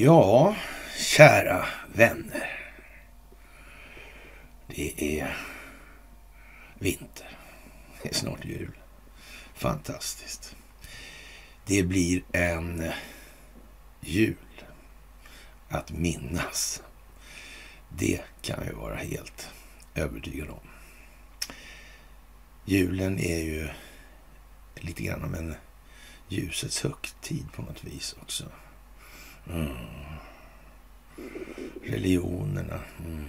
Ja, kära vänner. Det är vinter. Det är snart jul. Fantastiskt. Det blir en jul att minnas. Det kan vi vara helt övertygade om. Julen är ju lite grann av en ljusets högtid på något vis också. Mm. Religionerna. Mm.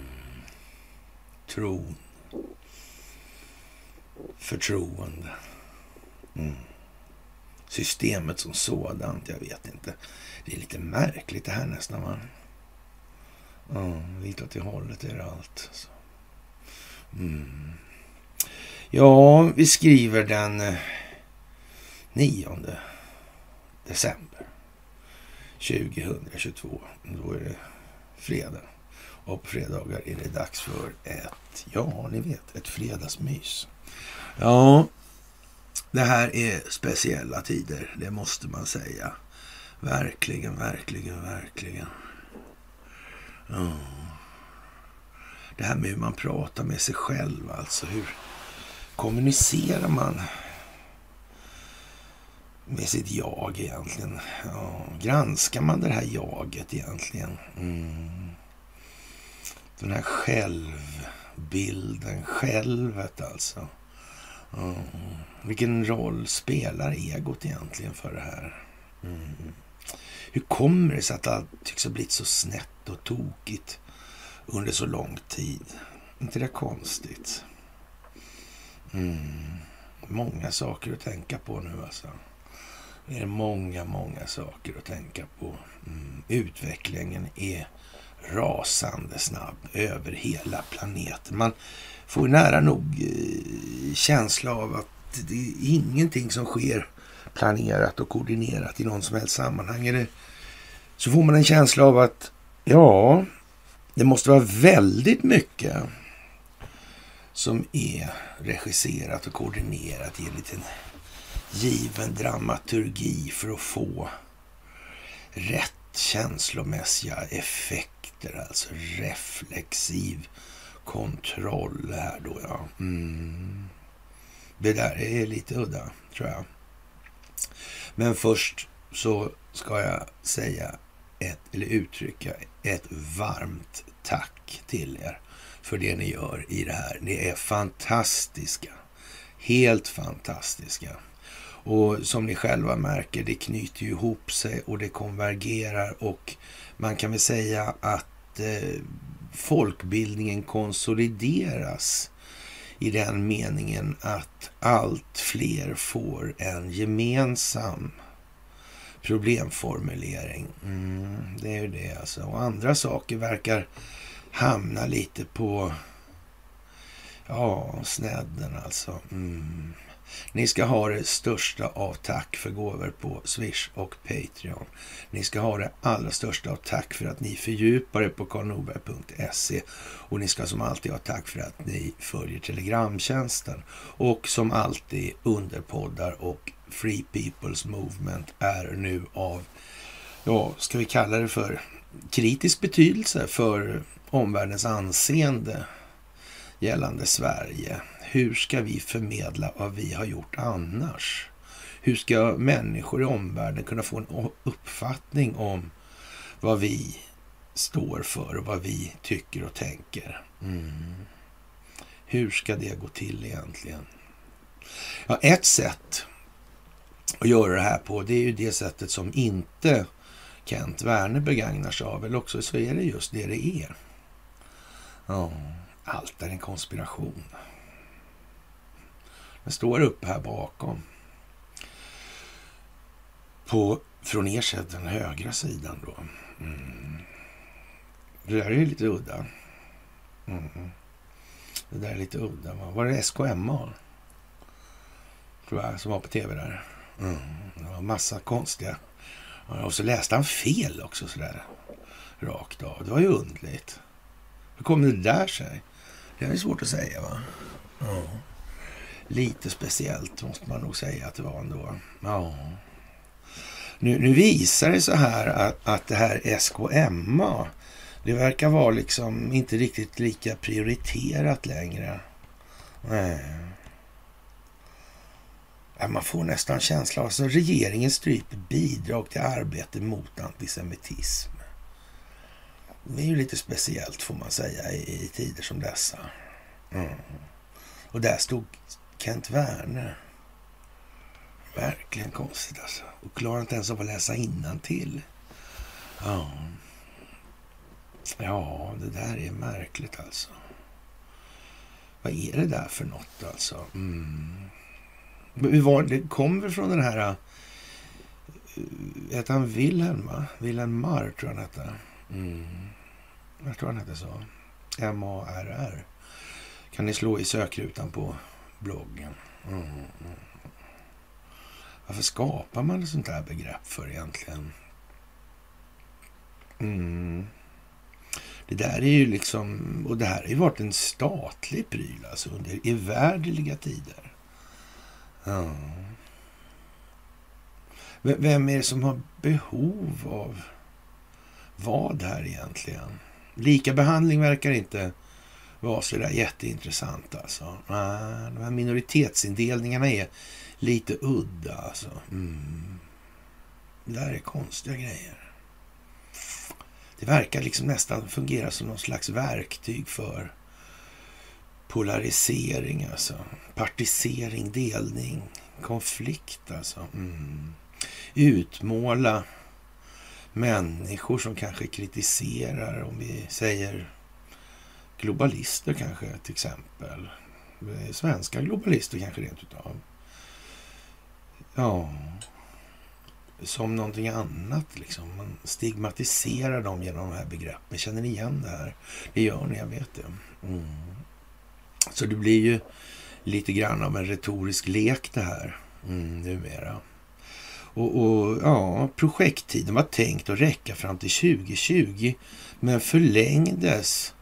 Tron. Förtroende. Mm. Systemet som sådant, jag vet inte. Det är lite märkligt det här nästan. Va? Ja, lite åt det hållet är det allt. Så. Mm. Ja, vi skriver den eh, 9 december 2022. Då är det fredag. Och på fredagar är det dags för ett, ja ni vet, ett fredagsmys. Ja, det här är speciella tider, det måste man säga. Verkligen, verkligen, verkligen. Ja. Det här med hur man pratar med sig själv, alltså. Hur kommunicerar man med sitt jag egentligen? Ja, granskar man det här jaget egentligen? Mm. Den här självbilden, självet alltså. Mm. Vilken roll spelar egot egentligen för det här? Mm. Hur kommer det sig att allt tycks ha blivit så snett och tokigt under så lång tid? inte det konstigt? Mm. Många saker att tänka på nu alltså. Det är många, många saker att tänka på. Mm. Utvecklingen är rasande snabb över hela planeten. Man får nära nog eh, känsla av att det är ingenting som sker planerat och koordinerat i någon som helst sammanhang. Eller så får man en känsla av att ja, det måste vara väldigt mycket som är regisserat och koordinerat i en liten given dramaturgi för att få rätt känslomässiga effekter, alltså reflexiv kontroll här då ja. Mm. Det där är lite udda, tror jag. Men först så ska jag säga ett, eller uttrycka ett varmt tack till er för det ni gör i det här. Ni är fantastiska. Helt fantastiska. Och som ni själva märker, det knyter ju ihop sig och det konvergerar och man kan väl säga att eh, folkbildningen konsolideras i den meningen att allt fler får en gemensam problemformulering. Mm, det är ju det alltså. Och andra saker verkar hamna lite på ja, snedden alltså. Mm. Ni ska ha det största av tack för gåvor på Swish och Patreon. Ni ska ha det allra största av tack för att ni fördjupar er på karlnorberg.se. Och ni ska som alltid ha tack för att ni följer Telegramtjänsten. Och som alltid underpoddar och Free People's Movement är nu av, ja, ska vi kalla det för kritisk betydelse för omvärldens anseende gällande Sverige. Hur ska vi förmedla vad vi har gjort annars? Hur ska människor i omvärlden kunna få en uppfattning om vad vi står för och vad vi tycker och tänker? Mm. Hur ska det gå till egentligen? Ja, ett sätt att göra det här på, det är ju det sättet som inte Kent Werner begagnar sig av. Eller också så är det just det det är. Ja, allt är en konspiration. Den står uppe här bakom. På, från er sida, den högra sidan då. Mm. Det där är ju lite udda. Mm. Det där är lite udda. Va? Var det SKMA? Tror jag, som var på tv där. Mm. Det var massa konstiga. Och så läste han fel också sådär. Rakt av. Det var ju undligt. Hur kom det där sig? Det är svårt att säga va? Mm. Lite speciellt måste man nog säga att det var ändå. Ja. Nu, nu visar det så här att, att det här SKMA, det verkar vara liksom inte riktigt lika prioriterat längre. Nej. Man får nästan känslan av att regeringen stryper bidrag till arbete mot antisemitism. Det är ju lite speciellt får man säga i, i tider som dessa. Mm. Och där stod Kent Werner. Verkligen konstigt alltså. Och klarar inte ens av att läsa till. Ja. ja, det där är märkligt alltså. Vad är det där för något alltså? Mm. Var, det kommer från den här... Äh, hette han Wilhelm, va? Wilhelm Marr, tror jag han hette. Mm. Jag tror han hette så. M-A-R-R. Kan ni slå i sökrutan på bloggen. Mm. Varför skapar man ett sånt här begrepp för egentligen? Mm. Det där är ju liksom, och det här har ju varit en statlig pryl alltså under evärdliga tider. Ja. Vem är det som har behov av vad här egentligen? Lika behandling verkar inte vara så där jätteintressant alltså. Ah, de här minoritetsindelningarna är lite udda alltså. Mm. Det där är konstiga grejer. Det verkar liksom nästan fungera som någon slags verktyg för polarisering alltså. Partisering, delning, konflikt alltså. Mm. Utmåla människor som kanske kritiserar, om vi säger globalister kanske till exempel. Eh, svenska globalister kanske rent utav. Ja, som någonting annat liksom. Man stigmatiserar dem genom de här begreppen. Känner ni igen det här? Det gör ni, jag vet det. Mm. Så det blir ju lite grann av en retorisk lek det här mm, numera. Och, och ja, projekttiden var tänkt att räcka fram till 2020 men förlängdes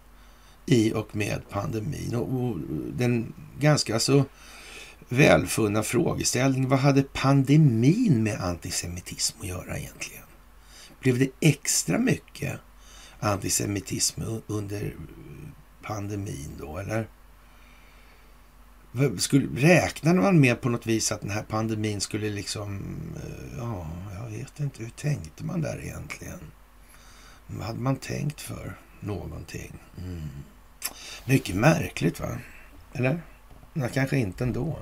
i och med pandemin. Och, och den ganska så välfunna frågeställningen, vad hade pandemin med antisemitism att göra egentligen? Blev det extra mycket antisemitism under pandemin då, eller? Skulle, räknade man med på något vis att den här pandemin skulle liksom... Eh, ja, jag vet inte. Hur tänkte man där egentligen? Vad hade man tänkt för någonting? Mm. Mycket märkligt, va? Eller? Nej, kanske inte ändå.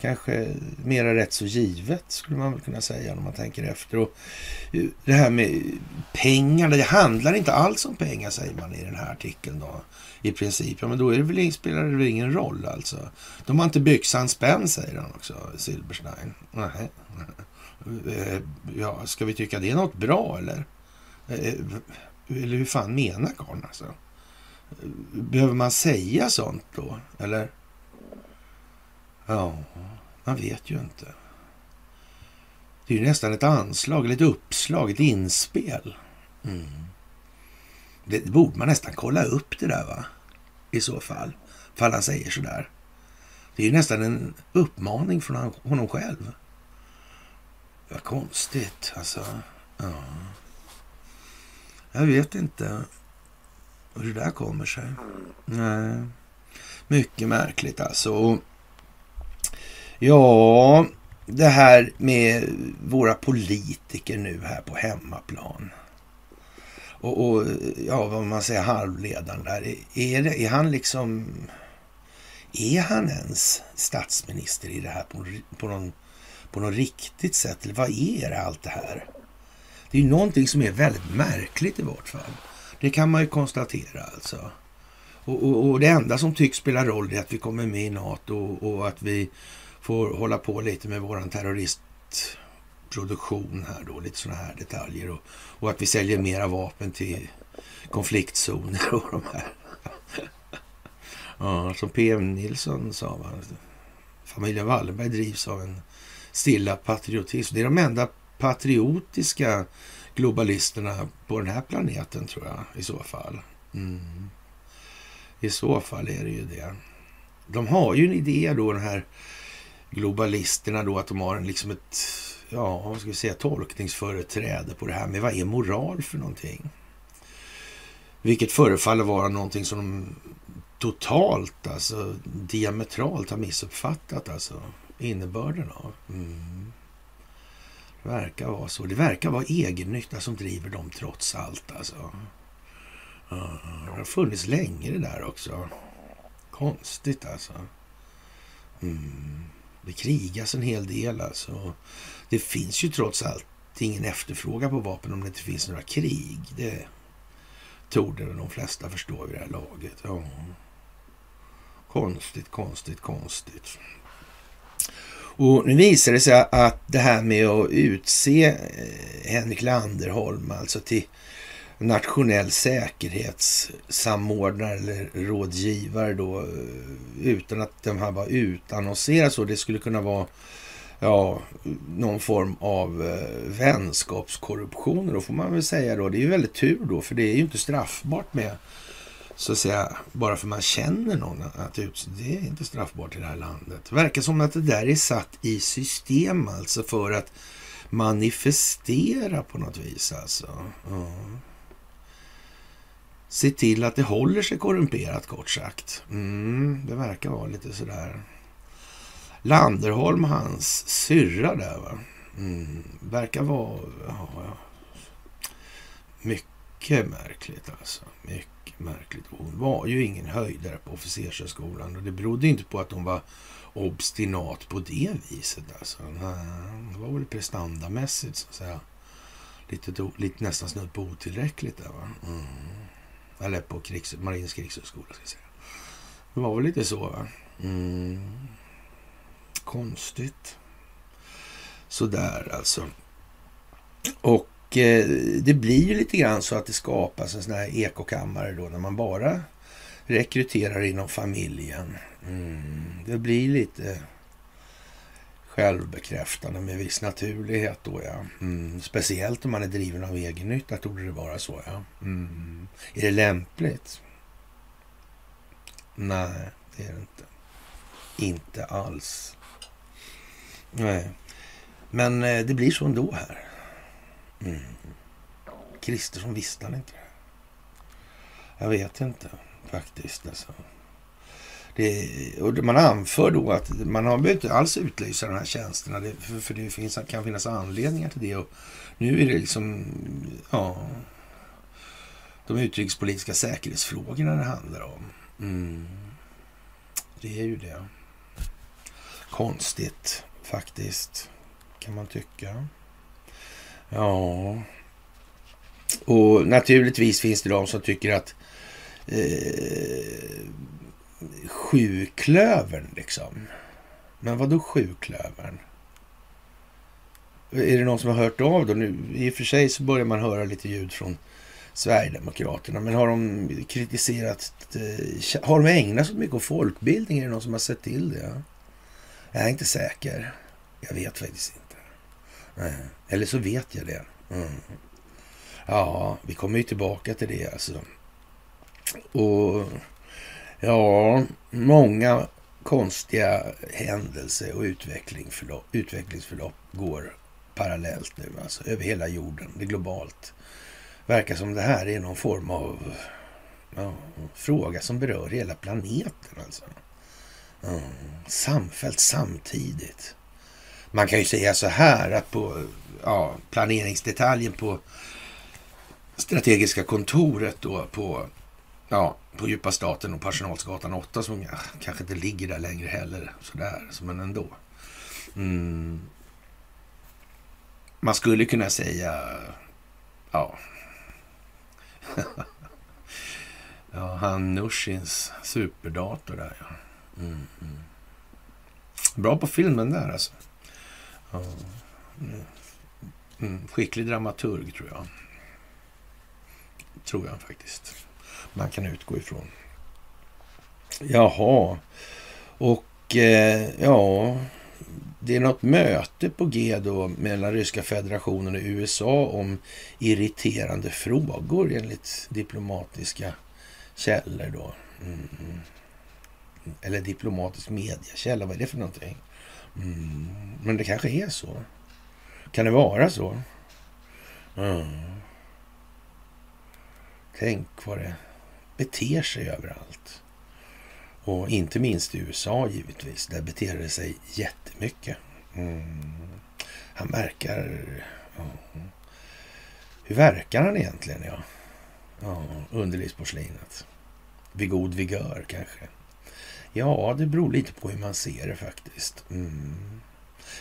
Kanske mera rätt så givet, skulle man väl kunna säga, om man tänker efter. Och det här med pengar, det handlar inte alls om pengar, säger man i den här artikeln. då i princip. Ja, men då är det väl, spelar det väl ingen roll alltså. De har inte byxan spänn, säger han också, Silberstein. Nej. Eh, ja, ska vi tycka det är något bra eller? Eh, eh, eller hur fan menar karln alltså? Behöver man säga sånt då, eller? Ja, man vet ju inte. Det är ju nästan ett anslag, eller ett uppslag, ett inspel. Mm. Det borde man nästan kolla upp det där va? I så fall. Fall han säger sådär. Det är ju nästan en uppmaning från honom själv. Vad konstigt alltså. Ja. Jag vet inte hur det där kommer sig. Nej. Mycket märkligt alltså. Ja, det här med våra politiker nu här på hemmaplan och, och ja, vad man säger, halvledaren där. Är, det, är han liksom... Är han ens statsminister i det här på, på, någon, på något riktigt sätt? Eller vad är det allt det här? Det är ju någonting som är väldigt märkligt i vårt fall. Det kan man ju konstatera alltså. Och, och, och det enda som tycks spela roll är att vi kommer med i NATO och, och att vi får hålla på lite med våran terroristproduktion. här då, lite sådana här detaljer. Och, och att vi säljer mera vapen till konfliktzoner och de här. ja, som PM Nilsson sa, va? familjen Wallenberg drivs av en stilla patriotism. Det är de enda patriotiska globalisterna på den här planeten tror jag i så fall. Mm. I så fall är det ju det. De har ju en idé då, de här globalisterna då, att de har en, liksom ett ja, vad ska vi säga, tolkningsföreträde på det här med vad är moral för någonting? Vilket förefaller vara någonting som de totalt, alltså diametralt har missuppfattat alltså innebörden av. Mm. Det verkar vara så. Det verkar vara egennytta som driver dem trots allt alltså. Det har funnits länge det där också. Konstigt alltså. Mm. Det krigas en hel del alltså. Det finns ju trots allt ingen efterfrågan på vapen om det inte finns några krig. Det torde de flesta förstå vid det här laget. Ja. Konstigt, konstigt, konstigt. Och nu visar det sig att det här med att utse eh, Henrik Landerholm alltså till nationell säkerhetssamordnare eller rådgivare då eh, utan att de här var utannonserade så. Det skulle kunna vara ja, någon form av eh, vänskapskorruption. Då får man väl säga då. Det är ju väldigt tur då, för det är ju inte straffbart med så att säga, bara för man känner någon. Att det är inte straffbart i det här landet. Det verkar som att det där är satt i system alltså för att manifestera på något vis alltså. Ja. Se till att det håller sig korrumperat kort sagt. Mm, det verkar vara lite sådär. Landerholm, hans syrra där va. Mm, verkar vara ja, mycket märkligt alltså. Märkligt. Hon var ju ingen höjdare på officershögskolan och det berodde inte på att hon var obstinat på det viset. Alltså. det var väl prestandamässigt så att säga. Lite, lite nästan snudd på otillräckligt där va. Mm. Eller på krigs, Marinens krigshögskola ska jag säga. Det var väl lite så va. Mm. Konstigt. Sådär alltså. Och Eh, det blir ju lite grann så att det skapas en sån här ekokammare då när man bara rekryterar inom familjen. Mm. Det blir lite självbekräftande med viss naturlighet då ja. Mm. Speciellt om man är driven av egennytta torde det vara så ja. Mm. Är det lämpligt? Nej, det är det inte. Inte alls. Nej. Men eh, det blir så ändå här. Mm. Kristersson visste han inte det? Jag vet inte faktiskt. Alltså. Det, och man anför då att man har inte alls utlysa de här tjänsterna. Det, för, för, det finns, kan finnas anledningar till det. Och nu är det liksom ja, de utrikespolitiska säkerhetsfrågorna det handlar om. Mm. Det är ju det. Konstigt faktiskt, kan man tycka. Ja. Och naturligtvis finns det de som tycker att eh, sjuklövern liksom. Men vad då sjuklövern? Är det någon som har hört av då? Nu, I och för sig så börjar man höra lite ljud från Sverigedemokraterna. Men har de kritiserat, eh, har de ägnat sig mycket åt folkbildning? Är det någon som har sett till det? Jag är inte säker. Jag vet faktiskt inte. Eh, eller så vet jag det. Mm. Ja, vi kommer ju tillbaka till det alltså. Och ja, många konstiga händelser och utvecklingsförlopp, utvecklingsförlopp går parallellt nu, alltså över hela jorden. Det är globalt. Verkar som det här är någon form av ja, fråga som berör hela planeten alltså. Mm. Samfällt samtidigt. Man kan ju säga så här att på ja, planeringsdetaljen på strategiska kontoret då på, ja, på djupa staten och Personalsgatan 8 som ja, kanske inte ligger där längre heller sådär, men ändå. Mm. Man skulle kunna säga, ja, ja han Nushins superdator där ja. Mm, mm. Bra på filmen där alltså. Mm. Skicklig dramaturg tror jag. Tror jag faktiskt. Man kan utgå ifrån. Jaha. Och eh, ja, det är något möte på G då mellan Ryska federationen och USA om irriterande frågor enligt diplomatiska källor då. Mm. Eller diplomatisk mediekälla? vad är det för någonting? Mm. Men det kanske är så. Kan det vara så? Mm. Tänk vad det beter sig överallt. Och inte minst i USA givetvis. Där beter det sig jättemycket. Mm. Han verkar... Ja. Hur verkar han egentligen? Ja, ja underlivsporslinet. Vid god vigör kanske. Ja, det beror lite på hur man ser det faktiskt. Mm.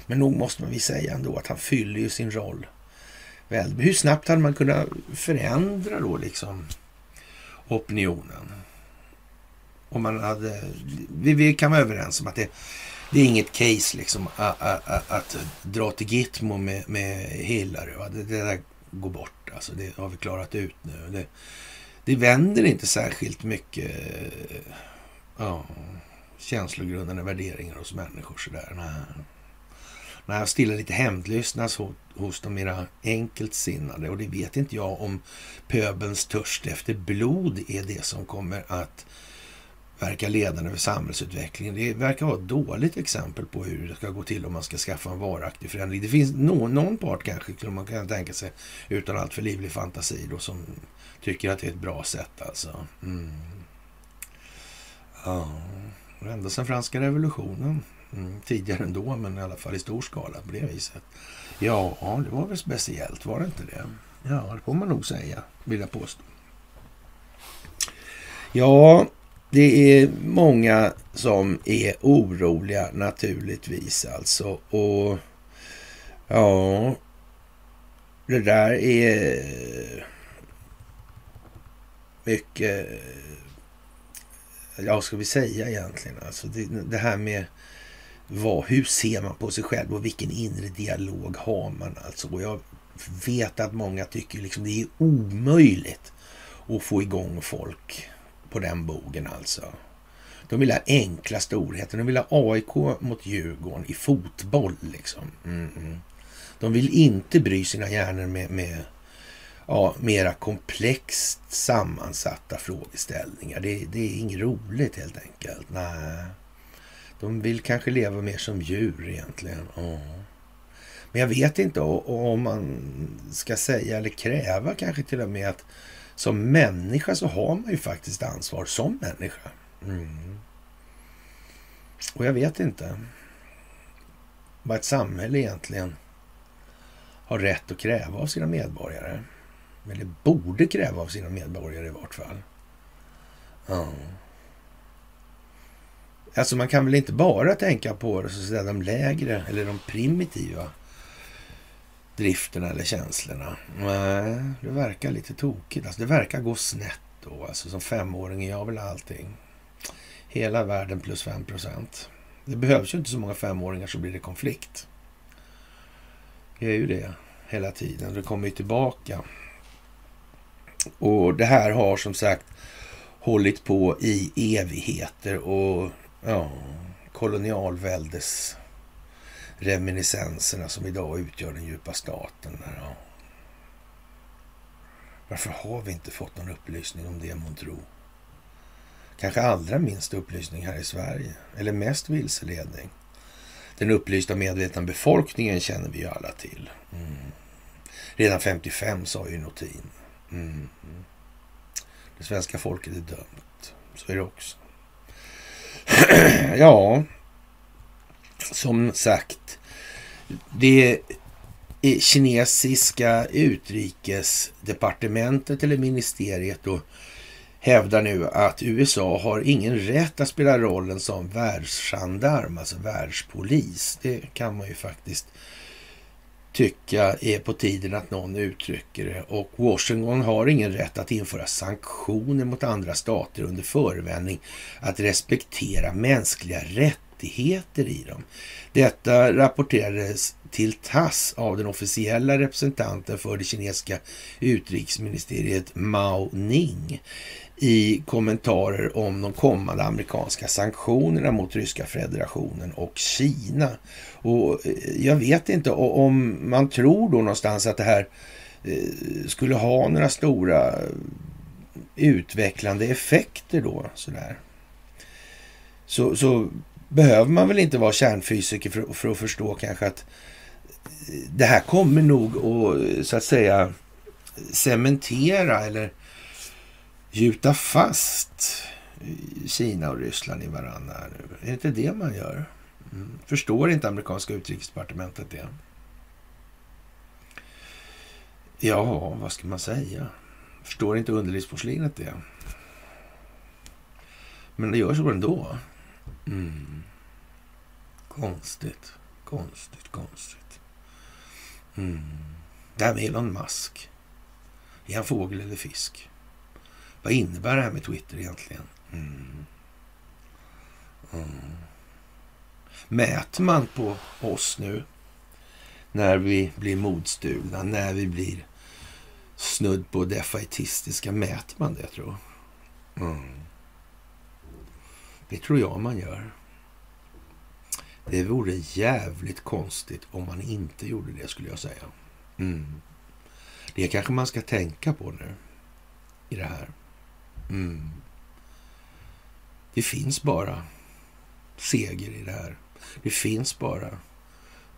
Men nog måste man väl säga ändå att han fyller ju sin roll. Väl, hur snabbt hade man kunnat förändra då liksom opinionen? Om man hade... Vi, vi kan vara överens om att det, det är inget case liksom att, att, att dra till Gitmo med, med Hillary. Va? Det, det där går bort. Alltså, det har vi klarat ut nu. Det, det vänder inte särskilt mycket ja, känslogrundande värderingar hos människor. Sådär. Nej. Nej, jag stillar lite hämndlystnad hos, de mera enkelt sinnade. Och det vet inte jag om pöbelns törst efter blod är det som kommer att verka ledande för samhällsutvecklingen. Det verkar vara ett dåligt exempel på hur det ska gå till om man ska skaffa en varaktig förändring. Det finns någon, någon part kanske, som man kan tänka sig, utan allt för livlig fantasi då, som tycker att det är ett bra sätt alltså. Mm. Ja, ända sedan franska revolutionen. Mm, tidigare ändå, men i alla fall i stor skala på det viset. Ja, det var väl speciellt, var det inte det? Ja, det får man nog säga, vill jag påstå. Ja, det är många som är oroliga naturligtvis alltså. Och ja, det där är mycket, ja ska vi säga egentligen alltså. Det, det här med vad, hur ser man på sig själv och vilken inre dialog har man alltså. Och jag vet att många tycker liksom det är omöjligt att få igång folk på den bogen alltså. De vill ha enkla storheter. De vill ha AIK mot Djurgården i fotboll liksom. Mm -mm. De vill inte bry sina hjärnor med, med ja, mera komplext sammansatta frågeställningar. Det, det är inget roligt helt enkelt. Nej. De vill kanske leva mer som djur egentligen. Ja. Men jag vet inte om man ska säga eller kräva kanske till och med att som människa så har man ju faktiskt ansvar som människa. Mm. Och jag vet inte vad ett samhälle egentligen har rätt att kräva av sina medborgare. Eller borde kräva av sina medborgare i vart fall. Ja. Alltså man kan väl inte bara tänka på det, så att säga, de lägre eller de primitiva drifterna eller känslorna. Nej, det verkar lite tokigt. Alltså, det verkar gå snett då. Alltså, som femåring är jag väl allting. Hela världen plus 5 procent. Det behövs ju inte så många femåringar så blir det konflikt. Det är ju det hela tiden. Det kommer ju tillbaka. Och det här har som sagt hållit på i evigheter och ja, kolonialväldes reminiscenserna som idag utgör den djupa staten. Där, ja. Varför har vi inte fått någon upplysning om det, tro? Kanske allra minst upplysning här i Sverige, eller mest vilseledning. Den upplysta medvetna befolkningen känner vi ju alla till. Mm. Redan 55 sa ju Notin. Mm. Det svenska folket är dömt. Så är det också. ja, som sagt, det kinesiska utrikesdepartementet eller ministeriet då hävdar nu att USA har ingen rätt att spela rollen som världsgendarm, alltså världspolis. Det kan man ju faktiskt tycka är på tiden att någon uttrycker det. Och Washington har ingen rätt att införa sanktioner mot andra stater under förevändning att respektera mänskliga rättigheter i dem. Detta rapporterades till TASS av den officiella representanten för det kinesiska utrikesministeriet Mao Ning i kommentarer om de kommande amerikanska sanktionerna mot Ryska federationen och Kina. Och eh, jag vet inte om man tror då någonstans att det här eh, skulle ha några stora eh, utvecklande effekter då sådär. Så, så behöver man väl inte vara kärnfysiker för, för att förstå kanske att det här kommer nog att så att säga cementera eller gjuta fast Kina och Ryssland i varandra. Är det inte det man gör? Mm. Förstår inte amerikanska utrikesdepartementet det? Ja, vad ska man säga? Förstår inte underlivsporslinet det? Men det gör så ändå. Mm. Konstigt, konstigt, konstigt. Mm. Det här med Elon Musk. Är han fågel eller fisk? Vad innebär det här med Twitter egentligen? Mm. Mm. Mäter man på oss nu när vi blir modstulna, när vi blir snudd på defaitistiska, mäter man det tror jag? Mm. Det tror jag man gör. Det vore jävligt konstigt om man inte gjorde det skulle jag säga. Mm. Det kanske man ska tänka på nu i det här. Mm. Det finns bara seger i det här. Det finns bara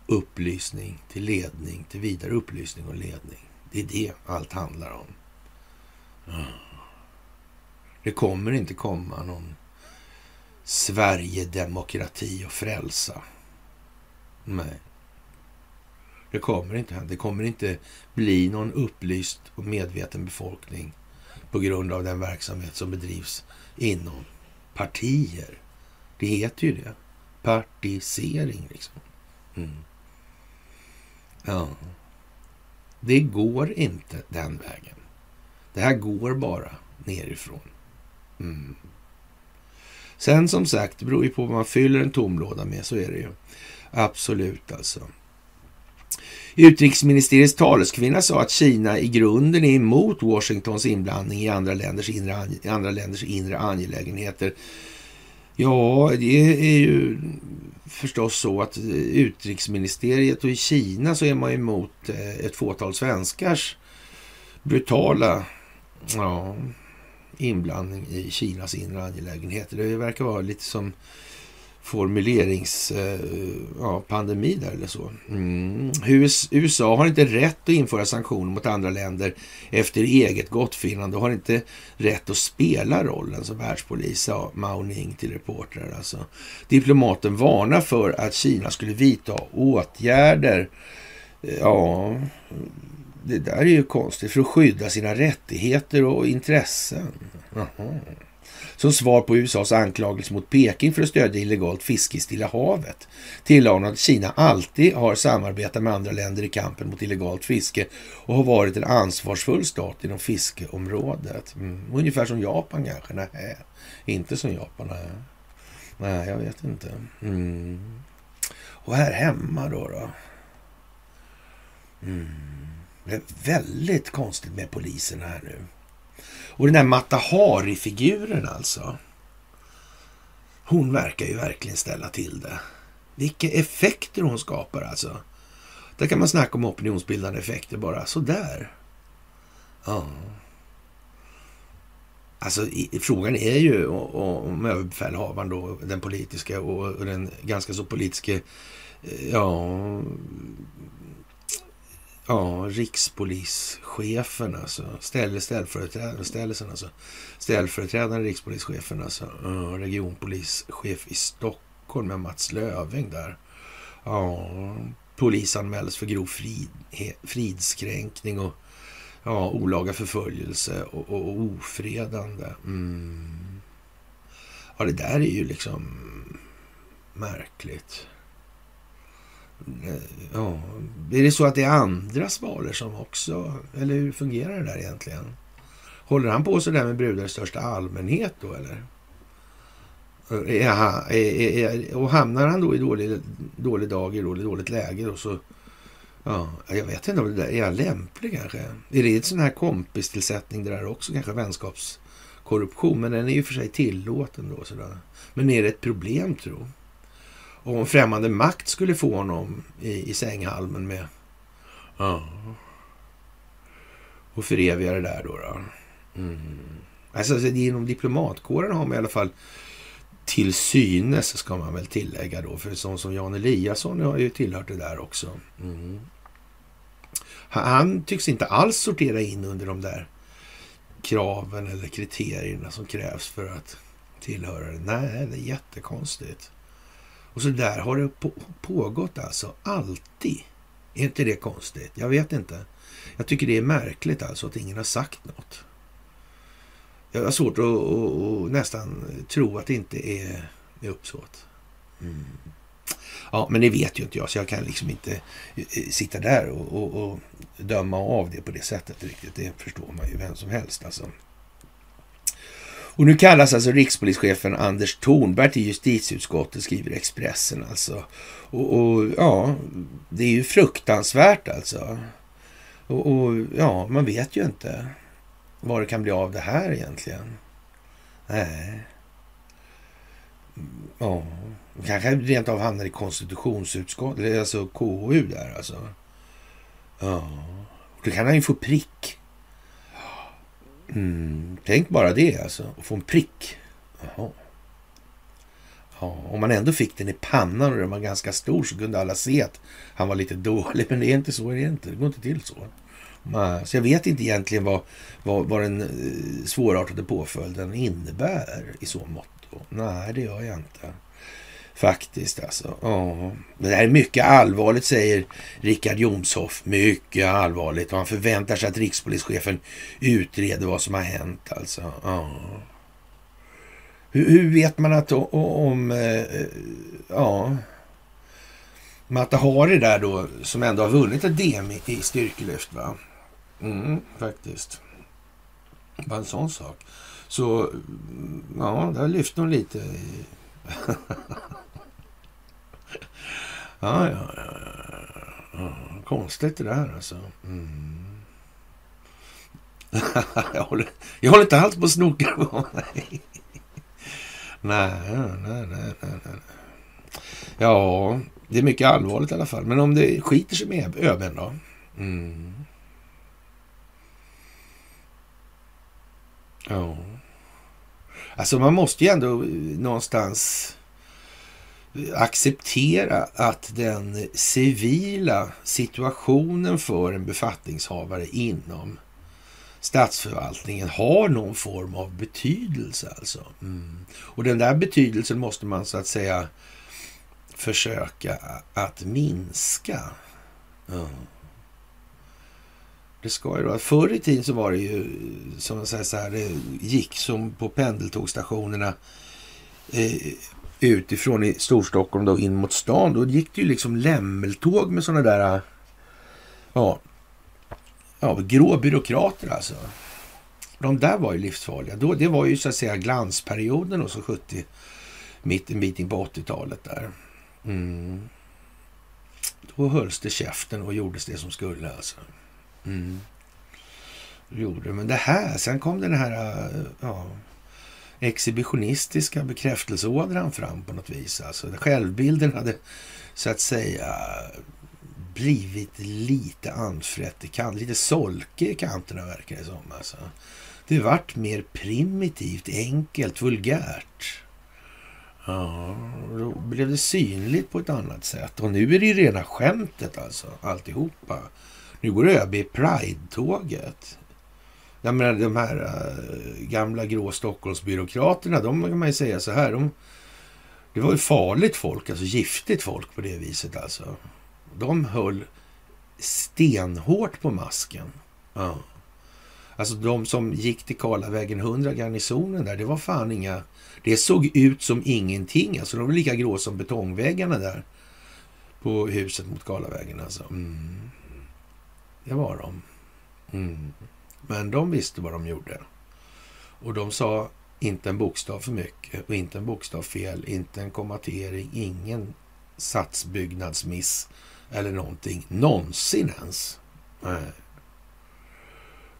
upplysning till ledning, till vidare upplysning och ledning. Det är det allt handlar om. Det kommer inte komma någon Sverigedemokrati och frälsa. Nej. Det kommer inte hända. Det kommer inte bli någon upplyst och medveten befolkning på grund av den verksamhet som bedrivs inom partier. Det heter ju det. Partisering liksom. Mm. Ja. Det går inte den vägen. Det här går bara nerifrån. Mm. Sen som sagt, det beror ju på vad man fyller en tomlåda med, så är det ju. Absolut alltså. Utrikesministeriets taleskvinna sa att Kina i grunden är emot Washingtons inblandning i andra länders inre, andra länders inre angelägenheter. Ja, det är ju förstås så att utrikesministeriet och i Kina så är man emot eh, ett fåtal svenskars brutala ja, inblandning i Kinas inre angelägenheter. Det verkar vara lite som formuleringspandemi eh, ja, där eller så. Mm. USA har inte rätt att införa sanktioner mot andra länder efter eget gottfinnande och har inte rätt att spela rollen som världspolis, sa Mao Ning till reportrar. Alltså. Diplomaten varnar för att Kina skulle vidta åtgärder Ja, det där är ju konstigt. För att skydda sina rättigheter och intressen. Aha. Som svar på USAs anklagelse mot Peking för att stödja illegalt fiske i Stilla havet tillade hon att Kina alltid har samarbetat med andra länder i kampen mot illegalt fiske och har varit en ansvarsfull stat inom fiskeområdet. Mm. Ungefär som Japan kanske? Nej, inte som Japan. Nej, nej jag vet inte. Mm. Och här hemma då? då? Mm. Det är väldigt konstigt med polisen här nu. Och den där Mata Hari-figuren alltså. Hon verkar ju verkligen ställa till det. Vilka effekter hon skapar alltså. Där kan man snacka om opinionsbildande effekter bara sådär. Ja. Alltså i, frågan är ju om överbefälhavaren då, den politiska och, och den ganska så politiska, eh, ja, Ja, rikspolischefen alltså. Ställ, ställföreträdaren, ställelsen alltså. Ställföreträdaren rikspolischefen alltså. Regionpolischef i Stockholm med Mats Löving där. Ja, polisanmäls för grov frid, fridskränkning och ja, olaga förföljelse och, och, och ofredande. Mm. Ja, det där är ju liksom märkligt. Ja, är det så att det är andra svalor som också, eller hur fungerar det där egentligen? Håller han på så där med brudar i största allmänhet då eller? Jaha, och hamnar han då i dålig, dålig dag, i dåligt, dåligt läge då så... Ja, jag vet inte om det där är lämplig kanske. Är det en sån här kompistillsättning det där också kanske? Vänskapskorruption. Men den är ju för sig tillåten då sådär. Men är det ett problem tro? Och om främmande makt skulle få honom i, i sänghalmen med... Ja. Och föreviga det där då. då. Mm. Alltså, inom diplomatkåren har man i alla fall till synes ska man väl tillägga då, för sån som Jan Eliasson har ju tillhört det där också. Mm. Han tycks inte alls sortera in under de där kraven eller kriterierna som krävs för att tillhöra det. Nej, det är jättekonstigt. Och så där har det på, pågått alltså, alltid. Är inte det konstigt? Jag vet inte. Jag tycker det är märkligt alltså att ingen har sagt något. Jag har svårt att, att, att nästan tro att det inte är med uppsåt. Mm. Ja, men det vet ju inte jag, så jag kan liksom inte eh, sitta där och, och, och, döma av det på det sättet riktigt. Det förstår man ju vem som helst alltså. Och nu kallas alltså rikspolischefen Anders Thornberg till justitieutskottet, skriver Expressen alltså. Och, och ja, det är ju fruktansvärt alltså. Och, och, ja, man vet ju inte vad det kan bli av det här egentligen. Nej. Ja, kanske rent av hamnar i konstitutionsutskottet, alltså KU där alltså. Ja, då kan han ju få prick. Mm, tänk bara det alltså, att få en prick. Jaha. Ja, om man ändå fick den i pannan och den var ganska stor så kunde alla se att han var lite dålig. Men det är inte så, det är inte. Det går inte till så. Så jag vet inte egentligen vad, vad, vad den eh, svårartade påföljden innebär i så mått. Nej, det gör jag inte. Faktiskt alltså. Ja. Det här är mycket allvarligt säger Richard Jomshoff. Mycket allvarligt. Och han förväntar sig att rikspolischefen utreder vad som har hänt alltså. Hur, hur vet man att om... Eh, eh, ja... Mata Hari där då, som ändå har vunnit ett DM i, i styrkelyft va? Mm, faktiskt. Bara en sån sak. Så, ja, där lyfte hon lite. ja, ja, ja, ja. Konstigt det där alltså. Mm. jag, håller, jag håller inte alls på att snoka på mig. nej, nej, nej, nej, nej. Ja, det är mycket allvarligt i alla fall. Men om det skiter sig med öben då? Mm. Ja. Alltså man måste ju ändå någonstans acceptera att den civila situationen för en befattningshavare inom statsförvaltningen har någon form av betydelse. Alltså. Mm. Och den där betydelsen måste man så att säga försöka att minska. Mm. Det ska ju då. Förr i tiden så var det ju som man säger så här, det gick som på pendeltågstationerna eh, utifrån i Storstockholm då in mot stan. Då gick det ju liksom lämmeltåg med sådana där ja, ja, grå byråkrater alltså. De där var ju livsfarliga. Då, det var ju så att säga glansperioden och så 70, mitt en bit in på 80-talet där. Mm. Då hölls det käften och gjordes det som skulle alltså. Mm. Gjorde Men det här, sen kom den här ja, exhibitionistiska bekräftelseådran fram på något vis. Alltså, självbilden hade så att säga blivit lite anfrätt i kanten, lite solke i kanterna verkar det som. Alltså. Det vart mer primitivt, enkelt, vulgärt. Ja, då blev det synligt på ett annat sätt. Och nu är det ju rena skämtet alltså, alltihopa. Nu går ÖB i Pride-tåget. Jag menar de här äh, gamla grå Stockholmsbyråkraterna, de kan man ju säga så här. De, det var ju farligt folk, alltså giftigt folk på det viset alltså. De höll stenhårt på masken. Ja. Alltså de som gick till Karlavägen 100, garnisonen där, det var fan inga... Det såg ut som ingenting. Alltså de var lika grå som betongväggarna där på huset mot Karlavägen alltså. Mm. Det var de. Mm. Men de visste vad de gjorde. Och de sa inte en bokstav för mycket och inte en bokstav fel, inte en kommatering, ingen satsbyggnadsmiss eller någonting någonsin ens. Nej.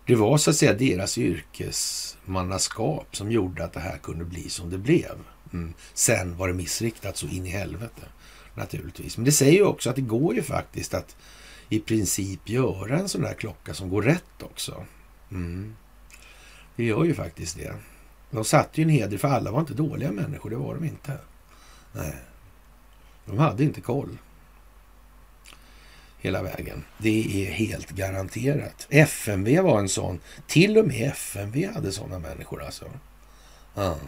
Det var så att säga deras yrkesmannaskap som gjorde att det här kunde bli som det blev. Mm. Sen var det missriktat så in i helvete naturligtvis. Men det säger ju också att det går ju faktiskt att i princip göra en sån där klocka som går rätt också. Mm. Det gör ju faktiskt det. De satte ju en heder för alla var inte dåliga människor, det var de inte. Nej, de hade inte koll hela vägen. Det är helt garanterat. FMV var en sån. Till och med FMV hade sådana människor alltså. Ja.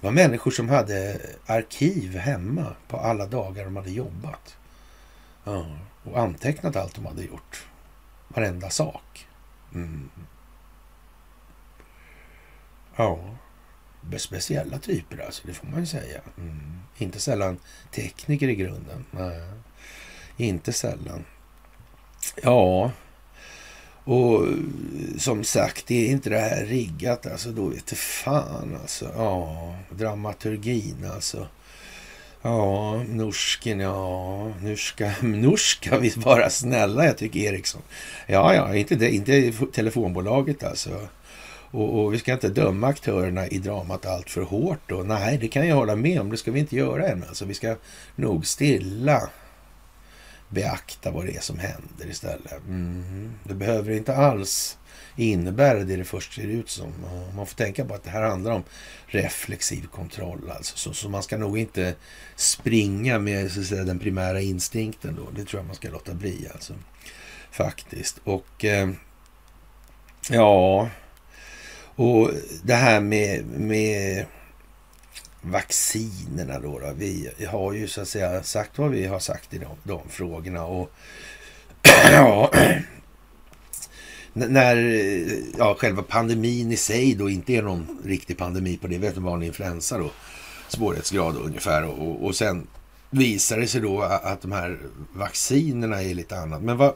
Det var människor som hade arkiv hemma på alla dagar de hade jobbat. Ja. Och antecknat allt de hade gjort. Varenda sak. Mm. Ja, speciella typer alltså, det får man ju säga. Mm. Inte sällan tekniker i grunden. Nej. Inte sällan. Ja, och som sagt, det är inte det här riggat alltså. Då vet fan alltså. Ja, dramaturgin alltså. Ja, norsken, ja, nu ska, nu ska vi vara snälla, jag tycker Eriksson. Ja, ja, inte, det, inte telefonbolaget alltså. Och, och, vi ska inte döma aktörerna i dramat allt för hårt då. Nej, det kan jag hålla med om. Det ska vi inte göra än. Alltså, vi ska nog stilla beakta vad det är som händer istället. Mm. Det behöver inte alls innebär det det först ser ut som. Man får tänka på att det här handlar om reflexiv kontroll. Alltså. Så, så man ska nog inte springa med så att säga, den primära instinkten då. Det tror jag man ska låta bli alltså. Faktiskt. Och eh, ja, och det här med, med vaccinerna då, då. Vi har ju så att säga sagt vad vi har sagt i de, de frågorna. Och ja, när ja, själva pandemin i sig då inte är någon riktig pandemi på det, vet en vanlig influensa då, svårighetsgrad då, ungefär. Och, och sen visar det sig då att de här vaccinerna är lite annat. Men vad,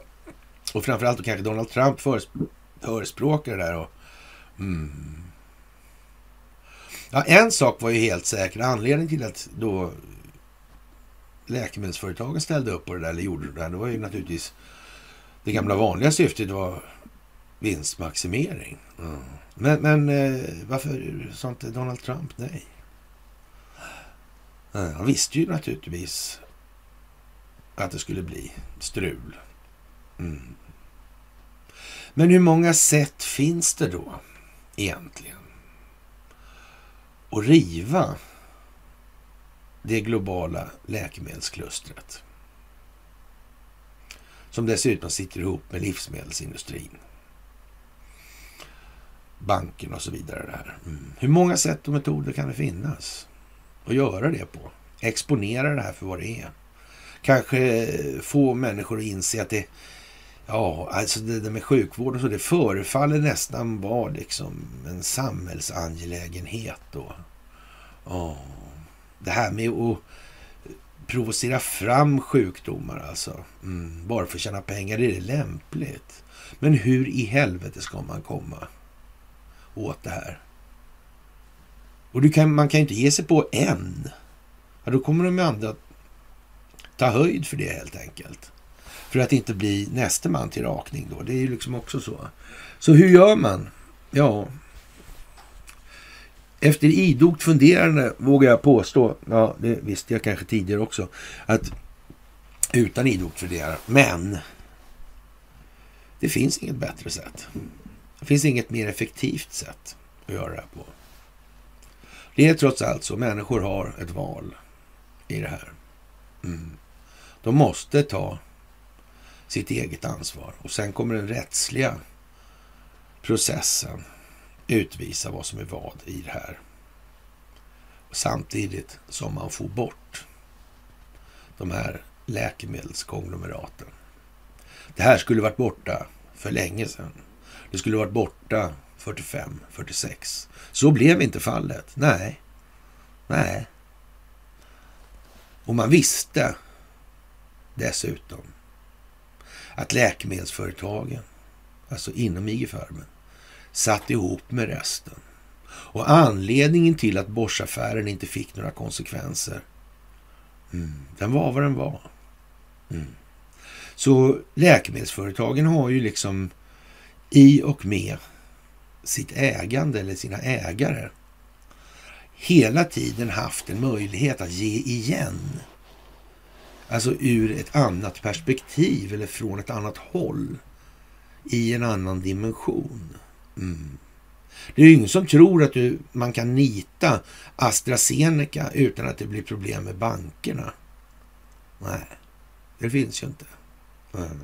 och framförallt då kanske Donald Trump förespråkar det där. Och, mm, Ja, en sak var ju helt säker. Anledningen till att då läkemedelsföretagen ställde upp på det där, eller gjorde det där, det var ju naturligtvis det gamla vanliga syftet var vinstmaximering. Mm. Men, men eh, varför sa inte Donald Trump nej? Han visste ju naturligtvis att det skulle bli strul. Mm. Men hur många sätt finns det då egentligen att riva det globala läkemedelsklustret. Som dessutom sitter ihop med livsmedelsindustrin. Banken och så vidare. Där. Mm. Hur många sätt och metoder kan det finnas att göra det på? Exponera det här för vad det är. Kanske få människor att inse att det Ja, alltså det där med sjukvård och så, det förefaller nästan vara liksom en samhällsangelägenhet då. Ja, det här med att provocera fram sjukdomar alltså, mm, bara för att tjäna pengar, är det lämpligt? Men hur i helvete ska man komma åt det här? Och du kan, man kan ju inte ge sig på en. Ja, då kommer de andra ta höjd för det helt enkelt. För att inte bli näste man till rakning då. Det är ju liksom också så. Så hur gör man? Ja, efter idogt funderande vågar jag påstå, ja det visste jag kanske tidigare också, att utan idogt funderande, men det finns inget bättre sätt. Det finns inget mer effektivt sätt att göra det här på. Det är trots allt så, människor har ett val i det här. Mm. De måste ta sitt eget ansvar. Och sen kommer den rättsliga processen utvisa vad som är vad i det här. Samtidigt som man får bort de här läkemedelskonglomeraten. Det här skulle varit borta för länge sedan. Det skulle varit borta 45, 46. Så blev inte fallet. Nej. Nej. Och man visste dessutom att läkemedelsföretagen, alltså inom IG-Farben, satt ihop med resten. Och anledningen till att Boschaffären inte fick några konsekvenser, mm, den var vad den var. Mm. Så läkemedelsföretagen har ju liksom i och med sitt ägande eller sina ägare hela tiden haft en möjlighet att ge igen Alltså ur ett annat perspektiv eller från ett annat håll. I en annan dimension. Mm. Det är ju ingen som tror att du, man kan nita AstraZeneca utan att det blir problem med bankerna. Nej, det finns ju inte. Mm.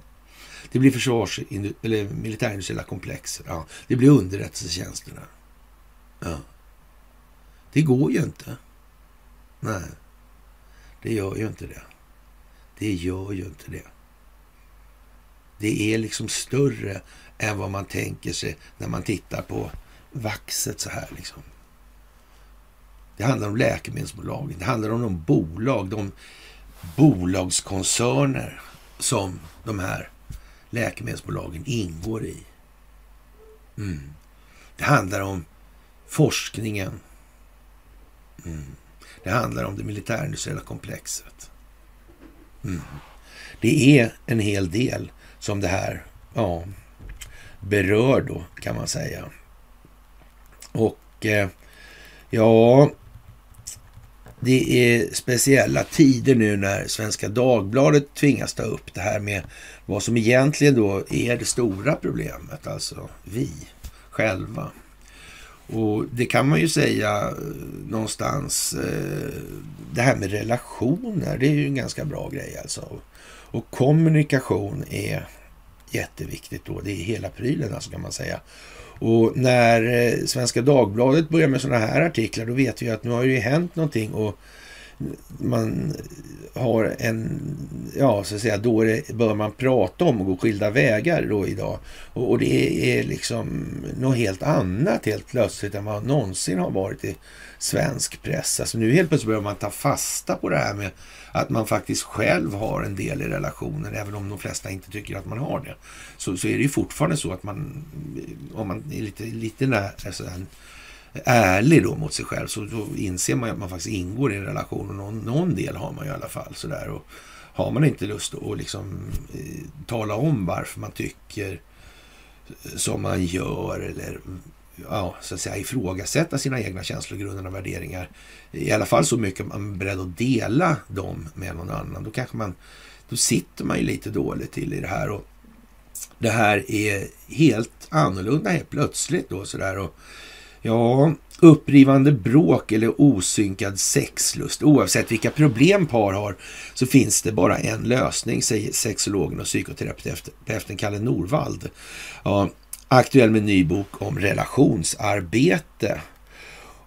Det blir försvars eller militärindustriella komplex. Ja, det blir underrättelsetjänsterna. Ja. Det går ju inte. Nej, det gör ju inte det. Det gör ju inte det. Det är liksom större än vad man tänker sig när man tittar på vaxet så här liksom. Det handlar om läkemedelsbolagen. Det handlar om de bolag, de bolagskoncerner som de här läkemedelsbolagen ingår i. Mm. Det handlar om forskningen. Mm. Det handlar om det militärindustriella komplexet. Mm. Det är en hel del som det här ja, berör då, kan man säga. Och eh, ja, det är speciella tider nu när Svenska Dagbladet tvingas ta upp det här med vad som egentligen då är det stora problemet, alltså vi själva. Och det kan man ju säga eh, någonstans, eh, det här med relationer, det är ju en ganska bra grej alltså. Och kommunikation är jätteviktigt då, det är hela prylen alltså kan man säga. Och när eh, Svenska Dagbladet börjar med sådana här artiklar, då vet vi att nu har det ju hänt någonting och man har en, ja så att säga, då det, bör man prata om och gå skilda vägar då idag. Och, och, det är liksom något helt annat helt plötsligt än vad någonsin har varit i svensk press. Alltså nu helt plötsligt börjar man ta fasta på det här med att man faktiskt själv har en del i relationen, även om de flesta inte tycker att man har det. Så, så är det ju fortfarande så att man, om man är lite, lite när, alltså, ärlig då mot sig själv så då inser man att man faktiskt ingår i en relation och någon, någon del har man ju i alla fall. Sådär. Och har man inte lust att liksom, eh, tala om varför man tycker som man gör eller ja, så att säga, ifrågasätta sina egna känslogrunder och värderingar. I alla fall så mycket man är beredd att dela dem med någon annan. Då kanske man, då sitter man ju lite dåligt till i det här. Och det här är helt annorlunda helt plötsligt då sådär. Och Ja, upprivande bråk eller osynkad sexlust. Oavsett vilka problem par har så finns det bara en lösning, säger sexologen och psykoterapeuten Kalle Norvald. Ja, aktuell med ny bok om relationsarbete.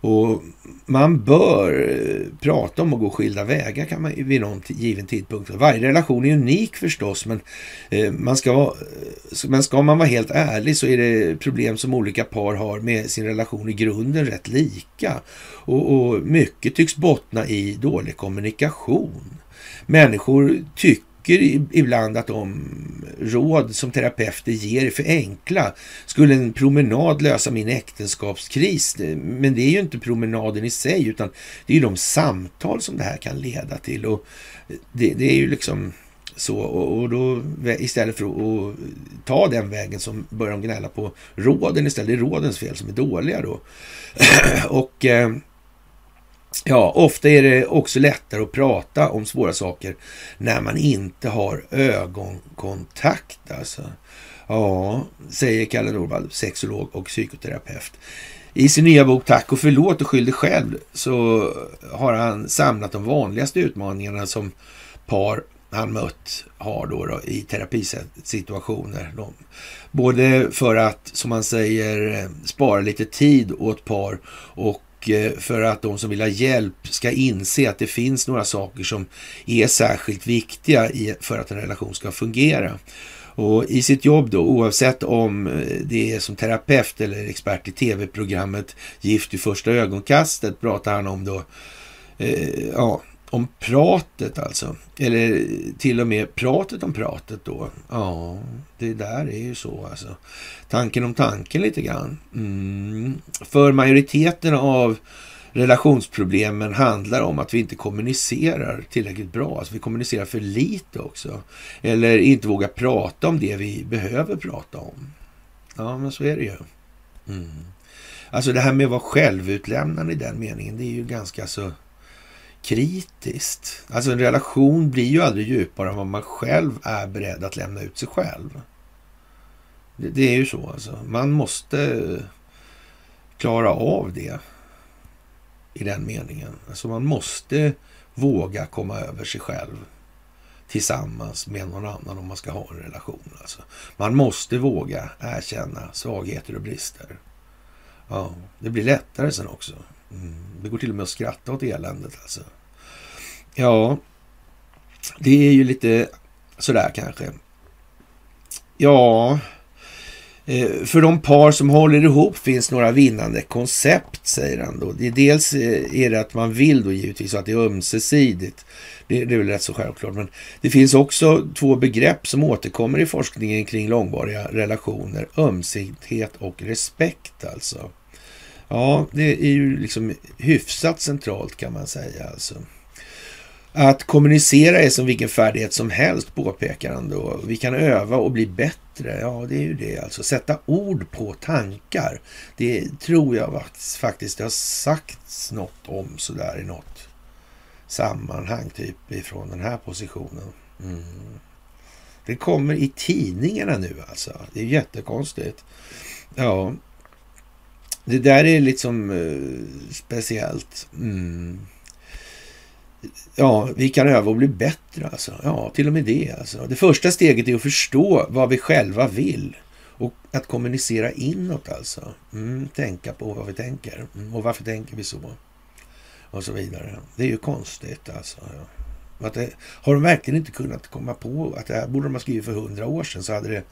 Och man bör eh, prata om att gå skilda vägar kan man vid någon given tidpunkt. Varje relation är unik förstås, men, eh, man ska, eh, men ska man vara helt ärlig så är det problem som olika par har med sin relation i grunden rätt lika. Och, och mycket tycks bottna i dålig kommunikation. Människor tycker tycker ibland att de råd som terapeuter ger är för enkla. Skulle en promenad lösa min äktenskapskris? Men det är ju inte promenaden i sig, utan det är ju de samtal som det här kan leda till. Och det, det är ju liksom så och, då istället för att ta den vägen som börjar de gnälla på råden istället. Det är rådens fel som är dåliga då. och eh, Ja, ofta är det också lättare att prata om svåra saker när man inte har ögonkontakt. Alltså. Ja, säger Kalle Norvald, sexolog och psykoterapeut. I sin nya bok Tack och förlåt och skyll dig själv så har han samlat de vanligaste utmaningarna som par han mött har då, då i terapisituationer. De, både för att, som man säger, spara lite tid åt par och Eh, för att de som vill ha hjälp ska inse att det finns några saker som är särskilt viktiga för att en relation ska fungera. Och i sitt jobb då, oavsett om eh, det är som terapeut eller expert i tv-programmet Gift i första ögonkastet pratar han om då, eh, ja, om pratet alltså. Eller till och med pratet om pratet då. Ja, det där är ju så alltså. Tanken om tanken lite grann. Mm. För majoriteten av relationsproblemen handlar om att vi inte kommunicerar tillräckligt bra. Alltså vi kommunicerar för lite också. Eller inte vågar prata om det vi behöver prata om. Ja, men så är det ju. Mm. Alltså det här med att vara självutlämnande i den meningen, det är ju ganska så kritiskt. Alltså en relation blir ju aldrig djupare än vad man själv är beredd att lämna ut sig själv. Det, det är ju så alltså. Man måste klara av det i den meningen. Alltså man måste våga komma över sig själv tillsammans med någon annan om man ska ha en relation. Alltså. Man måste våga erkänna svagheter och brister. Ja, det blir lättare sen också. Mm. Det går till och med att skratta åt eländet alltså. Ja, det är ju lite sådär kanske. Ja, eh, för de par som håller ihop finns några vinnande koncept, säger han då. Det är dels eh, är det att man vill då givetvis att det är ömsesidigt. Det, det är väl rätt så självklart. Men det finns också två begrepp som återkommer i forskningen kring långvariga relationer. Ömsighet och respekt alltså. Ja, det är ju liksom hyfsat centralt kan man säga alltså. Att kommunicera är som vilken färdighet som helst, påpekar han då. Vi kan öva och bli bättre. Ja, det är ju det alltså. Sätta ord på tankar. Det tror jag faktiskt det har sagts något om sådär i något sammanhang, typ ifrån den här positionen. Mm. Det kommer i tidningarna nu alltså. Det är jättekonstigt. Ja, det där är liksom eh, speciellt. Mm. Ja, vi kan öva och bli bättre alltså. Ja, till och med det alltså. Det första steget är att förstå vad vi själva vill och att kommunicera inåt alltså. Mm, tänka på vad vi tänker. Mm, och varför tänker vi så? Och så vidare. Det är ju konstigt alltså. Ja. Att det, har de verkligen inte kunnat komma på att det här borde de ha skrivit för hundra år sedan så hade det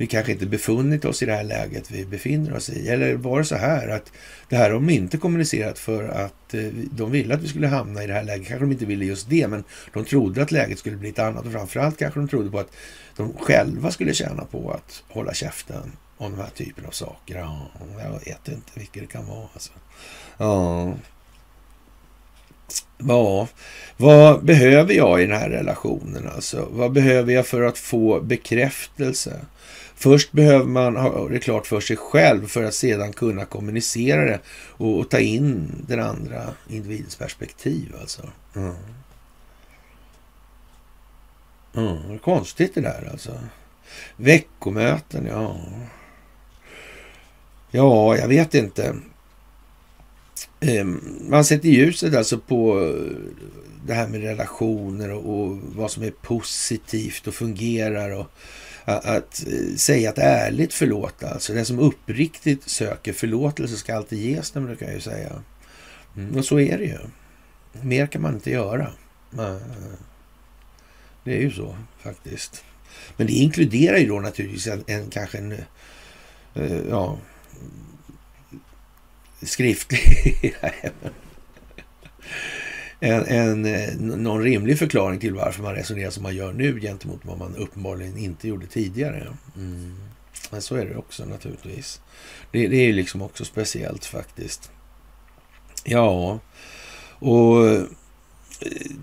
vi kanske inte befunnit oss i det här läget vi befinner oss i. Eller var det så här att det här har de inte kommunicerat för att eh, de ville att vi skulle hamna i det här läget. Kanske de inte ville just det, men de trodde att läget skulle bli ett annat. Och framförallt kanske de trodde på att de själva skulle tjäna på att hålla käften om den här typen av saker. Ja, jag vet inte vilket det kan vara. Alltså. Ja. Ja, vad behöver jag i den här relationen? Alltså, vad behöver jag för att få bekräftelse? Först behöver man ha det klart för sig själv för att sedan kunna kommunicera det och, och ta in den andra individens perspektiv. Alltså. Mm. Mm, det är konstigt det där alltså. Veckomöten, ja. Ja, jag vet inte. Ehm, man sätter ljuset alltså på eh, det här med relationer och, och vad som är positivt och fungerar och att eh, säga att ärligt förlåta. Alltså den som uppriktigt söker förlåtelse ska alltid ges den brukar jag ju säga. Mm, och så är det ju. Mer kan man inte göra. Eh, det är ju så faktiskt. Men det inkluderar ju då naturligtvis en, en kanske en eh, ja, skriftlig en, en, eh, någon rimlig förklaring till varför man resonerar som man gör nu gentemot vad man uppenbarligen inte gjorde tidigare. Mm. Men så är det också naturligtvis. Det, det är liksom också speciellt faktiskt. Ja, och eh,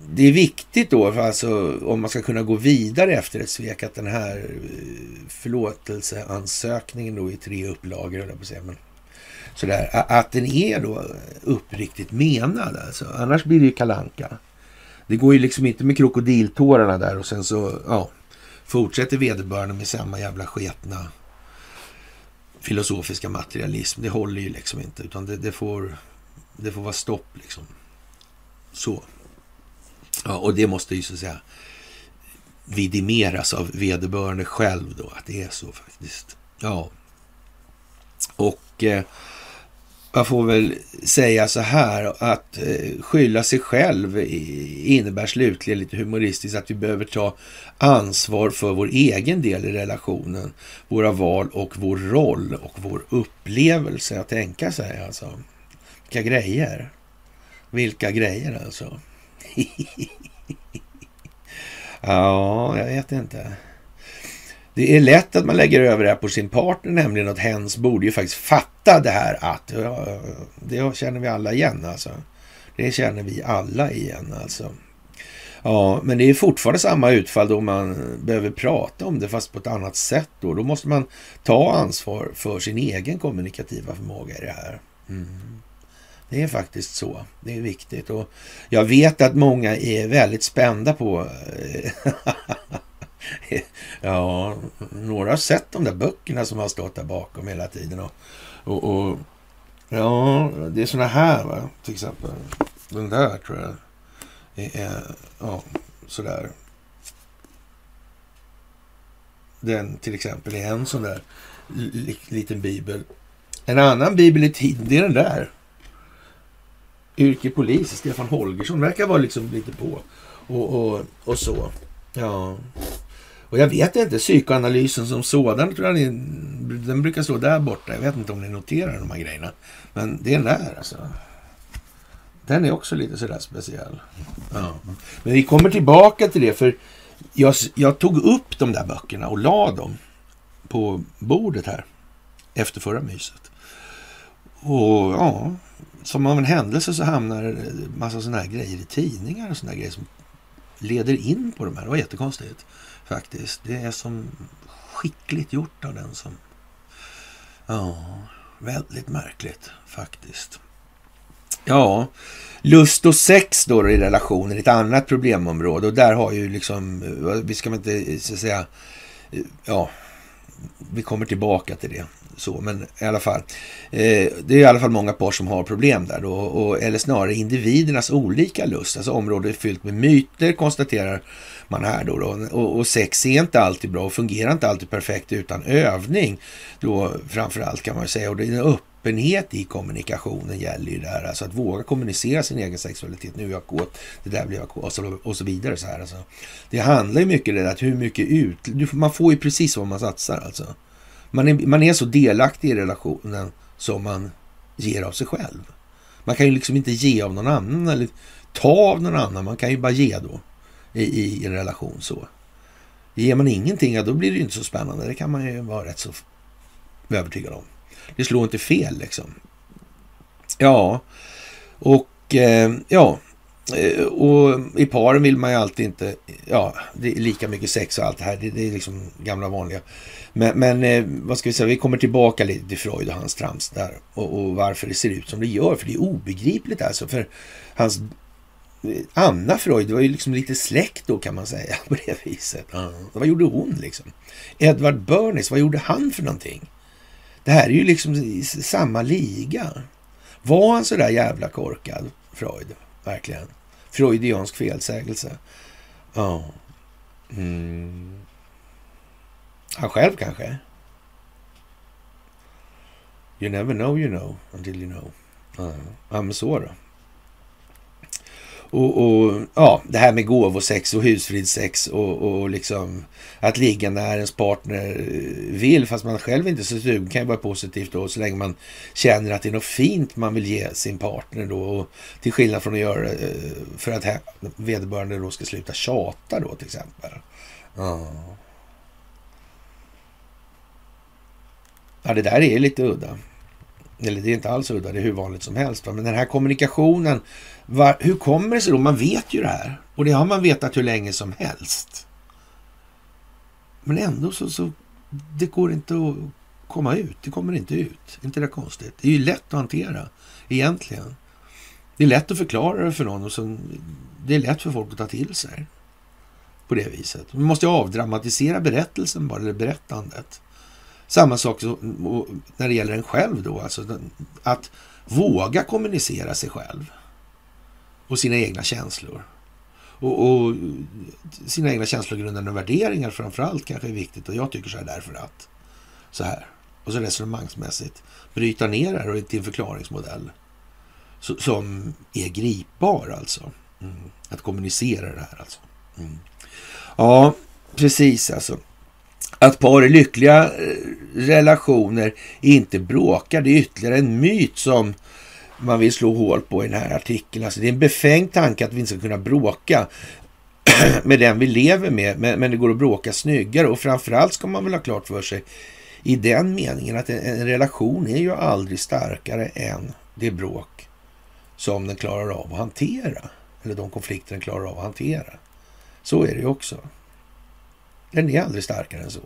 det är viktigt då, för alltså, om man ska kunna gå vidare efter ett svek, att den här eh, förlåtelseansökningen då i tre upplagor, eller på att säga, men sådär, att den är då uppriktigt menad. Alltså. Annars blir det ju kalanka. Det går ju liksom inte med krokodiltårarna där och sen så ja, fortsätter vederbörande med samma jävla sketna filosofiska materialism. Det håller ju liksom inte, utan det, det får, det får vara stopp liksom. Så. Ja, och det måste ju så att säga vidimeras av vederbörande själv då, att det är så faktiskt. Ja. Och eh, jag får väl säga så här att eh, skylla sig själv innebär slutligen lite humoristiskt att vi behöver ta ansvar för vår egen del i relationen, våra val och vår roll och vår upplevelse att tänka sig alltså. Vilka grejer. Vilka grejer alltså. ja, jag vet inte. Det är lätt att man lägger över det här på sin partner, nämligen att hens borde ju faktiskt fatta det här att, det känner vi alla igen alltså. Det känner vi alla igen alltså. Ja, men det är fortfarande samma utfall då man behöver prata om det fast på ett annat sätt då. Då måste man ta ansvar för sin egen kommunikativa förmåga i det här. Mm. Det är faktiskt så. Det är viktigt. Och jag vet att många är väldigt spända på eh, ja, några har sett de där böckerna som har stått där bakom hela tiden och, och, och Ja, det är såna här va, till exempel. Den där tror jag. Är, ja, sådär. Den till exempel är en sån där liten bibel. En annan bibel i tiden, det är den där. Yrkepolis, Stefan Holgersson verkar vara liksom lite på. Och, och, och så. Ja. Och jag vet inte, psykoanalysen som sådan tror jag ni, den brukar stå där borta. Jag vet inte om ni noterar de här grejerna. Men det är den där alltså. Den är också lite sådär speciell. Ja. Men vi kommer tillbaka till det för jag, jag tog upp de där böckerna och la dem på bordet här efter förra myset. Och ja, som av en händelse så hamnar en massa sådana här grejer i tidningar och sådana grejer som leder in på de här. Det var jättekonstigt faktiskt. Det är som skickligt gjort av den som... Ja, väldigt märkligt faktiskt. Ja, lust och sex då i relationer är ett annat problemområde och där har ju liksom, vi ska inte så att säga, ja, vi kommer tillbaka till det. Så, men i alla fall. Eh, det är i alla fall många par som har problem där då, och, eller snarare individernas olika lust. Alltså området är fyllt med myter konstaterar man här då. då. Och, och, sex är inte alltid bra och fungerar inte alltid perfekt utan övning. Då framför allt kan man säga. Och det är en öppenhet i kommunikationen gäller ju där. Alltså att våga kommunicera sin egen sexualitet. Nu är jag kåt, det där blir jag kåt och så, och så vidare. Så här, alltså. Det handlar ju mycket om att hur mycket ut... Man får ju precis vad man satsar alltså. Man är, man är så delaktig i relationen som man ger av sig själv. Man kan ju liksom inte ge av någon annan eller ta av någon annan. Man kan ju bara ge då i, i en relation så. Ger man ingenting, ja, då blir det ju inte så spännande. Det kan man ju vara rätt så övertygad om. Det slår inte fel liksom. Ja, och eh, ja, eh, och i paren vill man ju alltid inte, ja, det är lika mycket sex och allt det här. Det, det är liksom gamla vanliga. Men, men eh, vad ska vi säga, vi kommer tillbaka lite till Freud och hans trams där och, och, varför det ser ut som det gör. För det är obegripligt alltså. För hans Anna Freud var ju liksom lite släkt då kan man säga på det viset. Mm. Vad gjorde hon liksom? Edward Bernays, vad gjorde han för någonting? Det här är ju liksom samma liga. Var han så där jävla korkad, Freud? Verkligen. Freudiansk felsägelse. Ja. Mm. Han själv kanske? You never know you know until you know. Ja, men så då. Och, och, ja, det här med gåvosex och husfridssex och, och liksom att ligga när ens partner eh, vill fast man själv inte är så sugen kan ju vara positivt då så länge man känner att det är något fint man vill ge sin partner då. Och till skillnad från att göra det för att vederbörande då ska sluta tjata då till exempel. Ja. ja, det där är lite udda. Eller det är inte alls udda, det är hur vanligt som helst. Men den här kommunikationen var, hur kommer det sig då? Man vet ju det här och det har man vetat hur länge som helst. Men ändå så, så det går inte att komma ut. Det kommer inte ut. inte det konstigt? Det är ju lätt att hantera egentligen. Det är lätt att förklara det för någon och så, det är lätt för folk att ta till sig på det viset. Man måste avdramatisera berättelsen bara, eller berättandet. Samma sak när det gäller en själv då, alltså att våga kommunicera sig själv och sina egna känslor. Och, och sina egna känslogrundande värderingar framför allt kanske är viktigt och jag tycker så här därför att. Så här. Och så resonemangsmässigt bryta ner det här till en förklaringsmodell som är gripbar alltså. Mm. Att kommunicera det här alltså. Mm. Ja, precis alltså. Att par i lyckliga eh, relationer inte bråkar, det är ytterligare en myt som man vill slå hål på i den här artikeln. Alltså det är en befängd tanke att vi inte ska kunna bråka med den vi lever med, men, det går att bråka snyggare. Och framförallt ska man väl ha klart för sig i den meningen att en, en relation är ju aldrig starkare än det bråk som den klarar av att hantera. Eller de konflikter den klarar av att hantera. Så är det ju också. Den är aldrig starkare än så.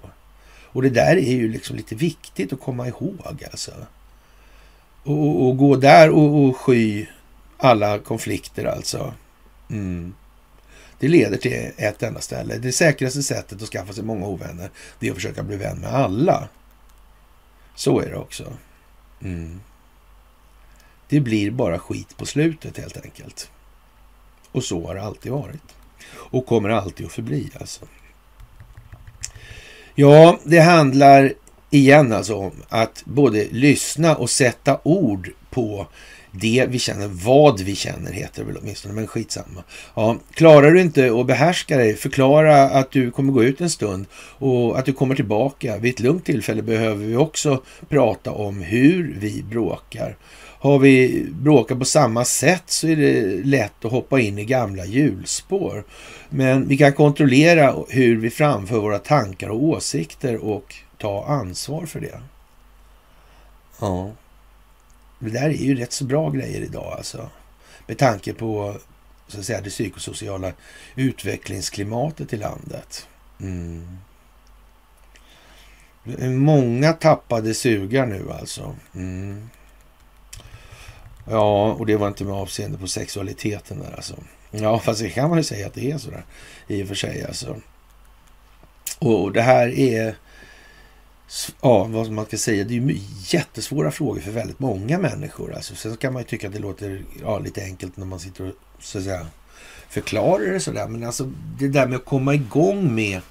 Och det där är ju liksom lite viktigt att komma ihåg alltså och, och gå där och, och sky alla konflikter alltså. Mm. Det leder till ett enda ställe. Det säkraste sättet att skaffa sig många ovänner det är att försöka bli vän med alla. Så är det också. Mm. Det blir bara skit på slutet helt enkelt. Och så har det alltid varit. Och kommer alltid att förbli alltså. Ja, det handlar igen alltså om att både lyssna och sätta ord på det vi känner, vad vi känner heter det väl åtminstone, men skitsamma. Ja, klarar du inte att behärska dig, förklara att du kommer gå ut en stund och att du kommer tillbaka. Vid ett lugnt tillfälle behöver vi också prata om hur vi bråkar. Har vi bråkat på samma sätt så är det lätt att hoppa in i gamla hjulspår. Men vi kan kontrollera hur vi framför våra tankar och åsikter och ta ansvar för det. Ja. Det där är ju rätt så bra grejer idag alltså. Med tanke på så att säga, det psykosociala utvecklingsklimatet i landet. Mm. Många tappade sugar nu alltså. Mm. Ja, och det var inte med avseende på sexualiteten där alltså. Ja, fast det kan man ju säga att det är sådär i och för sig alltså. Och det här är ja, vad man ska säga, det är ju jättesvåra frågor för väldigt många människor. Alltså, sen kan man ju tycka att det låter ja, lite enkelt när man sitter och så att säga, förklarar det sådär. Men alltså det där med att komma igång med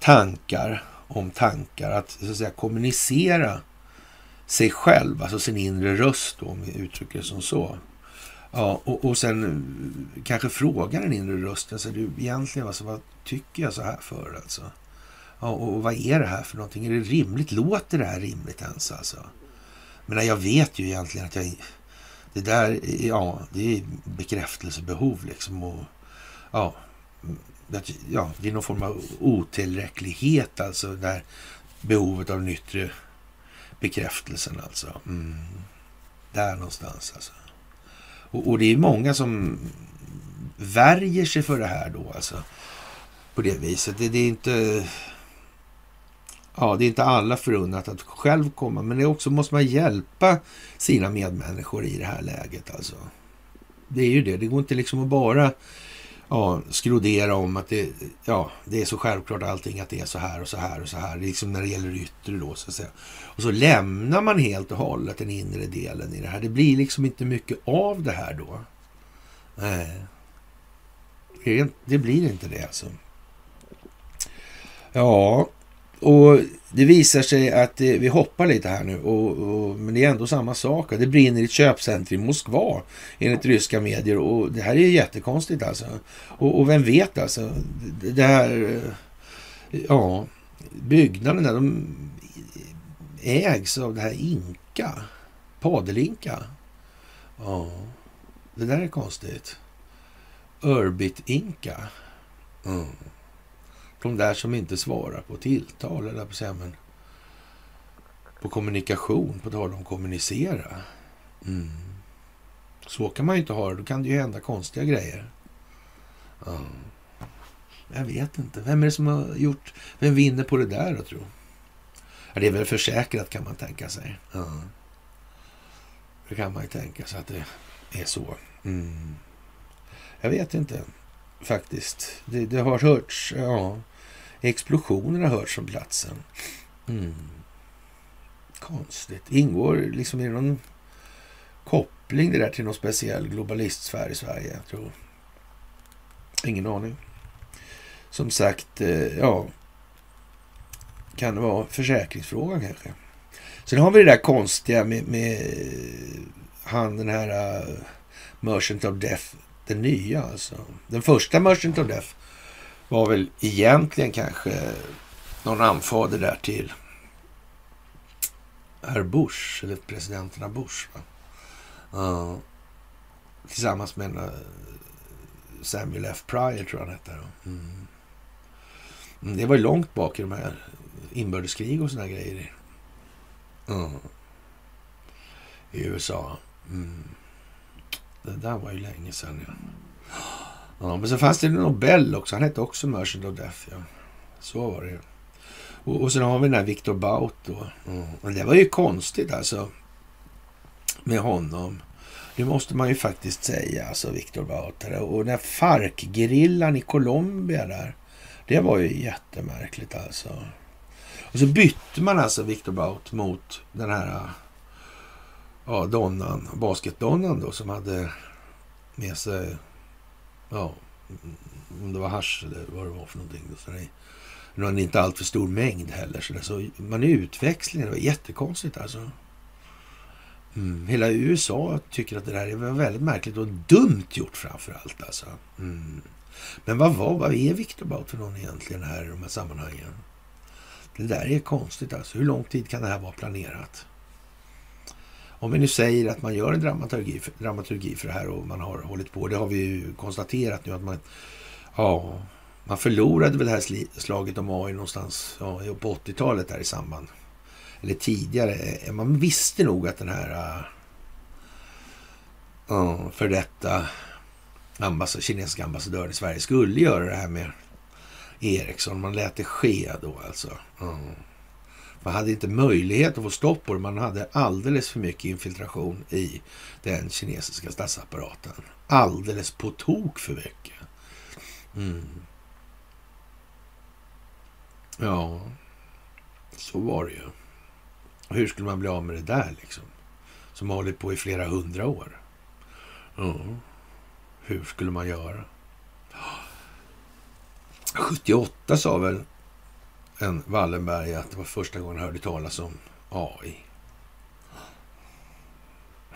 tankar om tankar, att så att säga kommunicera sig själv, alltså sin inre röst då, om vi uttrycker det som så. Ja, och, och sen eh, kanske fråga den inre rösten, alltså, du, egentligen alltså, vad tycker jag så här för alltså? Ja, och och vad är det här för någonting? Är det rimligt? Låter det här rimligt ens alltså? Men jag vet ju egentligen att jag... Det där, ja, det är bekräftelsebehov liksom. Och, ja, mm, ja, det är någon form av otillräcklighet alltså. Där behovet av den yttre bekräftelsen alltså. Mm. Där någonstans alltså. Och, och, det är många som värjer sig för det här då alltså. På det viset. Det, det är inte ja, det är inte alla förunnat att själv komma, men det också måste man hjälpa sina medmänniskor i det här läget. Alltså. Det är ju det. Det går inte liksom att bara ja, skrodera om att det, ja, det är så självklart allting att det är så här och så här och så här. Liksom när det gäller det yttre då så att säga. Och så lämnar man helt och hållet den inre delen i det här. Det blir liksom inte mycket av det här då. Nej. Det blir inte det alltså. Ja, och det visar sig att det, vi hoppar lite här nu, och, och, men det är ändå samma sak. Det brinner i ett köpcentrum i Moskva enligt ryska medier och det här är jättekonstigt alltså. Och, och vem vet alltså, det här, eh, ja, byggnaden där, de ägs av det här Inka, Padelinka. Ja, det där är konstigt. Urbit Inka. Mm. De där som inte svarar på tilltal, eller på säga, men på kommunikation, på tal om kommunicera. Mm. Så kan man ju inte ha det. Då kan det ju hända konstiga grejer. Mm. Jag vet inte. Vem är det som har gjort... Vem vinner på det där då, tro? Ja, det är väl försäkrat kan man tänka sig. Mm. Det kan man ju tänka sig att det är så. Mm. Jag vet inte faktiskt. Det, det har hörts, ja. Explosioner har hörts från platsen. Mm. Konstigt. Ingår liksom i någon koppling det där till någon speciell globalistsfär i Sverige? Jag tror. Ingen aning. Som sagt, eh, ja. Kan det vara försäkringsfrågan kanske? Sen har vi det där konstiga med, med han den här uh, Merchant of Death, den nya alltså. Den första Merchant of Death var väl egentligen kanske någon anfader där till herr Bush, eller presidenterna Bush. Va? Uh, tillsammans med eh, Samuel F. Pryor tror jag han hette. Mm. mm. Det var ju långt bak i de här inbördeskrig och såna grejer. Uh. I eh, USA. Mm. Det där var ju länge sedan. Ja. Ja, men så fanns det Nobel också. Han hette också Merchant of Death. Ja. Så var det ju. Och, och sen har vi den här Victor Baut då. Mm. Men det var ju konstigt alltså. Med honom. Det måste man ju faktiskt säga, alltså Victor Baut. Och den här Farc-gerillan i Colombia där. Det var ju jättemärkligt alltså. Och så bytte man alltså Victor Baut mot den här ja, donnan, basketdonnan då som hade med sig, ja, om det var hasch eller vad det var för någonting. Så det, det var inte alltför stor mängd heller. Så, det, så man utväxlingen, det var jättekonstigt alltså. Mm. Hela USA tycker att det där är väldigt märkligt och dumt gjort framför allt. Alltså. Mm. Men vad var, vad är Victor Bout för någon egentligen här i de här sammanhangen? Det där är konstigt alltså. Hur lång tid kan det här vara planerat? Om vi nu säger att man gör en dramaturgi för, dramaturgi för det här och man har hållit på. Det har vi ju konstaterat nu att man, ja, man förlorade väl det här slaget om AI någonstans ja, på 80-talet där i samband. Eller tidigare. Eh, man visste nog att den här uh, för detta ambassad, kinesiska ambassadören i Sverige skulle göra det här med Ericsson. Man lät det ske då alltså. Uh. Man hade inte möjlighet att få stopp på det. Man hade alldeles för mycket infiltration i den kinesiska statsapparaten. Alldeles på tok för mycket. Mm. Ja, så var det ju. Hur skulle man bli av med det där liksom? Som har hållit på i flera hundra år. Ja. Hur skulle man göra? 78 sa väl en Wallenberg att det var första gången han hörde talas om AI.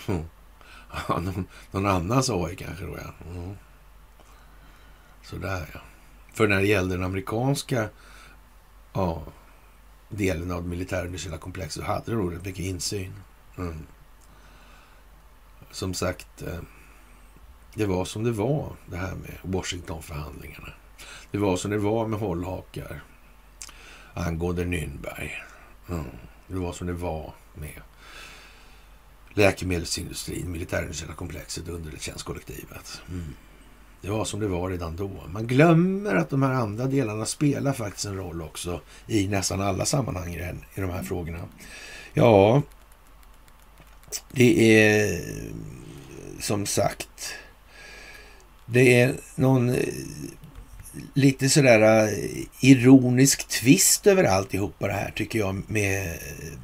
Mm. Ja, någon, någon annans AI kanske då, ja. Mm. Sådär, ja. För när det gällde den amerikanska ja, delen av det militärindustriella komplexet så hade det då rätt mycket insyn. Mm. Som sagt, eh, det var som det var det här med Washingtonförhandlingarna. Det var som det var med hållhakar angående Nürnberg. Mm. Det var som det var med läkemedelsindustrin, militärindustriella komplexet, underrättelsetjänstkollektivet. Mm. Det var som det var redan då. Man glömmer att de här andra delarna spelar faktiskt en roll också i nästan alla sammanhang i, i de här frågorna. Ja, det är som sagt, det är någon eh, lite sådär äh, ironisk twist över alltihopa det här tycker jag med äh,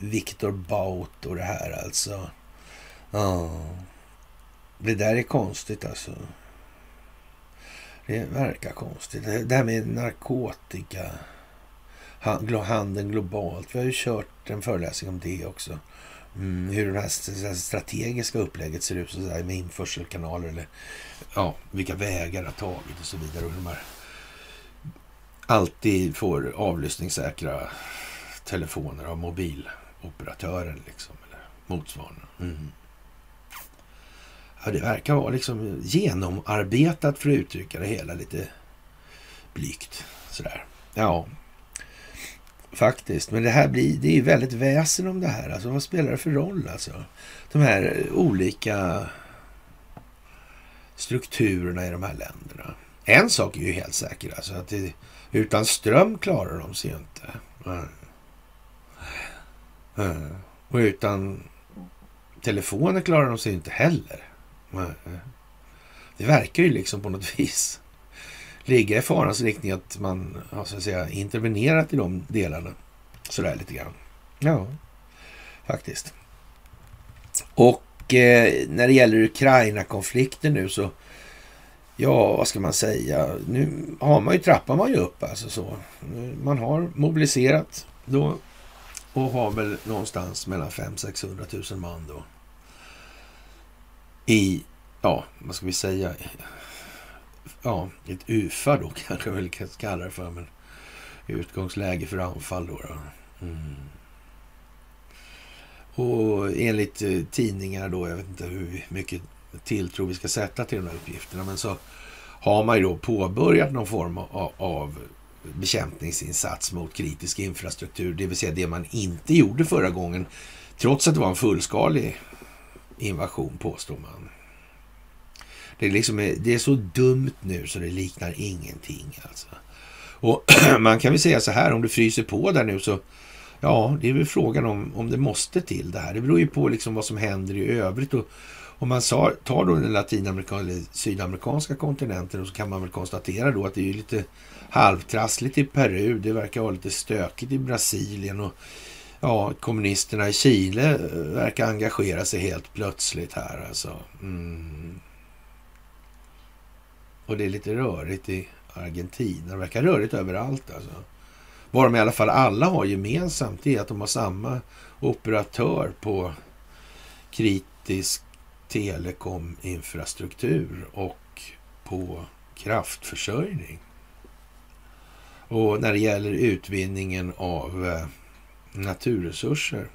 Viktor Baut och det här alltså. Ja. Det där är konstigt alltså. Det verkar konstigt. Det här med narkotika. Handeln globalt. Vi har ju kört en föreläsning om det också. Mm, hur det här strategiska upplägget ser ut så där, med införselkanaler eller ja, vilka vägar har tagit och så vidare. Och hur de här alltid får avlyssningssäkra telefoner av mobiloperatören liksom, eller motsvarande. Mm. Ja, det verkar vara liksom genomarbetat för att uttrycka det hela lite blygt. Sådär. Ja, faktiskt. Men det här blir, det är väldigt väsen om det här. Alltså, vad spelar det för roll? Alltså? De här olika strukturerna i de här länderna. En sak är ju helt säker, alltså att det, utan ström klarar de sig ju inte. Eh. Och utan telefoner klarar de sig inte heller. Eh. Det verkar ju liksom på något vis ligga i farans riktning att man har så att säga intervenerat i de delarna. Sådär lite grann. Ja, faktiskt. Och eh, när det gäller Ukraina-konflikten nu så Ja, vad ska man säga? Nu har man ju, trappar man ju upp alltså så. Man har mobiliserat då och har väl någonstans mellan 500 000 000 man då i, ja, vad ska vi säga, ja, ett UFA då kanske man kan kalla det för, men utgångsläge för anfall då. då. Mm. Och enligt eh, tidningar då, jag vet inte hur mycket tilltro vi ska sätta till de här uppgifterna, men så har man ju då påbörjat någon form av, av bekämpningsinsats mot kritisk infrastruktur, det vill säga det man inte gjorde förra gången, trots att det var en fullskalig invasion påstår man. Det är, liksom, det är så dumt nu så det liknar ingenting. Alltså. Och man kan väl säga så här, om du fryser på där nu så Ja, det är väl frågan om, om det måste till det här. Det beror ju på liksom vad som händer i övrigt. Och om man tar då den latinamerikanska eller sydamerikanska kontinenten så kan man väl konstatera då att det är lite halvtrassligt i Peru. Det verkar vara lite stökigt i Brasilien och ja, kommunisterna i Chile eh, verkar engagera sig helt plötsligt här alltså. Mm. Och det är lite rörigt i Argentina. Det verkar rörigt överallt alltså. Vad de i alla fall alla har gemensamt är att de har samma operatör på kritisk telekominfrastruktur och på kraftförsörjning. Och när det gäller utvinningen av eh, naturresurser.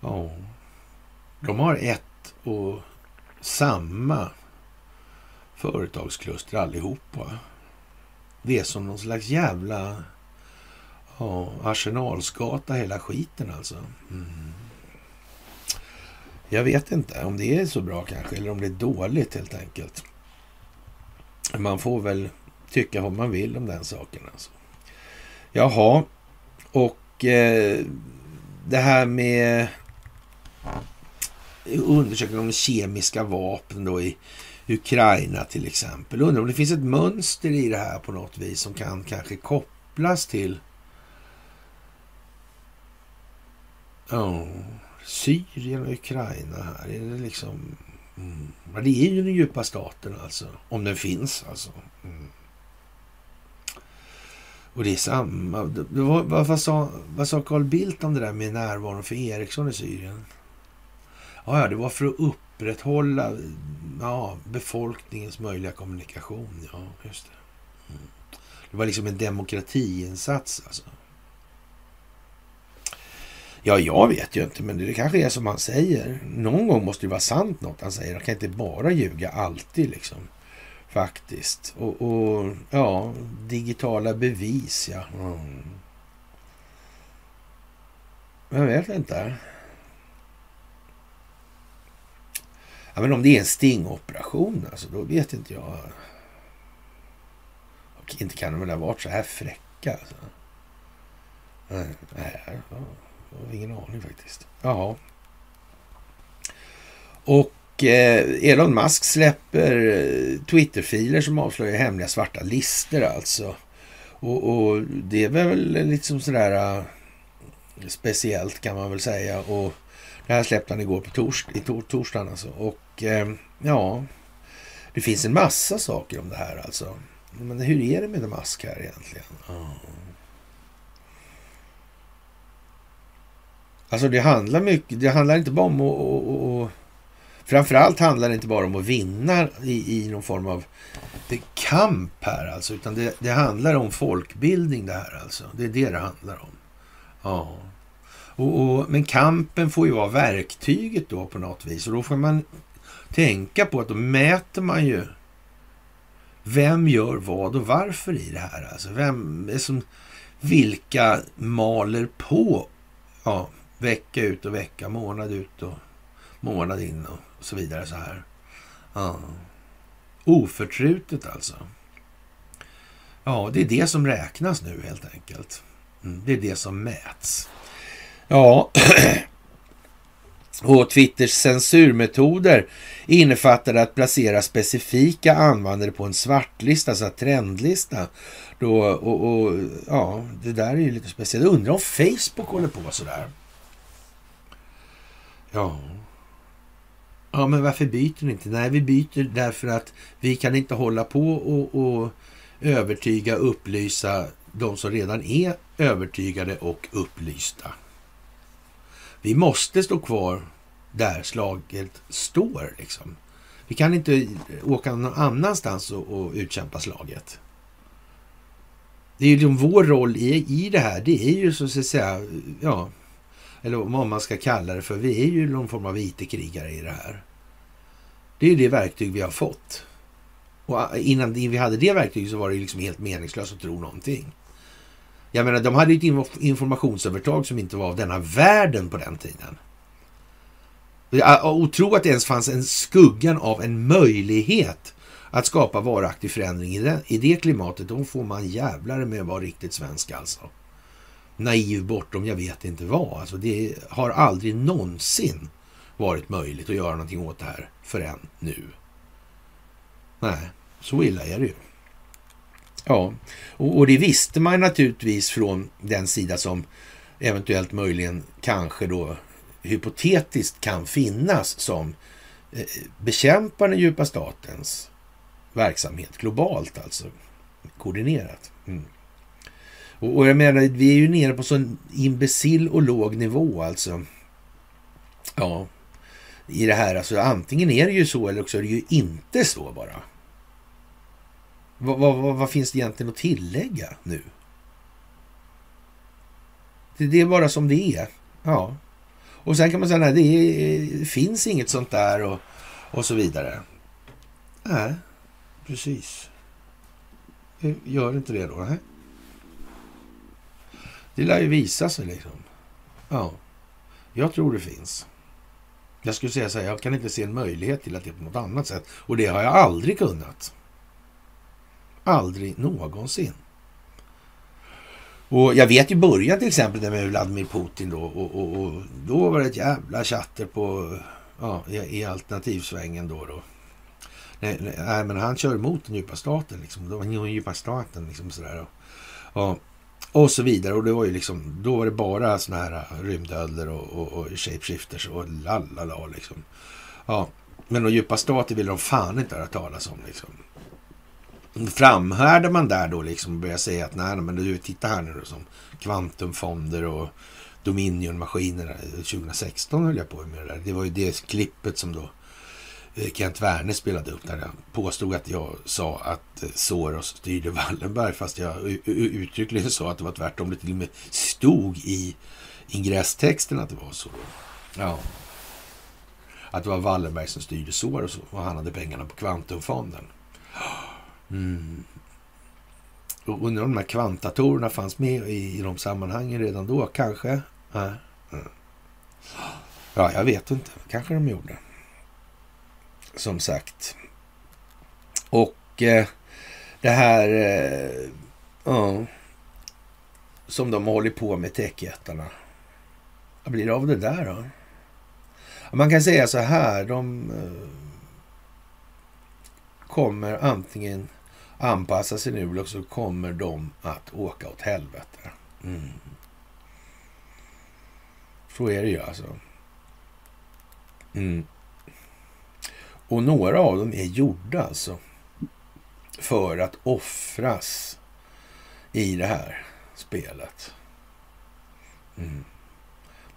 Ja, de har ett och samma företagskluster allihopa. Det är som någon slags jävla ja, arsenalsgata hela skiten alltså. Mm. Jag vet inte om det är så bra kanske eller om det är dåligt helt enkelt. Man får väl tycka vad man vill om den saken. Alltså. Jaha, och eh, det här med undersökning om kemiska vapen då i Ukraina till exempel. Undrar om det finns ett mönster i det här på något vis som kan kanske kopplas till oh, Syrien och Ukraina här. Är det liksom... Mm, det är ju den djupa staten alltså. Om den finns alltså. Mm. Och det är samma. Vad, vad, vad, sa, vad sa Carl Bildt om det där med närvaron för Ericsson i Syrien? Ja, ja, det var för att upprätthålla ja, befolkningens möjliga kommunikation. Ja, just det. Mm. Det var liksom en demokratiinsats alltså. Ja, jag vet ju inte, men det kanske är som han säger. Någon gång måste det vara sant något han säger. Han kan inte bara ljuga alltid liksom. Faktiskt. Och, och ja, digitala bevis, ja. Mm. Jag vet inte. Ja, men om det är en stingoperation, alltså, då vet inte jag. Och inte kan de väl ha varit så här fräcka. Alltså. Nej, nej, jag har ingen aning faktiskt. Jaha. Och Eh, Elon Musk släpper eh, Twitterfiler som avslöjar hemliga svarta listor alltså. Och, och det är väl liksom sådär eh, speciellt kan man väl säga. Och det här släppte han igår på tors, i tor, torsdagen alltså. Och eh, ja, det finns en massa saker om det här alltså. Men hur är det med Damask här egentligen? Oh. Alltså det handlar mycket, det handlar inte bara om att Framförallt handlar det inte bara om att vinna i, i någon form av kamp här alltså, utan det, det, handlar om folkbildning det här alltså. Det är det det handlar om. Ja. Och, och, men kampen får ju vara verktyget då på något vis och då får man tänka på att då mäter man ju vem gör vad och varför i det här. Alltså vem är som, vilka maler på ja, vecka ut och vecka, månad ut och månad in och så vidare så här. Ja. Oförtrutet alltså. Ja, det är det som räknas nu helt enkelt. Mm, det är det som mäts. Ja, och Twitters censurmetoder innefattade att placera specifika användare på en svartlista, alltså trendlista. Då, och, och, ja, det där är ju lite speciellt. Jag undrar om Facebook håller på sådär. Ja, Ja, men varför byter ni inte? Nej, vi byter därför att vi kan inte hålla på och, och övertyga, upplysa de som redan är övertygade och upplysta. Vi måste stå kvar där slaget står. Liksom. Vi kan inte åka någon annanstans och, och utkämpa slaget. Det är ju liksom vår roll i, i det här. Det är ju så att säga, ja, eller vad man ska kalla det för. Vi är ju någon form av IT-krigare i det här. Det är ju det verktyg vi har fått. Och ah, innan vi hade det verktyget så var det liksom helt meningslöst att tro någonting. Jag menar, de hade ett informationsövertag som inte var av denna världen på den tiden. Och tro att det ens fanns en skuggan av en möjlighet att skapa varaktig förändring i det, i det klimatet, då får man jävlar med att vara riktigt svensk alltså. Naiv bortom jag vet inte vad. Alltså det har aldrig någonsin varit möjligt att göra någonting åt det här förrän nu. Nej, så illa är det ju. Ja, och, och det visste man naturligtvis från den sida som eventuellt möjligen kanske då hypotetiskt kan finnas som eh, bekämpar den djupa statens verksamhet globalt alltså. Koordinerat. Mm. Och, och, jag menar, vi är ju nere på sån imbecill och låg nivå alltså. Ja, i det här. Alltså antingen är det ju så eller också är det ju inte så bara. Vad, vad, vad finns det egentligen att tillägga nu? Det, det är bara som det är. Ja. Och sen kan man säga att det är, eh, finns inget sånt där och, och så vidare. Nej, precis. Gör inte det då? Nej. Det lär ju visa sig liksom. Ja, jag tror det finns. Jag skulle säga så här, jag kan inte se en möjlighet till att det är på något annat sätt. Och det har jag aldrig kunnat. Aldrig någonsin. Och jag vet ju början till exempel med Vladimir Putin då och, och, och, då var det ett jävla chatter på ja, i, i alternativsvängen då. då. Nej, nej, men han kör emot den djupa staten liksom. Den djupa staten liksom sådär. Och, och, och så vidare. Och det var ju liksom, då var det bara såna här rymdödlor och, och, och shapeshifters och lalala liksom. Ja, men de djupa stater vill de fan inte höra talas om liksom. Framhärdar man där då liksom och börjar säga att nej, men du titta här nu då som kvantumfonder och Dominion-maskinerna eh, 2016 höll jag på med det där. Det var ju det klippet som då eh, Kent Werner spelade upp där jag påstod att jag sa att eh, Soros styrde Wallenberg fast jag uttryckligen sa att det var tvärtom. Det till och med stod i ingresstexten att det var så. Ja. Att det var Wallenberg som styrde Soros och han hade pengarna på Kvantumfonden. Mm. Och undrar om de här kvantdatorerna fanns med i, i de sammanhangen redan då, kanske? Ja. Mm. ja, jag vet inte. Kanske de gjorde. Som sagt. Och eh, det här... Eh, ja, som de håller på med techjättarna. Vad blir det av det där då? Man kan säga så här. De eh, kommer antingen anpassa sig nu och så kommer de att åka åt helvete. Mm. Så är det ju alltså. Mm. Och några av dem är gjorda alltså för att offras i det här spelet. Mm.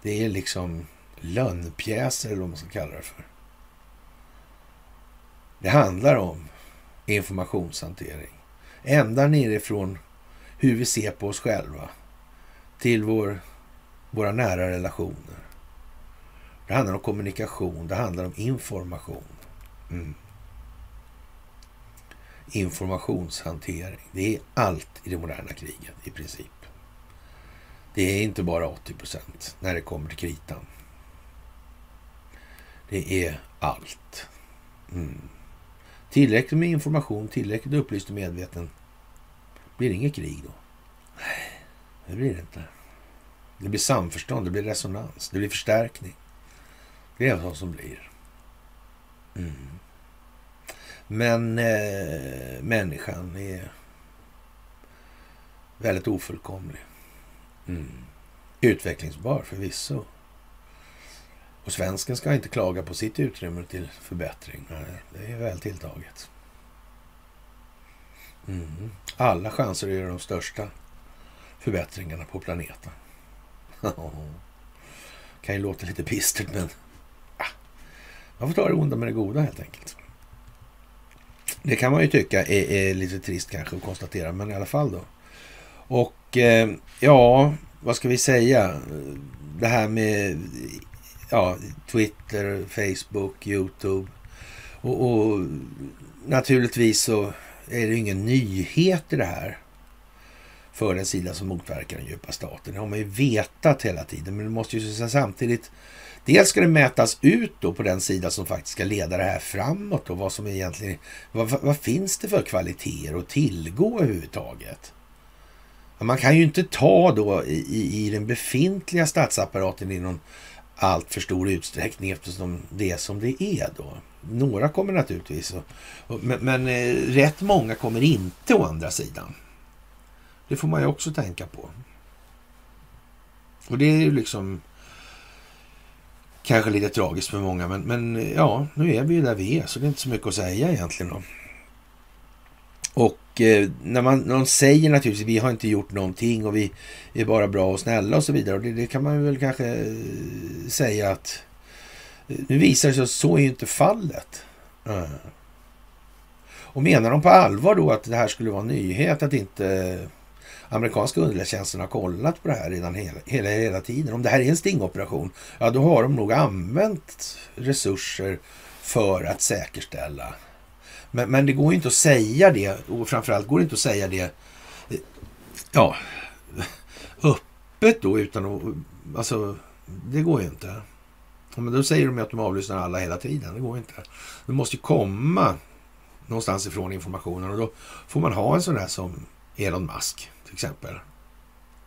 Det är liksom lönnpjäser eller vad man ska kalla det för. Det handlar om informationshantering. Ända nerifrån hur vi ser på oss själva till vår, våra nära relationer. Det handlar om kommunikation, det handlar om information. Mm. Informationshantering. Det är allt i det moderna kriget i princip. Det är inte bara 80 procent när det kommer till kritan. Det är allt. Mm. Tillräckligt med information, tillräckligt upplyst och medveten. Blir det inget krig då? Nej, det blir det inte. Det blir samförstånd, det blir resonans, det blir förstärkning. Det är vad som blir. Mm. Men eh, människan är väldigt ofullkomlig. Mm. Utvecklingsbar förvisso. Och svensken ska inte klaga på sitt utrymme till förbättring. det är väl tilltaget. Mm. Alla chanser att göra de största förbättringarna på planeten. kan ju låta lite bistert, men ah, man får ta det onda med det goda helt enkelt. Det kan man ju tycka är, är lite trist kanske att konstatera, men i alla fall då. Och eh, ja, vad ska vi säga? Det här med ja, Twitter, Facebook, Youtube. Och, och, naturligtvis så är det ingen nyhet i det här för den sida som motverkar den djupa staten. Det har man ju vetat hela tiden, men det måste ju samtidigt Dels ska det mätas ut då på den sida som faktiskt ska leda det här framåt och vad som egentligen, vad, vad finns det för kvaliteter att tillgå överhuvudtaget? Man kan ju inte ta då i, i den befintliga statsapparaten i någon allt för stor utsträckning eftersom det är som det är då. Några kommer naturligtvis, och, och, men, men eh, rätt många kommer inte å andra sidan. Det får man ju också tänka på. Och det är ju liksom kanske lite tragiskt för många, men, men ja, nu är vi ju där vi är, så det är inte så mycket att säga egentligen. Då. Och Eh, när man när de säger naturligtvis vi har inte gjort någonting och vi är bara bra och snälla och så vidare. Och det, det kan man väl kanske eh, säga att eh, nu visar det sig att så är ju inte fallet. Mm. Och menar de på allvar då att det här skulle vara en nyhet att inte amerikanska underrättelsetjänsten har kollat på det här redan hela, hela, hela tiden. Om det här är en stingoperation, ja då har de nog använt resurser för att säkerställa. Men, men det går inte att säga det och framförallt går det inte att säga det ja, öppet då utan att, alltså det går ju inte. Men då säger de att de avlyssnar alla hela tiden. Det går inte. Det måste ju komma någonstans ifrån informationen och då får man ha en sån här som Elon Musk till exempel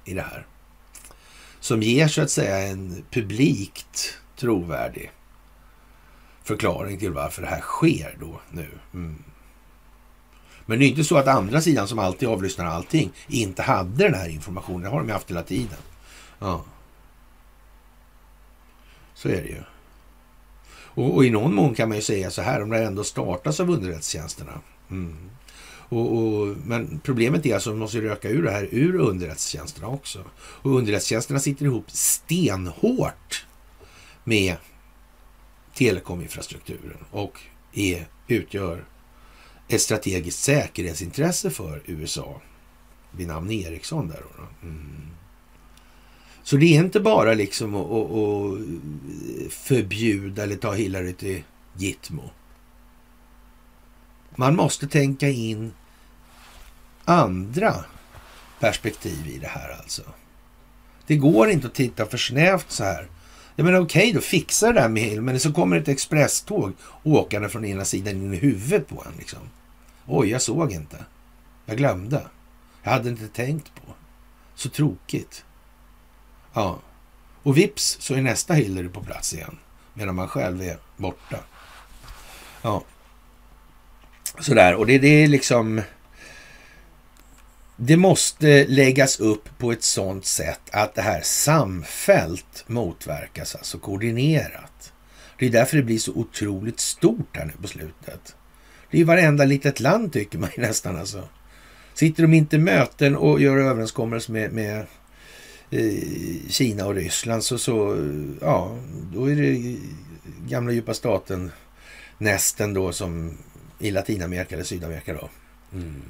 i det här. Som ger så att säga en publikt trovärdig förklaring till varför det här sker då nu. Mm. Men det är inte så att andra sidan som alltid avlyssnar allting inte hade den här informationen. Det har de ju haft hela tiden. Ja. Så är det ju. Och, och, i någon mån kan man ju säga så här, om det ändå startas av underrättelsetjänsterna. Mm. Och, och, men problemet är alltså att man måste röka ur det här ur underrättelsetjänsterna också. Och underrättelsetjänsterna sitter ihop stenhårt med telekominfrastrukturen och är, utgör ett strategiskt säkerhetsintresse för USA vid namn Ericsson. Där då. Mm. Så det är inte bara liksom att, att, att förbjuda eller ta Hillary till Gitmo. Man måste tänka in andra perspektiv i det här alltså. Det går inte att titta för snävt så här. Jag menar okej, okay, då fixar det där med Hill, men så kommer ett expresståg åkande från ena sidan in i huvudet på en. Liksom. Oj, jag såg inte. Jag glömde. Jag hade inte tänkt på. Så tråkigt. Ja. Och vips så är nästa Hillary på plats igen. Medan man själv är borta. Ja. Sådär, och det, det är liksom... Det måste läggas upp på ett sådant sätt att det här samfällt motverkas, alltså koordinerat. Det är därför det blir så otroligt stort här nu på slutet. Det är ju varenda litet land tycker man nästan alltså. Sitter de inte i möten och gör överenskommelser med, med eh, Kina och Ryssland så, så ja, då är det gamla djupa staten nästen då som i Latinamerika eller Sydamerika då. Mm.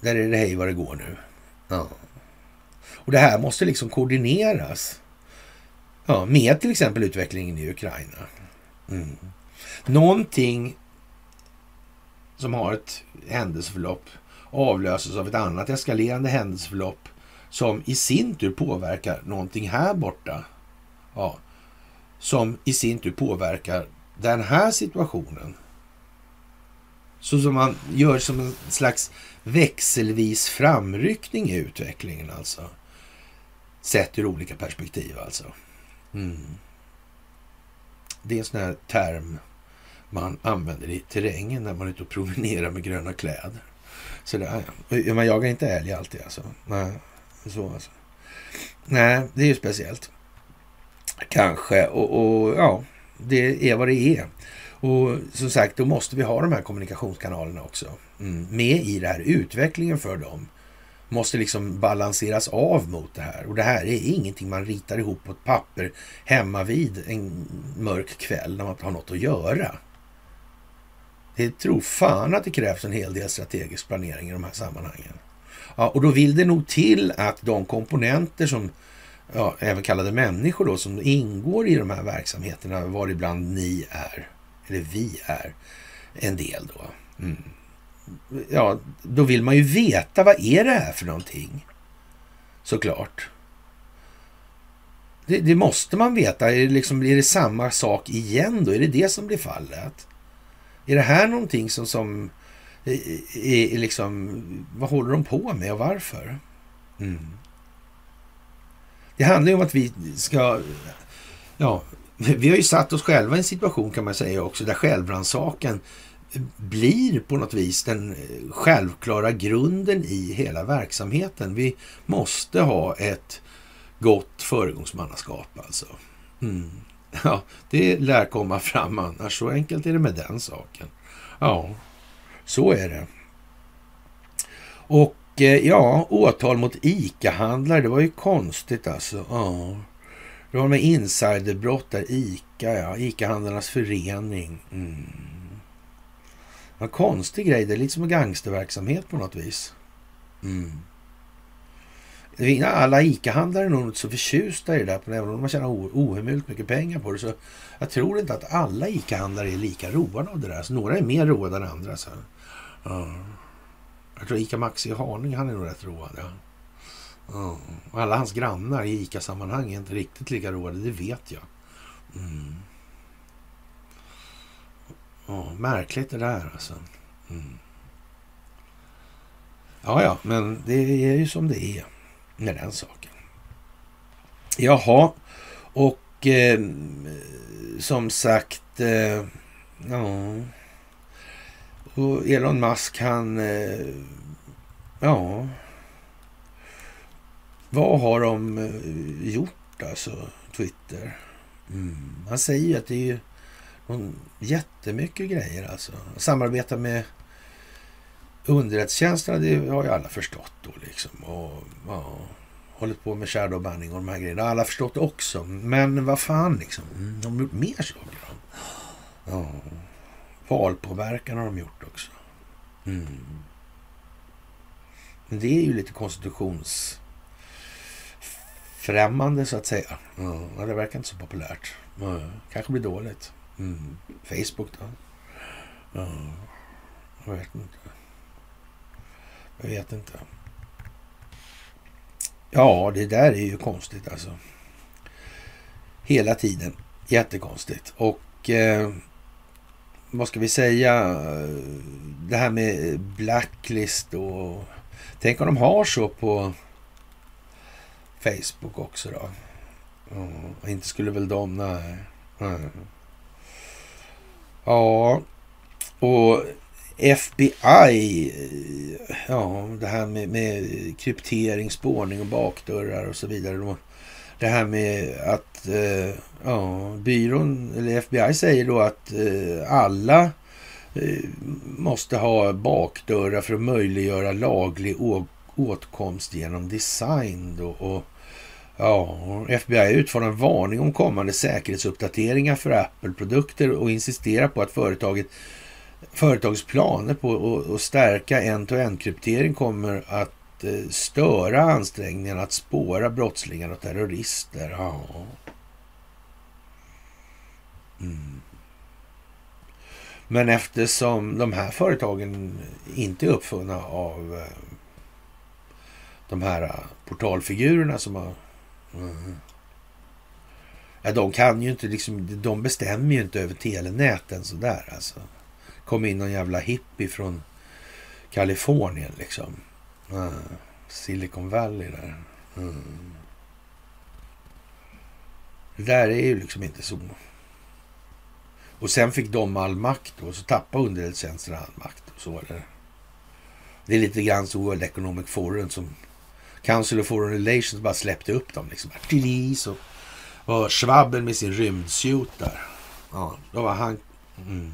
Där är det hej vad det går nu. Ja. Och det här måste liksom koordineras. Ja, med till exempel utvecklingen i Ukraina. Mm. Någonting som har ett händelseförlopp avlöses av ett annat eskalerande händelseförlopp som i sin tur påverkar någonting här borta. Ja, som i sin tur påverkar den här situationen. Så som man gör som en slags växelvis framryckning i utvecklingen alltså. Sett ur olika perspektiv alltså. Mm. Det är en sån här term man använder i terrängen när man är ute och promenerar med gröna kläder. Så där, ja. Man jagar inte älg alltid alltså. Nej, så alltså. Nej, det är ju speciellt. Kanske, och, och ja, det är vad det är. Och som sagt, då måste vi ha de här kommunikationskanalerna också mm, med i det här. Utvecklingen för dem måste liksom balanseras av mot det här. Och det här är ingenting man ritar ihop på ett papper hemma vid en mörk kväll när man inte har något att göra. Det tror fan att det krävs en hel del strategisk planering i de här sammanhangen. Ja, och då vill det nog till att de komponenter som, ja, även kallade människor då, som ingår i de här verksamheterna, varibland ni är, eller vi är, en del då. Mm. Ja, då vill man ju veta vad är det här för någonting? Såklart. Det, det måste man veta. Är det, liksom, är det samma sak igen då? Är det det som blir fallet? Är det här någonting som, som är, är liksom, vad håller de på med och varför? Mm. Det handlar ju om att vi ska, ja, vi har ju satt oss själva i en situation kan man säga också där självrannsakan blir på något vis den eh, självklara grunden i hela verksamheten. Vi måste ha ett gott föregångsmannaskap alltså. Mm. Ja, det lär komma fram annars. Så enkelt är det med den saken. Ja, så är det. Och eh, ja, åtal mot ICA-handlare, det var ju konstigt alltså. Ja. Det var med insiderbrott där, ICA, ja. ICA-handlarnas förening. Mm. En konstig grej, det är lite som gangsterverksamhet på något vis. Mm. Alla ICA-handlare är nog inte så förtjusta i det där, även om man tjänar ohemult mycket pengar på det. Så jag tror inte att alla ICA-handlare är lika roade av det där. Så några är mer roade än andra. Så. Ja. Jag tror ICA Maxi i Haninge, han är nog rätt road. Ja. Mm. Och alla hans grannar i ICA-sammanhang är inte riktigt lika roade, det vet jag. Mm. Ja, märkligt det där alltså. Mm. Ja, ja, men det är ju som det är med den saken. Jaha, och eh, som sagt, eh, ja. Och Elon Musk han, eh, ja. Vad har de eh, gjort alltså, Twitter? Mm. Han säger ju att det är ju jättemycket grejer alltså. Samarbeta med underrättelsetjänsterna, det har ju alla förstått då liksom. Och ja, hållit på med shadow banning och de här grejerna. Alla förstått också. Men vad fan liksom. Mm, de har gjort mer saker då. Ja. Valpåverkan har de gjort också. Mm. Men det är ju lite konstitutions konstitutionsfrämmande så att säga. Ja, det verkar inte så populärt. Ja, kanske blir dåligt. Mm. Facebook då? Ja, jag vet inte. Jag vet inte. Ja, det där är ju konstigt alltså. Hela tiden. Jättekonstigt. Och eh, vad ska vi säga? Det här med blacklist och... Tänk om de har så på Facebook också då? Ja, inte skulle väl de, nej. nej. Ja, och FBI, ja det här med, med kryptering, spårning och bakdörrar och så vidare. Det här med att eh, ja, byrån, eller FBI säger då att eh, alla eh, måste ha bakdörrar för att möjliggöra laglig åtkomst genom design. Då, och, ja, FBI utfärdar en varning om kommande säkerhetsuppdateringar för Apple-produkter och insisterar på att företaget företagets planer på att stärka end-to-end-kryptering kommer att eh, störa ansträngningarna att spåra brottslingar och terrorister. Ja. Mm. Men eftersom de här företagen inte är uppfunna av eh, de här äh, portalfigurerna som har... Mm. Ja, de kan ju inte liksom, de bestämmer ju inte över telenäten sådär alltså kom in någon jävla hippie från Kalifornien liksom. Mm. Silicon Valley där. Mm. Det där är ju liksom inte så. Och sen fick de all makt och så tappade underrättelsetjänsterna all makt. Och så var det. det är lite grann så World Economic Forum som Council of Foreign Relations bara släppte upp dem. Liksom. Så var Schwabben med sin rymdsuit där. Ja, då var han... Mm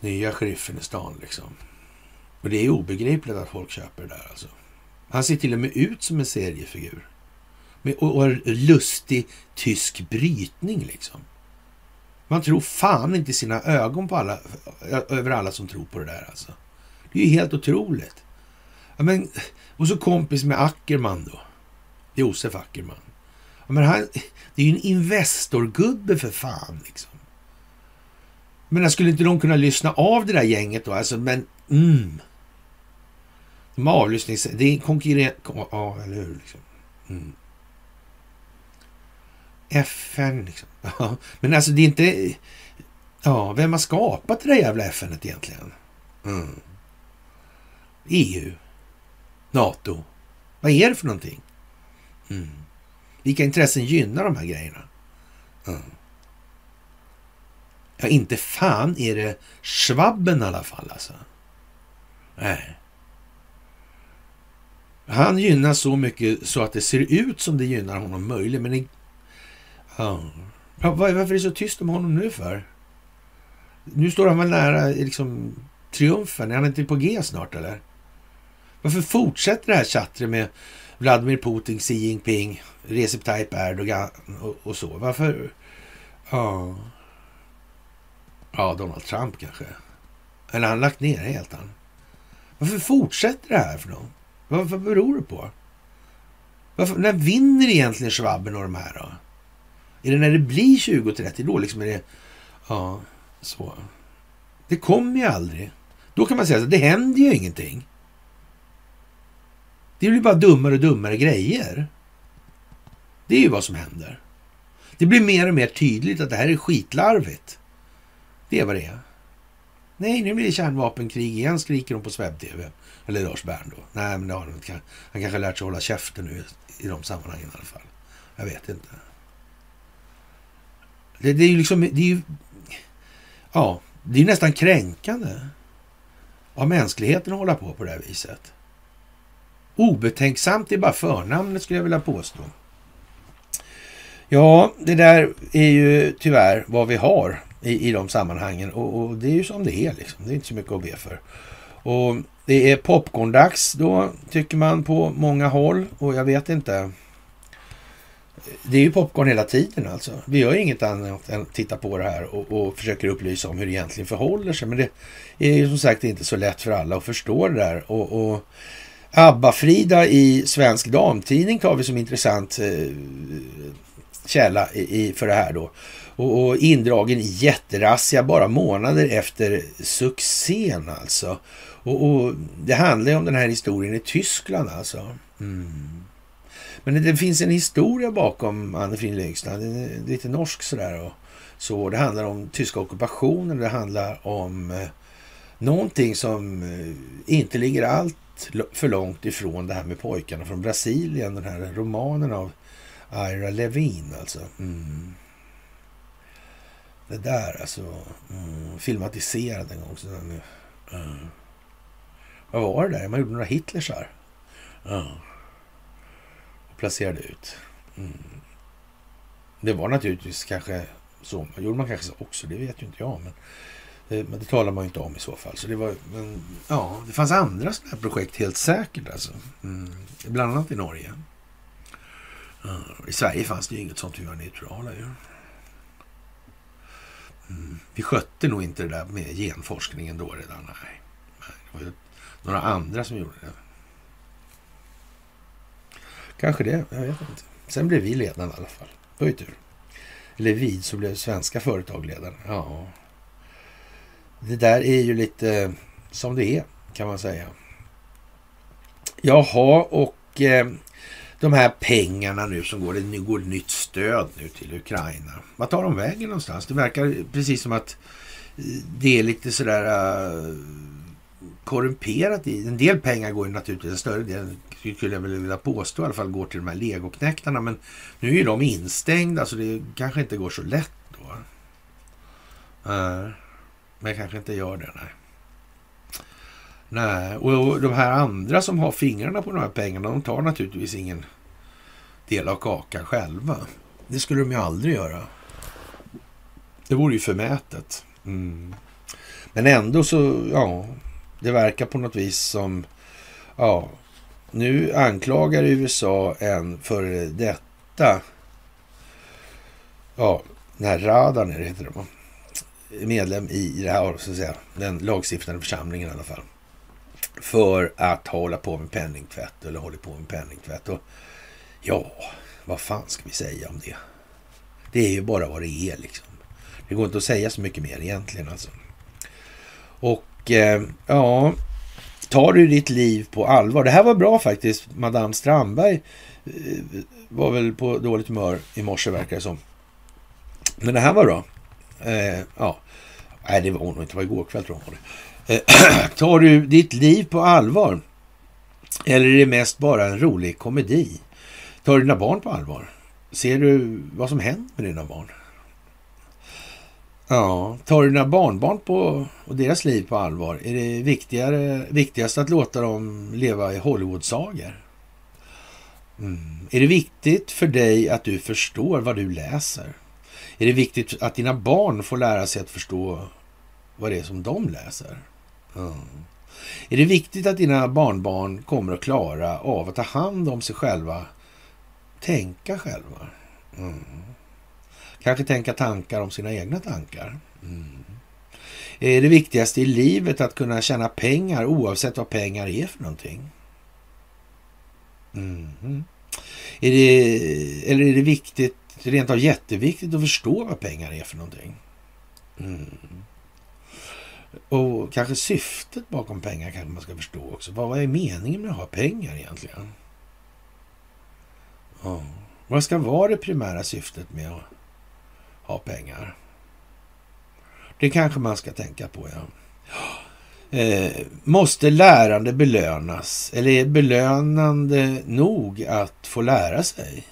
nya sheriffen i stan liksom. Och det är obegripligt att folk köper det där alltså. Han ser till och med ut som en seriefigur. Med, och, och lustig tysk brytning liksom. Man tror fan inte sina ögon på alla, över alla som tror på det där alltså. Det är ju helt otroligt. Ja, men, och så kompis med Ackerman då. Josef Ackerman. Ja, men han, det är ju en Investorgubbe för fan liksom. Men skulle inte de kunna lyssna av det där gänget då? Alltså, men mm. De avlyssnings... Det är konkurrent... Ja, eller hur? Liksom. Mm. FN liksom. Ja, men alltså det är inte... Ja, vem har skapat det där jävla FN egentligen? Mm. EU? NATO? Vad är det för någonting? Mm. Vilka intressen gynnar de här grejerna? Mm. Ja, inte fan är det Schwabben i alla fall alltså. Nej. Han gynnas så mycket så att det ser ut som det gynnar honom möjligt. Men det, ja. Varför är det så tyst om honom nu för? Nu står han väl nära liksom, triumfen. Är han inte på G snart eller? Varför fortsätter det här chattret med Vladimir Putin, Xi Jinping, Recep Tayyip Erdogan och, och så? Varför? Ja. Ja, Donald Trump kanske. Eller har han lagt ner helt han? Varför fortsätter det här för dem? Vad, vad beror det på? Varför, när vinner egentligen Schwaben och de här då? Är det när det blir 2030 då liksom är det... Ja, så. Det kommer ju aldrig. Då kan man säga att det händer ju ingenting. Det blir bara dummare och dummare grejer. Det är ju vad som händer. Det blir mer och mer tydligt att det här är skitlarvigt. Det är vad det är. Nej, nu blir det kärnvapenkrig igen, skriker de på Sveb-TV. Eller Lars Bern då. Nej, men det har han inte. Han kanske har lärt sig hålla käften nu i de sammanhangen i alla fall. Jag vet inte. Det, det är ju liksom... Det är ju, ja, det är nästan kränkande av mänskligheten att hålla på på det här viset. Obetänksamt är bara förnamnet skulle jag vilja påstå. Ja, det där är ju tyvärr vad vi har i, i de sammanhangen och, och, det är ju som det är liksom. Det är inte så mycket att be för. Och det är popcorndags då tycker man på många håll och jag vet inte. Det är ju popcorn hela tiden alltså. Vi gör inget annat än att titta på det här och, och försöker upplysa om hur det egentligen förhåller sig. Men det är ju som sagt inte så lätt för alla att förstå det där. Och, och Abba-Frida i Svensk Damtidning tar vi som intressant eh, källa i, för det här då. Och, och indragen i jätterazzia bara månader efter succén alltså. Och, och, det handlar ju om den här historien i Tyskland alltså. Mm. Men det, det, finns en historia bakom Anne-Frid Lyngstad, lite norsk sådär. Och, så det handlar om tyska ockupationen. Det handlar om eh, någonting som eh, inte ligger allt för långt ifrån det här med pojkarna från Brasilien. Den här romanen av Ira Levin alltså. Mm. Det där alltså. Mm. Filmatiserad en gång. Så den, mm. Vad var det där? Man gjorde några Hitlersar. Mm. Och placerade ut. Mm. Det var naturligtvis kanske så. gjorde man kanske också. Det vet ju inte jag. Men Eh, men det talar man ju inte om i så fall. Så det, var, men, ja, det fanns andra sådana här projekt helt säkert. Alltså. Mm. Bland annat i Norge. Mm. I Sverige fanns det ju inget sånt. Vi var neutrala ju. Mm. Vi skötte nog inte det där med genforskningen då redan. Nej. Det var ju några andra som gjorde det. Kanske det. Jag vet inte. Sen blev vi ledande i alla fall. Det var ju tur. Eller vid så blev svenska företag ledande. Ja, det där är ju lite som det är kan man säga. Jaha, och eh, de här pengarna nu som går, det går nytt stöd nu till Ukraina. Vad tar de vägen någonstans? Det verkar precis som att eh, det är lite sådär uh, korrumperat i. En del pengar går ju naturligtvis, en större del skulle jag vilja påstå i alla fall går till de här legoknäktarna. Men nu är ju de instängda så det kanske inte går så lätt då. Uh. Men kanske inte gör det, nej. Nej, och de här andra som har fingrarna på de här pengarna, de tar naturligtvis ingen del av kakan själva. Det skulle de ju aldrig göra. Det vore ju förmätet. Mm. Men ändå så, ja, det verkar på något vis som, ja, nu anklagar USA en före detta, ja, den här radarn heter det va? Medlem i det här, så att säga, den lagstiftande församlingen i alla fall. För att hålla på med penningtvätt eller håller på med penningtvätt. Och ja, vad fan ska vi säga om det? Det är ju bara vad det är liksom. Det går inte att säga så mycket mer egentligen alltså. Och eh, ja, tar du ditt liv på allvar. Det här var bra faktiskt. Madame Strandberg eh, var väl på dåligt humör i morse verkar det som. Men det här var bra. Eh, ja. Nej, det var hon inte. Det var igår kväll tror jag. Eh, tar du ditt liv på allvar? Eller är det mest bara en rolig komedi? Tar du dina barn på allvar? Ser du vad som händer med dina barn? Ja, tar du dina barnbarn på, och deras liv på allvar? Är det viktigare, viktigast att låta dem leva i Hollywood-sagor? Mm. Är det viktigt för dig att du förstår vad du läser? Är det viktigt att dina barn får lära sig att förstå vad det är som de läser? Mm. Är det viktigt att dina barnbarn kommer att klara av att ta hand om sig själva, tänka själva? Mm. Kanske tänka tankar om sina egna tankar. Mm. Är det viktigaste i livet att kunna tjäna pengar oavsett vad pengar är för någonting? Mm. Är det, eller är det viktigt, det rent av jätteviktigt att förstå vad pengar är för någonting? Mm. Och kanske syftet bakom pengar kanske man ska förstå också. Vad, är meningen med att ha pengar egentligen? Oh. Vad ska vara det primära syftet med att ha pengar? Det kanske man ska tänka på, ja. Eh, måste lärande belönas? Eller är belönande nog att få lära sig?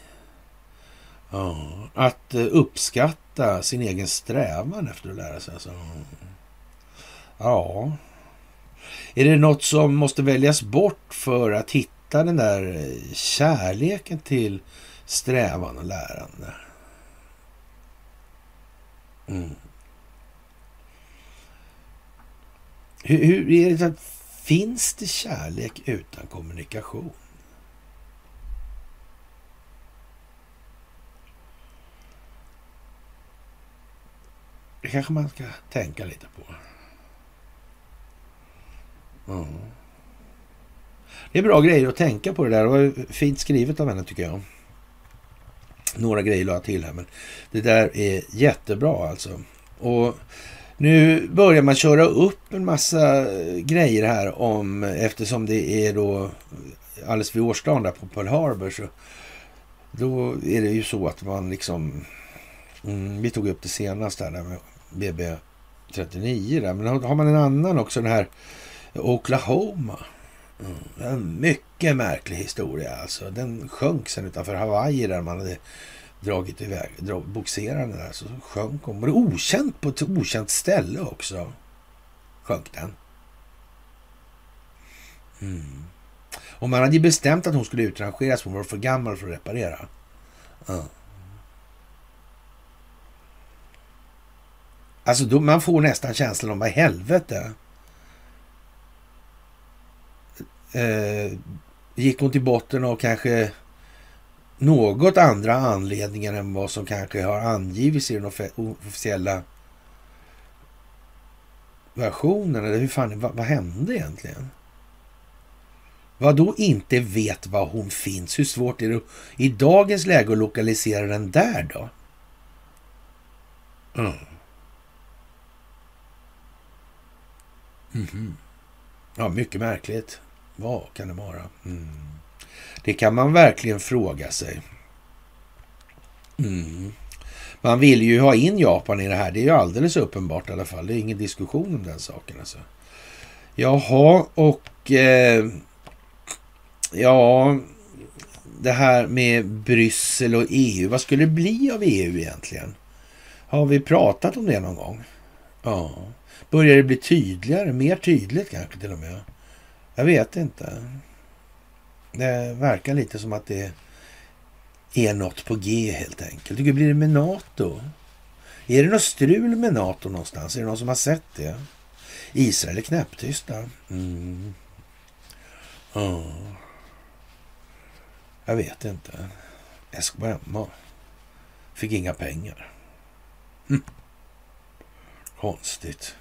Ja, att eh, uppskatta sin egen strävan efter att lära sig. Alltså. Ja. Är det något som måste väljas bort för att hitta den där eh, kärleken till strävan och lärande? Mm. Hur, hur är det? Finns det kärlek utan kommunikation? Det kanske man ska tänka lite på. Mm. Det är bra grejer att tänka på det där. Det var fint skrivet av henne tycker jag. Några grejer la jag till här, men det där är jättebra alltså. Och nu börjar man köra upp en massa grejer här om, eftersom det är då alldeles vid årsdagen där på Pearl Harbor, så då är det ju så att man liksom, mm, vi tog upp det senast där, där med BB 39 där, men har man en annan också, den här Oklahoma. Mm, en mycket märklig historia alltså. Den sjönk sen utanför Hawaii där man hade dragit iväg, drag, boxerande där. Så sjönk hon. Var det okänt på ett okänt ställe också? Sjönk den. Mm. Och man hade ju bestämt att hon skulle utrangeras. Hon var för gammal för att reparera. Mm. Alltså då, man får nästan känslan om vad i helvete. Eh, gick hon till botten av kanske något andra anledningar än vad som kanske har angivits i den officiella versionen? Eller hur fan, vad, vad hände egentligen? Vad då inte vet var hon finns? Hur svårt är det i dagens läge att lokalisera den där då? Mm. Mm. Ja, mycket märkligt. Vad kan det vara? Mm. Det kan man verkligen fråga sig. Mm. Man vill ju ha in Japan i det här. Det är ju alldeles uppenbart i alla fall. Det är ingen diskussion om den saken. Alltså. Jaha, och eh, ja, det här med Bryssel och EU. Vad skulle det bli av EU egentligen? Har vi pratat om det någon gång? Ja. Börjar det bli tydligare? Mer tydligt kanske till och med? Jag vet inte. Det verkar lite som att det är något på G helt enkelt. Hur blir det med NATO? Är det något strul med NATO någonstans? Är det någon som har sett det? Israel är knäpptysta. Mm. Oh. Jag vet inte. SKMA fick inga pengar. Mm. Konstigt.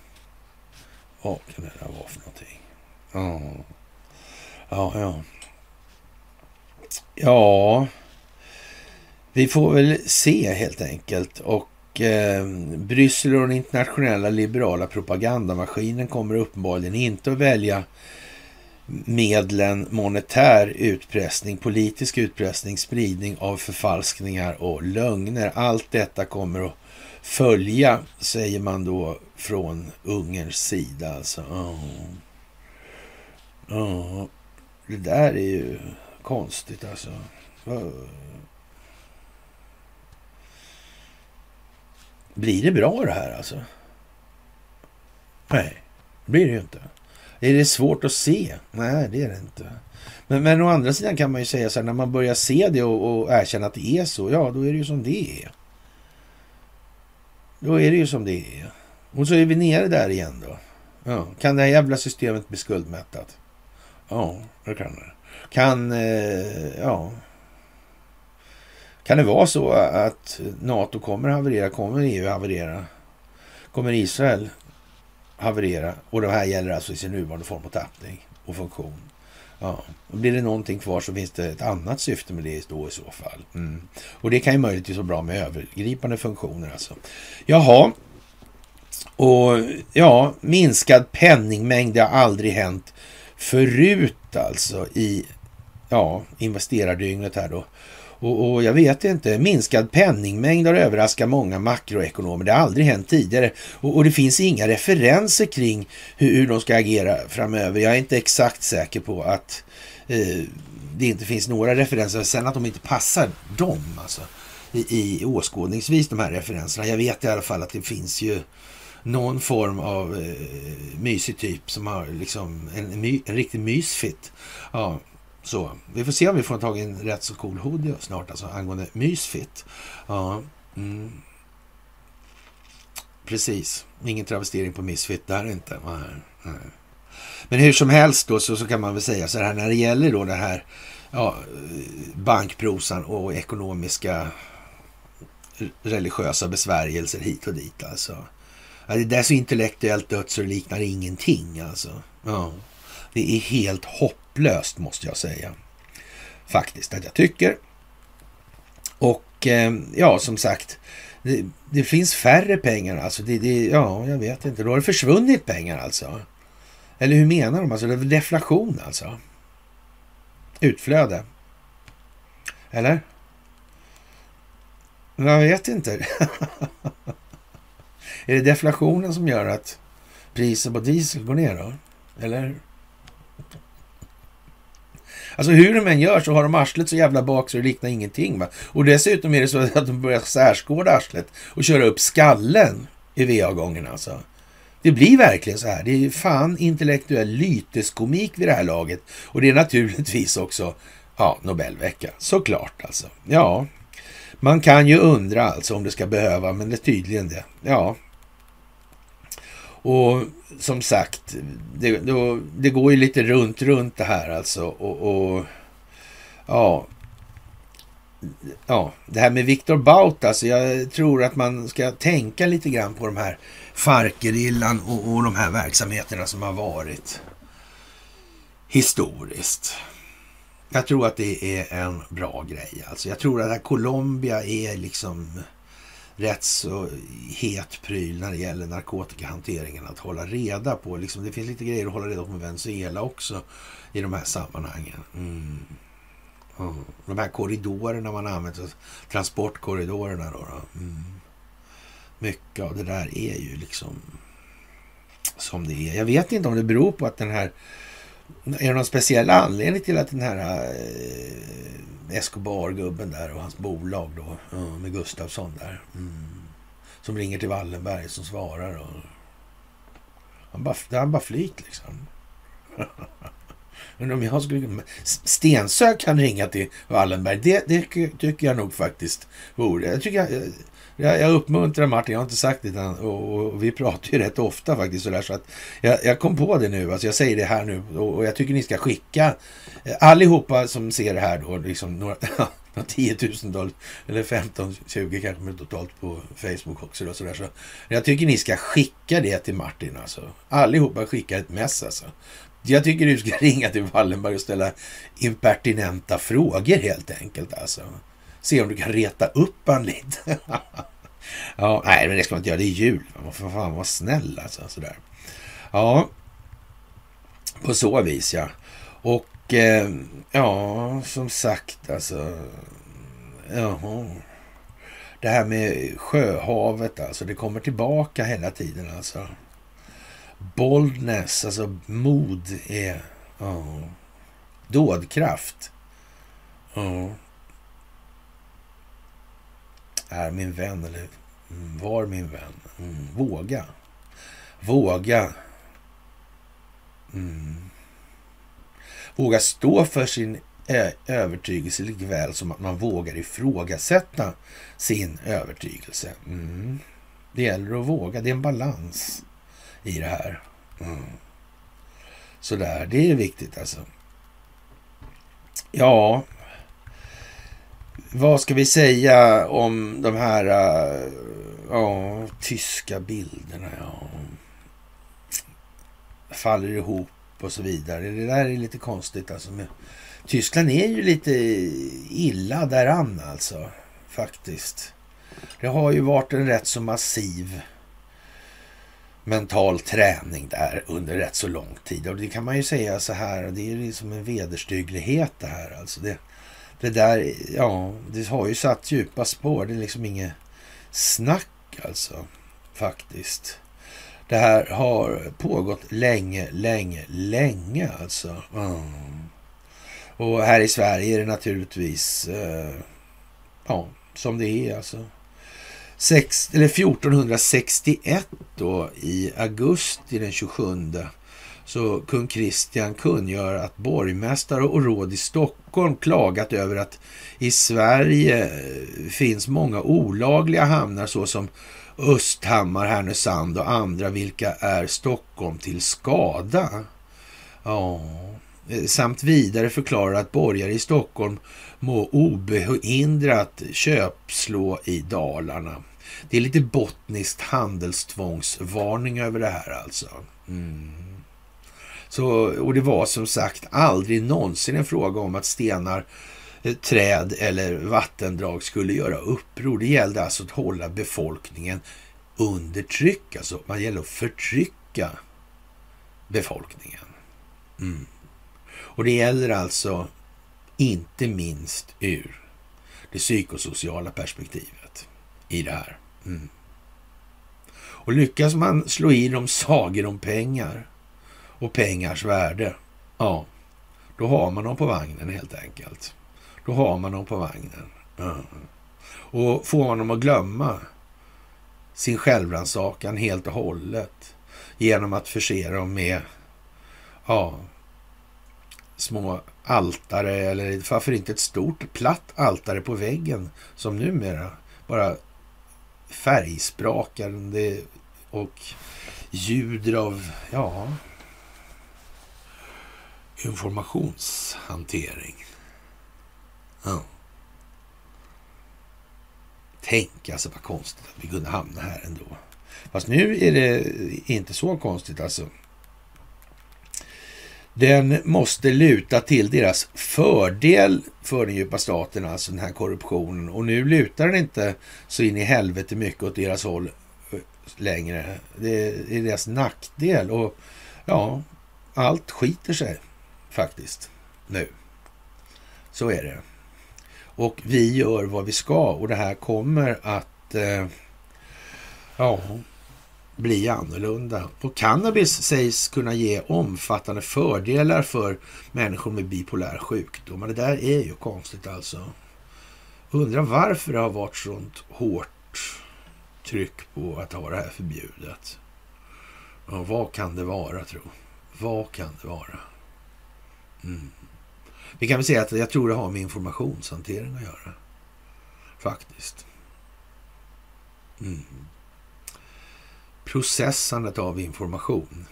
Vad kan det där vara för någonting? Ja, ja. ja. Ja, vi får väl se helt enkelt. Och eh, Bryssel och den internationella liberala propagandamaskinen kommer uppenbarligen inte att välja medlen monetär utpressning, politisk utpressning, spridning av förfalskningar och lögner. Allt detta kommer att följa, säger man då från Ungerns sida. Alltså, oh. Oh. Det där är ju konstigt alltså. Blir det bra det här alltså? Nej, det blir det ju inte. Är det svårt att se? Nej, det är det inte. Men, men å andra sidan kan man ju säga så här, när man börjar se det och, och erkänna att det är så, ja då är det ju som det är. Då är det ju som det är. Och så är vi nere där igen då. Ja. Kan det här jävla systemet bli skuldmättat? Ja, det kan det. Kan, eh, ja. Kan det vara så att NATO kommer haverera? Kommer EU haverera? Kommer Israel haverera? Och det här gäller alltså i sin nuvarande form och tappning och funktion. Ja, och blir det någonting kvar så finns det ett annat syfte med det då i så fall. Mm. Och det kan ju möjligtvis vara bra med övergripande funktioner alltså. Jaha, och ja, minskad penningmängd, det har aldrig hänt förut alltså i ja, investerardygnet här då. Och, och, jag vet inte, minskad penningmängd har överraskat många makroekonomer. Det har aldrig hänt tidigare. Och, och det finns inga referenser kring hur, hur, de ska agera framöver. Jag är inte exakt säker på att eh, det inte finns några referenser. Sen att de inte passar dem alltså, i, i åskådningsvis, de här referenserna. Jag vet i alla fall att det finns ju någon form av eh, mysig typ som har liksom en, en, en riktig mysfit. Ja, så. Vi får se om vi får tag i en rätt så cool hoodie snart alltså angående mysfit. Ja, mm. Precis. Ingen travestering på Misfit där inte. Nej, nej. Men hur som helst då så, så kan man väl säga så här när det gäller då det här ja, bankprosan och ekonomiska eh, religiösa besvärjelser hit och dit alltså. Ja, det är så intellektuellt dött så det liknar ingenting alltså. Ja. Det är helt hopplöst måste jag säga. Faktiskt att jag tycker. Och eh, ja, som sagt, det, det, finns färre pengar alltså. Det, det, ja, jag vet inte. Då har det försvunnit pengar alltså. Eller hur menar de? Alltså, det är deflation alltså. Utflöde. Eller? Jag vet inte. är det deflationen som gör att priset på diesel går ner då? Eller? Alltså hur de än gör så har de arslet så jävla bak så det liknar ingenting. Va? Och dessutom är det så att de börjar särskåda arslet och köra upp skallen i VA-gången alltså. Det blir verkligen så här. Det är fan intellektuell lyteskomik vid det här laget. Och det är naturligtvis också ja, Nobelvecka. Såklart alltså. Ja, man kan ju undra alltså om det ska behöva, men det är tydligen det. Ja, och som sagt, det, då, det går ju lite runt, runt det här alltså. Och, och ja, ja, det här med Viktor Baut, alltså jag tror att man ska tänka lite grann på de här Farkerillan och, och de här verksamheterna som har varit historiskt. Jag tror att det är en bra grej. Alltså jag tror att Colombia är liksom rätt så het pryl när det gäller narkotikahanteringen att hålla reda på. Liksom, det finns lite grejer att hålla reda på med Venezuela också i de här sammanhangen. Mm. Mm. De här korridorerna man använder, transportkorridorerna då. då. Mm. Mycket av det där är ju liksom som det är. Jag vet inte om det beror på att den här är det någon speciell anledning till att den här eh, Escobar-gubben där och hans bolag då med Gustafsson där. Mm. Som ringer till Wallenberg som svarar. Och, han bara, han bara flyt liksom. Men om jag skulle... Stensök kan ringa till Wallenberg. Det, det tycker jag nog faktiskt vore. Jag tycker jag, jag, jag uppmuntrar Martin, jag har inte sagt det utan, och, och, vi pratar ju rätt ofta faktiskt sådär så att jag, jag, kom på det nu, alltså jag säger det här nu och, och, jag tycker ni ska skicka eh, allihopa som ser det här då, liksom några, 10 000 eller 15-20 kanske totalt på Facebook också. Då, sådär. Så jag tycker ni ska skicka det till Martin alltså. Allihopa skickar ett mess alltså. Jag tycker du ska ringa till Wallenberg och ställa impertinenta frågor helt enkelt alltså. Se om du kan reta upp han lite. ja, nej, men det ska man inte göra. Det är jul. Man får fan vara snäll alltså. Sådär. Ja, på så vis ja. Och eh, ja, som sagt alltså. Jaha. Det här med sjöhavet alltså. Det kommer tillbaka hela tiden alltså. Boldness, alltså mod är ja, dådkraft. Ja är min vän eller var min vän. Mm, våga. Våga Mm. Våga stå för sin eh, övertygelse likväl som att man vågar ifrågasätta sin övertygelse. Mm. Det gäller att våga. Det är en balans i det här. Mm. Sådär, det är viktigt alltså. Ja, vad ska vi säga om de här uh, ja, tyska bilderna? Ja. Faller ihop och så vidare. Det där är lite konstigt alltså. Men Tyskland är ju lite illa däran alltså, faktiskt. Det har ju varit en rätt så massiv mental träning där under rätt så lång tid. Och det kan man ju säga så här, det är liksom en vederstygglighet det här. Alltså det, det där, ja, det har ju satt djupa spår. Det är liksom inget snack alltså, faktiskt. Det här har pågått länge, länge, länge alltså. Mm. Och här i Sverige är det naturligtvis, eh, ja, som det är alltså. Sex, eller 1461 då i augusti den 27 så kung Kristian kungör att borgmästare och råd i Stockholm klagat över att i Sverige eh, finns många olagliga hamnar såsom Östhammar, Härnösand och andra vilka är Stockholm till skada. Ja, eh, samt vidare förklarar att borgare i Stockholm må obehindrat köpslå i Dalarna. Det är lite bottniskt handelstvångsvarning över det här alltså. Mm. Så, och det var som sagt aldrig någonsin en fråga om att stenar, eh, träd eller vattendrag skulle göra uppror. Det gällde alltså att hålla befolkningen under tryck. Alltså man gällde att förtrycka befolkningen. Mm. Och det gäller alltså inte minst ur det psykosociala perspektivet i det här. Mm. Och lyckas man slå i dem sagor om pengar och pengars värde, ja, då har man dem på vagnen helt enkelt. Då har man dem på vagnen. Mm. Och får man dem att glömma sin självrannsakan helt och hållet genom att förse dem med ja, små altare eller varför inte ett stort platt altare på väggen som numera bara färgsprakande och ljud av, ja, informationshantering. Ja. Tänk alltså vad konstigt att vi kunde hamna här ändå. Fast nu är det inte så konstigt alltså. Den måste luta till deras fördel för den djupa staten, alltså den här korruptionen. Och nu lutar den inte så in i helvete mycket åt deras håll eh, längre. Det är deras nackdel och ja, allt skiter sig faktiskt nu. Så är det. Och vi gör vad vi ska och det här kommer att eh, ja, bli annorlunda. Och cannabis sägs kunna ge omfattande fördelar för människor med bipolär sjukdom. Men det där är ju konstigt alltså. Undrar varför det har varit sånt hårt tryck på att ha det här förbjudet. Ja, vad kan det vara, tro? Vad kan det vara? Mm. Vi kan väl säga att jag tror det har med informationshantering att göra. Faktiskt. Mm processandet av information.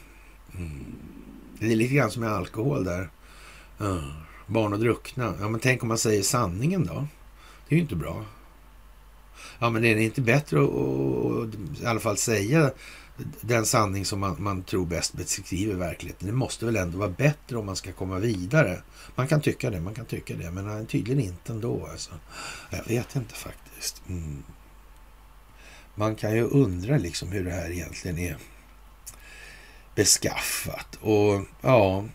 Mm. Det är lite grann som med alkohol där. Mm. barn och druckna. Ja, men tänk om man säger sanningen då? Det är ju inte bra. Ja, men är det inte bättre att, att i alla fall säga den sanning som man, man, tror bäst beskriver verkligheten. Det måste väl ändå vara bättre om man ska komma vidare. Man kan tycka det, man kan tycka det, men eh, tydligen inte ändå. Alltså. Jag vet inte faktiskt. Mm man kan ju undra liksom hur det här egentligen är beskaffat. Och ja,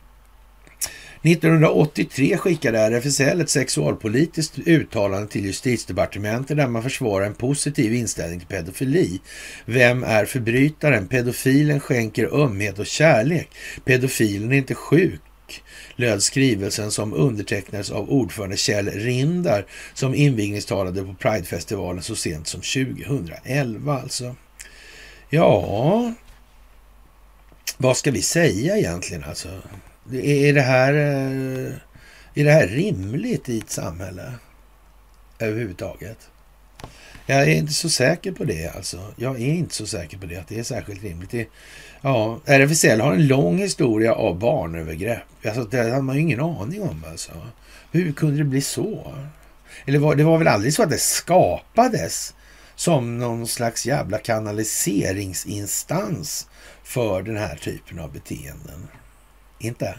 1983 skickade RFSL ett sexualpolitiskt uttalande till justitiedepartementet där man försvarar en positiv inställning till pedofili. Vem är förbrytaren? Pedofilen skänker ömhet och kärlek. Pedofilen är inte sjuk löd skrivelsen som undertecknades av ordförande Kjell Rindar som invigningstalade på Pridefestivalen så sent som 2011 alltså. Ja, vad ska vi säga egentligen alltså? Är det här, eh, är det här rimligt i ett samhälle överhuvudtaget? Jag är inte så säker på det alltså. Jag är inte så säker på det, att det är särskilt rimligt. Det, ja, RFSL har en lång historia av barnövergrepp. Alltså, det hade man ju ingen aning om alltså. Hur kunde det bli så? Eller var, det var väl aldrig så att det skapades som någon slags jävla kanaliseringsinstans för den här typen av beteenden? Inte?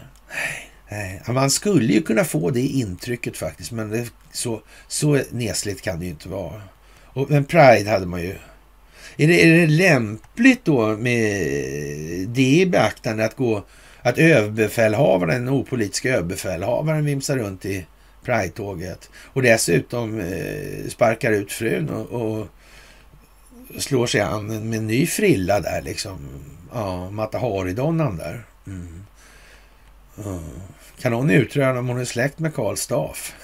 Nej. Man skulle ju kunna få det intrycket faktiskt, men det, så, så nesligt kan det ju inte vara. Och, men Pride hade man ju. Är det, är det lämpligt då med det i beaktande att gå att överbefälhavaren, den opolitiska överbefälhavaren vimsar runt i Pride-tåget och dessutom eh, sparkar ut frun och, och slår sig an med en ny frilla där liksom. Ja, Mata Hari-donnan där. Mm. Kan någon utröna om hon är släkt med Karl Staff?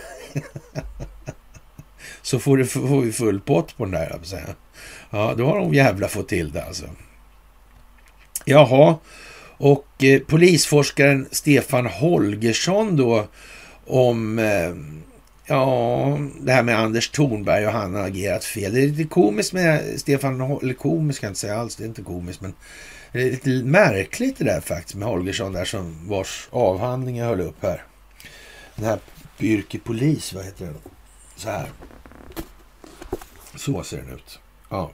så får, du, får vi full pott på den där, säga. Ja, då har de jävla fått till det alltså. Jaha, och eh, polisforskaren Stefan Holgersson då om eh, ja, det här med Anders Thornberg och han har agerat fel. Det är lite komiskt med Stefan, eller komiskt kan jag inte säga alls, det är inte komiskt, men det är lite märkligt det där faktiskt med Holgersson där som vars avhandling jag höll upp här. Den här Yrke polis, vad heter den? Så här. Så ser den ut. Ja.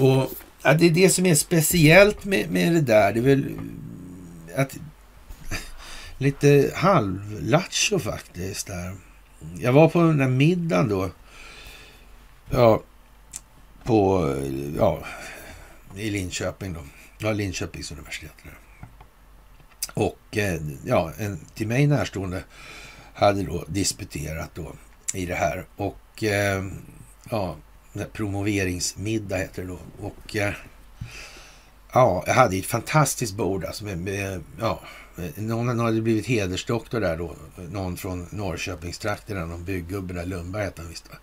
Och ja, det är det som är speciellt med, med det där. Det är väl att lite halvlattjo faktiskt där. Jag var på den där middagen då. Ja, på, ja, i Linköping då. Ja, Linköpings universitet. Och eh, ja, en till mig närstående hade då disputerat då i det här. Och eh, ja, promoveringsmiddag heter det då. Och eh, ja, jag hade ett fantastiskt bord alltså med, med ja, någon, någon hade blivit hedersdoktor där då. Någon från Norrköpingstrakten, någon byggubbe där, Lundberg hette han visst va?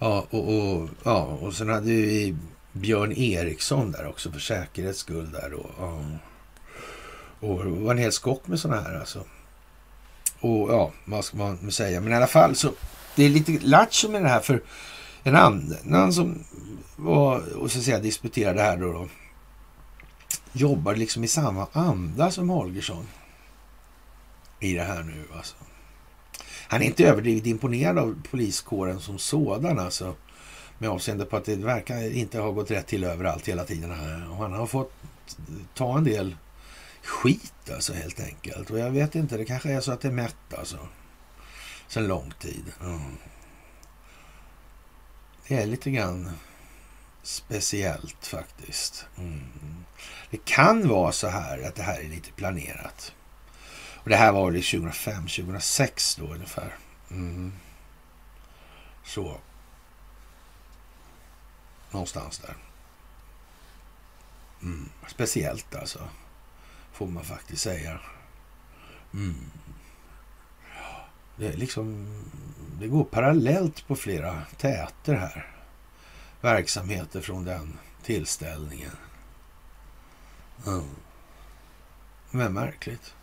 Ja, och, och, ja, och sen hade vi Björn Eriksson där också för säkerhets skull där och, Ja. Och det var en hel skock med sådana här alltså. Och ja, vad ska man säga? Men i alla fall så, det är lite lattjo med det här för en annan som var och så att säga disputerade här då, då jobbar liksom i samma anda som Holgersson i det här nu alltså. Han är inte överdrivet imponerad av poliskåren som sådan alltså. Med avseende på att det verkar inte ha gått rätt till överallt hela tiden här. Och han har fått ta en del skit alltså helt enkelt. Och jag vet inte, det kanske är så att det är mätt alltså. Sen lång tid. Mm. Det är lite grann speciellt faktiskt. Mm. Det kan vara så här att det här är lite planerat. Och det här var väl 2005, 2006 då ungefär. Mm. Så. Någonstans där. Mm. Speciellt alltså. Får man faktiskt säga. Mm. Det, är liksom, det går parallellt på flera täter här. Verksamheter från den tillställningen. Mm. Men märkligt.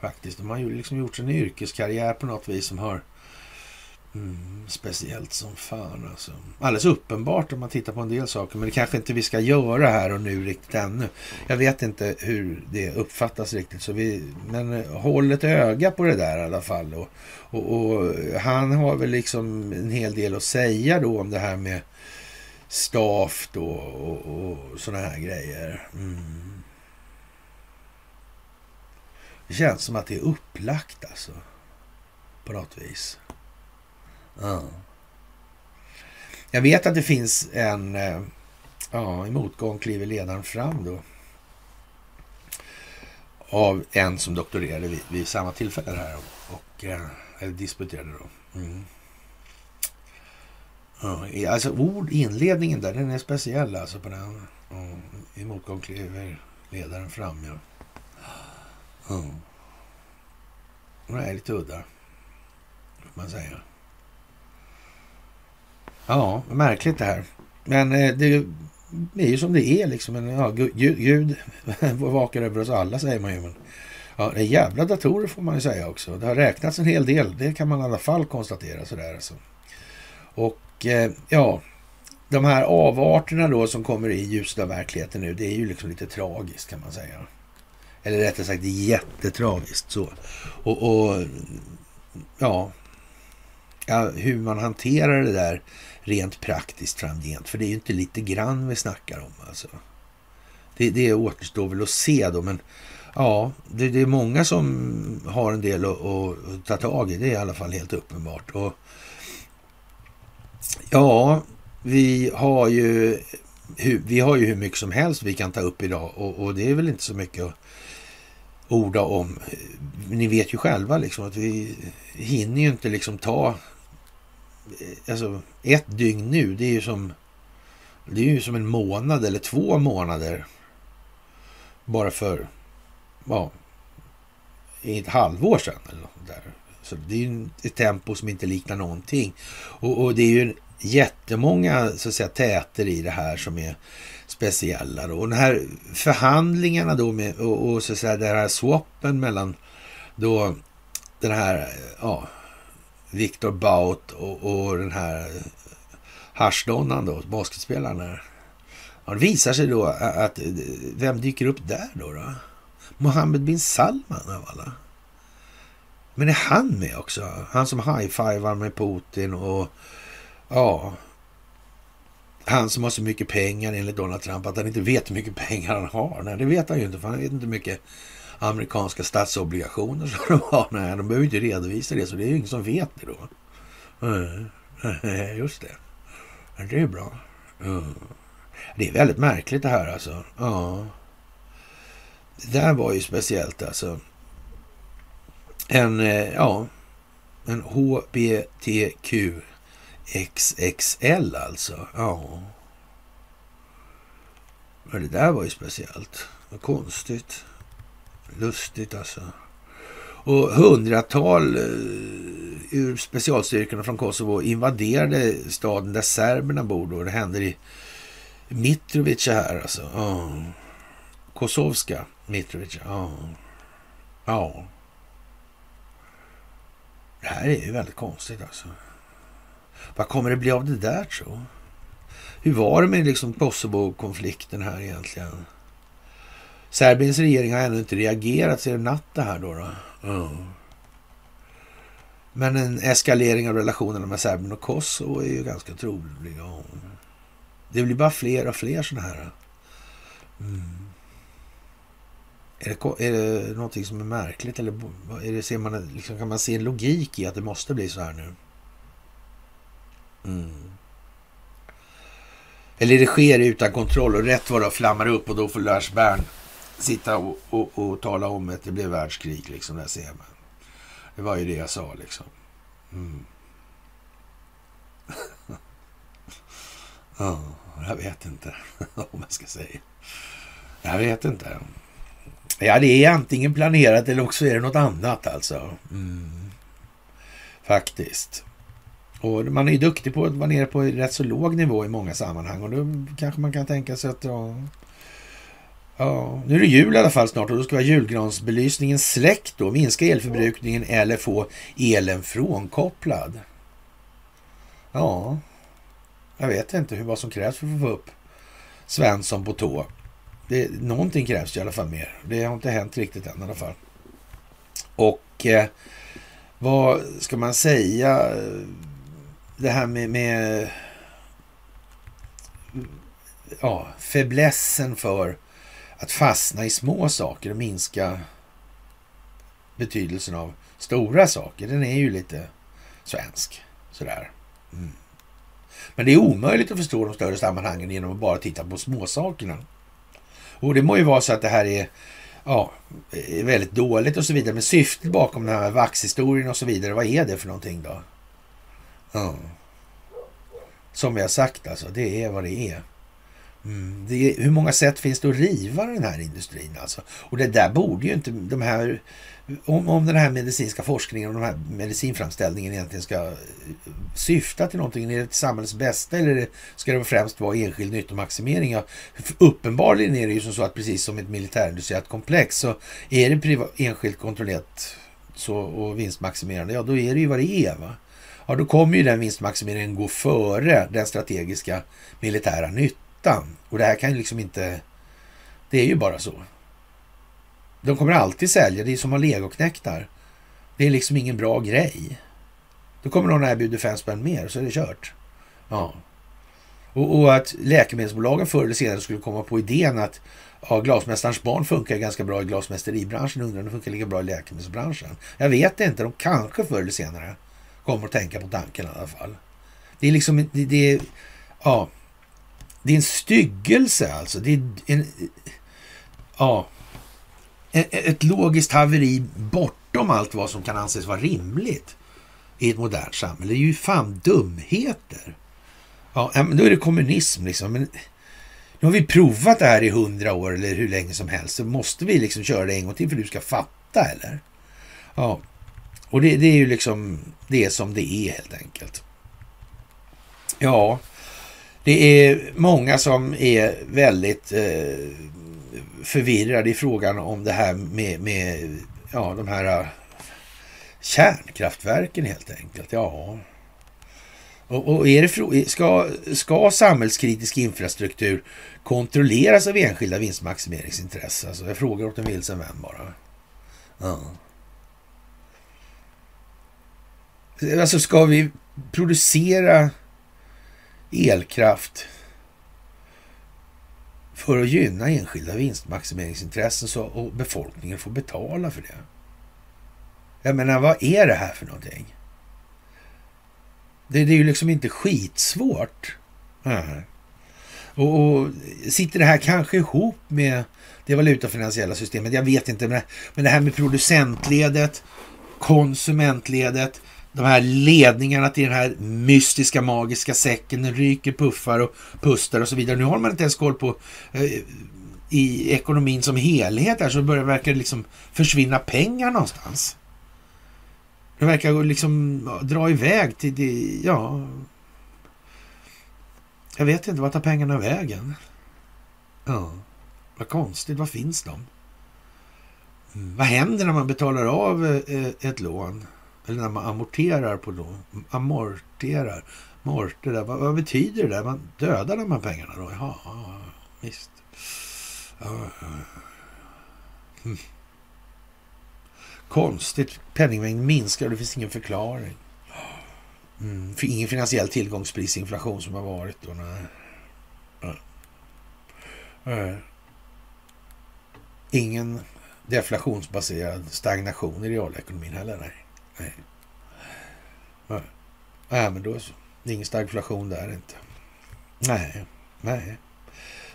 Faktiskt. De har ju liksom gjort en yrkeskarriär på något vis som har Mm, speciellt som fan alltså. Alldeles uppenbart om man tittar på en del saker, men det kanske inte vi ska göra här och nu riktigt ännu. Jag vet inte hur det uppfattas riktigt, så vi, men eh, håll ett öga på det där i alla fall. Och, och, och han har väl liksom en hel del att säga då om det här med staff då och, och sådana här grejer. Mm. Det känns som att det är upplagt alltså. På något vis. Ja. Jag vet att det finns en... Eh, ja, i motgång kliver ledaren fram då. Av en som doktorerade vid, vid samma tillfälle här. Och, eh, eller disputerade då. Mm. Ja, alltså ord, inledningen där, den är speciell alltså på den. I motgång kliver ledaren fram, ja. Mm. Det är lite udda, får man säga. Ja, märkligt det här. Men eh, det är ju som det är liksom. Men, ja, Gud, Gud vakar över oss alla säger man ju. Men, ja, det är jävla datorer får man ju säga också. Det har räknats en hel del. Det kan man i alla fall konstatera sådär alltså. Och eh, ja, de här avarterna då som kommer i ljuset av verkligheten nu, det är ju liksom lite tragiskt kan man säga. Eller rättare sagt, det är jättetragiskt så. Och, och ja, ja, hur man hanterar det där rent praktiskt framgent. För det är ju inte lite grann vi snackar om alltså. Det, det återstår väl att se då, men ja, det, det är många som har en del att, att, ta tag i. Det är i alla fall helt uppenbart. Och Ja, vi har ju vi har ju hur mycket som helst vi kan ta upp idag och, och det är väl inte så mycket att orda om. Ni vet ju själva liksom att vi hinner ju inte liksom ta Eh, alltså ett dygn nu. Det är ju som det är ju som en månad eller två månader bara för ja, ett halvår sedan. Eller något där. Så det är ju ett tempo som inte liknar någonting. Och, och det är ju jättemånga så att säga, täter i det här som är speciella. Då. Och de här förhandlingarna då med, och, och så att säga, den här swappen mellan då den här ja, Viktor Baut och, och den här haschdonnan då, basketspelaren där. Ja, det visar sig då att eh, vem dyker upp där då? då? Mohammed bin Salman av alla. Men är han med också? Han som high-fivar med Putin och ja, han som har så mycket pengar enligt Donald Trump att han inte vet hur mycket pengar han har. Nej, det vet han ju inte för han vet inte hur mycket amerikanska statsobligationer som de har. Nej, de behöver inte redovisa det så det är ju ingen som vet det då. Eh, eh, just det. Det är bra. Eh, det är väldigt märkligt det här alltså. Ja. Det där var ju speciellt alltså en, ja, en HBTQ XXL alltså. Ja. Men det där var ju speciellt. Vad Konstigt. Lustigt alltså. Och hundratal eh, ur specialstyrkorna från Kosovo invaderade staden där serberna bor. Då. Det händer i Mitrovica här alltså. Oh. Kosovska Mitrovica. Ja. Ja. Det här är ju väldigt konstigt alltså. Vad kommer det bli av det där tro? Hur var det med liksom Kosovo-konflikten här egentligen? Serbiens regering har ännu inte reagerat sedan natten här då. då. Mm. Men en eskalering av relationerna med Serbien och Kosovo är ju ganska trolig. Det blir bara fler och fler sådana här. Mm. Är det, är det någonting som är märkligt eller är det, ser man, liksom, kan man se en logik i att det måste bli så här nu? Mm. Eller det sker utan kontroll och rätt vad det flammar upp och då får Lars Bern sitta och, och, och, tala om att det blev världskrig. Liksom, där ser man. Det var ju det jag sa liksom. Mm. ja, jag vet inte om jag ska säga. Jag vet inte. Ja, det är antingen planerat eller också är det något annat alltså. Mm. Faktiskt. Och man är ju duktig på att vara nere på rätt så låg nivå i många sammanhang och då kanske man kan tänka sig att ja, ja, nu är det jul i alla fall snart och då ska vi ha julgransbelysningen släckt då, minska elförbrukningen eller få elen frånkopplad. Ja, jag vet inte hur vad som krävs för att få upp Svensson på tå. Det, någonting krävs i alla fall mer. Det har inte hänt riktigt än i alla fall. Och eh, vad ska man säga? Det här med, med ja, fäblessen för att fastna i små saker och minska betydelsen av stora saker. Den är ju lite svensk sådär. Mm. Men det är omöjligt att förstå de större sammanhangen genom att bara titta på småsakerna. Och det må ju vara så att det här är ja, väldigt dåligt och så vidare. Men syftet bakom den här vaxhistorien och så vidare, vad är det för någonting då? Ja. Som vi har sagt alltså, det är vad det är. Mm. Det, hur många sätt finns det att riva den här industrin alltså? Och det där borde ju inte de här om, om den här medicinska forskningen och den här medicinframställningen egentligen ska eh, syfta till någonting, är det till samhällets bästa eller ska det främst vara enskild nyttomaximering? Ja, uppenbarligen är det ju som så att precis som ett militärindustriellt komplex så är det priva, enskilt kontrollerat så, och vinstmaximerande, ja då är det ju vad det är. Va? Ja, då kommer ju den vinstmaximeringen gå före den strategiska militära nyttan. Och det här kan ju liksom inte... Det är ju bara så. De kommer alltid sälja. Det är som att ha legoknektar. Det är liksom ingen bra grej. Då kommer någon erbjuda fem spänn mer så är det kört. Ja. Och, och, att läkemedelsbolagen förr eller senare skulle komma på idén att ja, glasmästarens barn funkar ganska bra i glasmästeribranschen. Undrar om det funkar lika bra i läkemedelsbranschen. Jag vet inte. De kanske förr eller senare kommer att tänka på tanken i alla fall. Det är liksom, det, det ja, det är en styggelse alltså. Det är en, ja, e-, e-, ett logiskt haveri bortom allt vad som kan anses vara rimligt i ett modernt samhälle. Det är ju fan dumheter. Ja, då är det kommunism liksom. Men nu har vi provat det här i hundra år eller hur länge som helst. Så måste vi liksom köra det en gång till för att du ska fatta eller? Ja, och det, det är ju liksom det som det är helt enkelt. Ja, det är många som är väldigt eh, förvirrade i frågan om det här med, med ja, de här uh, kärnkraftverken helt enkelt. Ja. Och, och är det, ska, ska samhällskritisk infrastruktur kontrolleras av enskilda vinstmaximeringsintressen? Alltså, jag frågar åt en vilsen vän bara. Ja. Alltså ska vi producera elkraft för att gynna enskilda vinstmaximeringsintressen så, och befolkningen får betala för det. Jag menar, vad är det här för någonting? Det, det är ju liksom inte skitsvårt. Och, och, sitter det här kanske ihop med det valutafinansiella systemet? Jag vet inte. Men, men det här med producentledet, konsumentledet, de här ledningarna till den här mystiska magiska säcken, den ryker, puffar och pustar och så vidare. Nu har man inte ens koll på eh, i ekonomin som helhet här så börjar det verka liksom försvinna pengar någonstans. Det verkar liksom dra iväg till det, ja... Jag vet inte, vart tar pengarna vägen? Ja, vad konstigt, var finns de? Mm, vad händer när man betalar av eh, ett lån? Eller när man amorterar på lån. Amorterar. Morte där. Vad, vad, betyder det där? Man dödar de här pengarna då? Jaha, ja, visst. Ja. Hm. Konstigt. Penningmängden minskar och det finns ingen förklaring. Mm. För ingen finansiell tillgångsprisinflation som har varit då. Nej. Nej. Ingen deflationsbaserad stagnation i realekonomin heller. Nej. Nej. Nej. Nej, men då så. Det är ingen stagflation där inte. Nej, nej.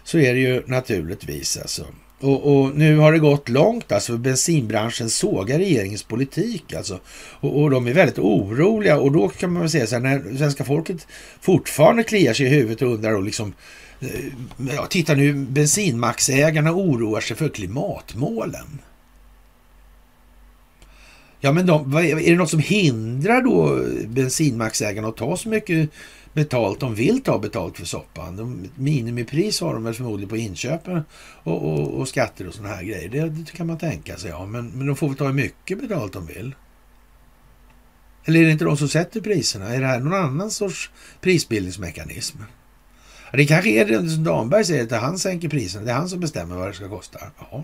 Så är det ju naturligtvis alltså. Och, och, nu har det gått långt alltså. Bensinbranschen sågar regeringens politik alltså. Och, och, de är väldigt oroliga och då kan man väl säga så här när svenska folket fortfarande kliar sig i huvudet och undrar och liksom eh, Ja, titta nu, bensinmaxägarna oroar sig för klimatmålen. Ja, men de, är det något som hindrar då bensinmaxägarna att ta så mycket betalt de vill ta betalt för soppan? De, minimipris har de väl förmodligen på inköpen och, och, och skatter och sådana här grejer. Det, det, kan man tänka sig, ja. Men, men de får väl ta hur mycket betalt de vill. Eller är det inte de som sätter priserna? Är det här någon annan sorts prisbildningsmekanism? Det kanske är det som Damberg säger, att han sänker priserna. Det är han som bestämmer vad det ska kosta. Ja.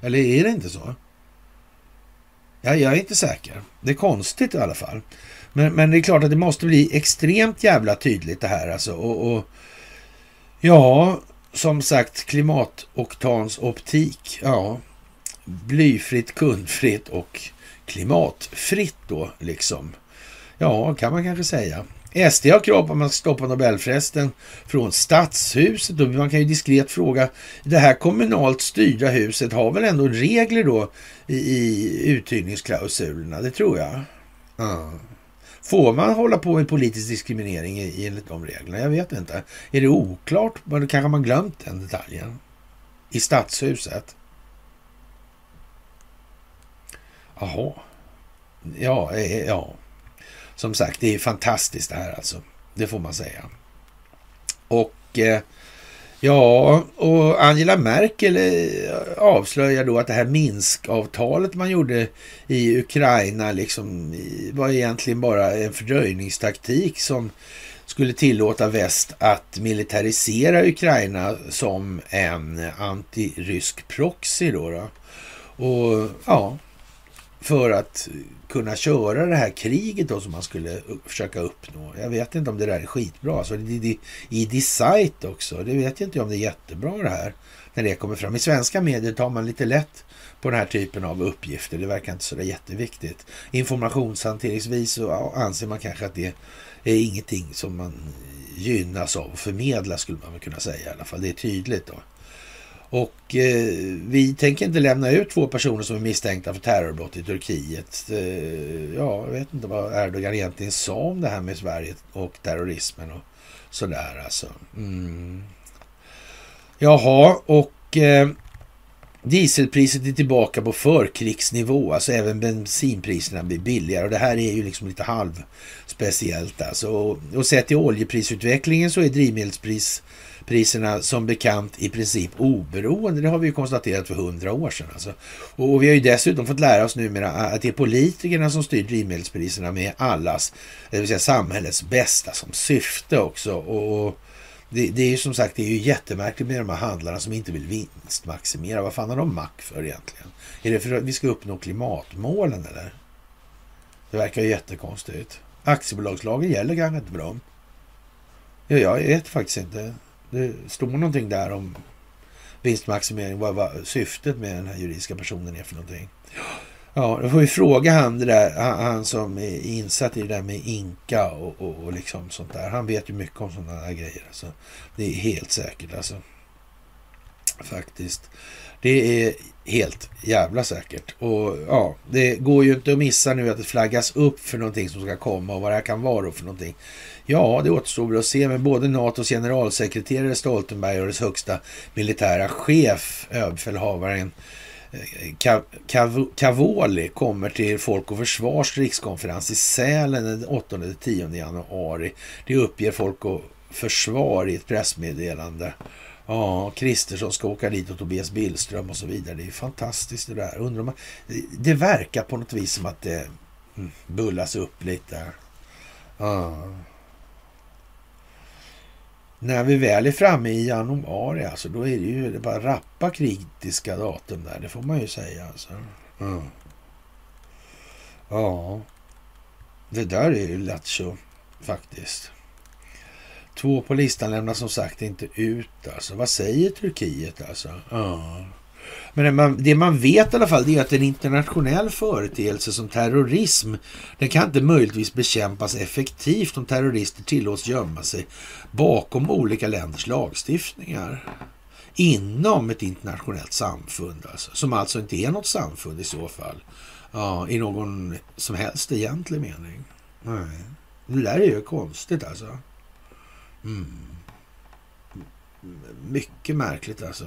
Eller är det inte så? Ja, jag är inte säker. Det är konstigt i alla fall. Men, men det är klart att det måste bli extremt jävla tydligt det här alltså. Och, och ja, som sagt klimatoktans optik. Ja, blyfritt, kundfritt och klimatfritt då liksom. Ja, kan man kanske säga. SD har krav på att man ska stoppa Nobelfesten från Stadshuset och man kan ju diskret fråga, det här kommunalt styrda huset har väl ändå regler då i, i uthyrningsklausulerna? Det tror jag. Ja. Får man hålla på med politisk diskriminering enligt de reglerna? Jag vet inte. Är det oklart? Kanske man glömt den detaljen? I stadshuset? Jaha. Ja, eh, eh, ja. Som sagt, det är fantastiskt det här alltså. Det får man säga. Och eh, ja, och Angela Merkel eh, avslöjar då att det här Minskavtalet man gjorde i Ukraina liksom var egentligen bara en fördröjningstaktik som skulle tillåta väst att militarisera Ukraina som en antirysk proxy. Då, då. Och ja, för att kunna köra det här kriget då som man skulle försöka uppnå. Jag vet inte om det där är skitbra. Alltså, I Decite också, det vet jag inte om det är jättebra det här. När det kommer fram. I svenska medier tar man lite lätt på den här typen av uppgifter. Det verkar inte så jätteviktigt. Informationshanteringsvis så anser man kanske att det är ingenting som man gynnas av att förmedla skulle man väl kunna säga i alla fall. Det är tydligt då. Och eh, vi tänker inte lämna ut två personer som är misstänkta för terrorbrott i Turkiet. Eh, ja, jag vet inte vad Erdogan egentligen sa om det här med Sverige och terrorismen och sådär alltså. Mm. Jaha, och eh, dieselpriset är tillbaka på förkrigsnivå. Alltså även bensinpriserna blir billigare och det här är ju liksom lite halvspeciellt alltså. Och, och sett till oljeprisutvecklingen så är drivmedelspris priserna som bekant i princip oberoende. Det har vi ju konstaterat för hundra år sedan. Alltså. Och vi har ju dessutom fått lära oss numera att det är politikerna som styr drivmedelspriserna med allas, det vill säga samhällets bästa som syfte också. Och det, det är ju som sagt det är ju jättemärkligt med de här handlarna som inte vill vinstmaximera. Vad fan har de mack för egentligen? Är det för att vi ska uppnå klimatmålen eller? Det verkar ju jättekonstigt. Aktiebolagslagen gäller kanske inte för dem. Ja, jag vet faktiskt inte. Det står någonting där om vinstmaximering, vad, vad syftet med den här juridiska personen är för någonting. Ja, då får vi fråga han, det där, han, han som är insatt i det där med Inka och, och, och, liksom sånt där. Han vet ju mycket om sådana här grejer. Alltså. Det är helt säkert alltså. Faktiskt. Det är helt jävla säkert. Och ja, det går ju inte att missa nu att det flaggas upp för någonting som ska komma och vad det här kan vara för någonting. Ja, det återstår att se, men både NATOs generalsekreterare Stoltenberg och dess högsta militära chef, överbefälhavaren eh, Cavoli kommer till Folk och Försvars rikskonferens i Sälen den 8-10 januari. Det uppger Folk och Försvar i ett pressmeddelande. Ja, Kristersson ska åka dit och Tobias Billström och så vidare. Det är fantastiskt det där. Undrar man, det verkar på något vis som att det mm, bullas upp lite. Ja. När vi väl är framme i januari, alltså, då är det ju det bara rappa kritiska datum där. Det får man ju säga. Alltså. Mm. Ja, det där är ju lattjo faktiskt. Två på listan lämnas som sagt inte ut. Alltså. Vad säger Turkiet alltså? Ja. Men det man, det man vet i alla fall det är att en internationell företeelse som terrorism den kan inte möjligtvis bekämpas effektivt om terrorister tillåts gömma sig bakom olika länders lagstiftningar. Inom ett internationellt samfund alltså, som alltså inte är något samfund i så fall. Ja, I någon som helst egentlig mening. Nej. Det där är ju konstigt alltså. Mm. Mycket märkligt alltså.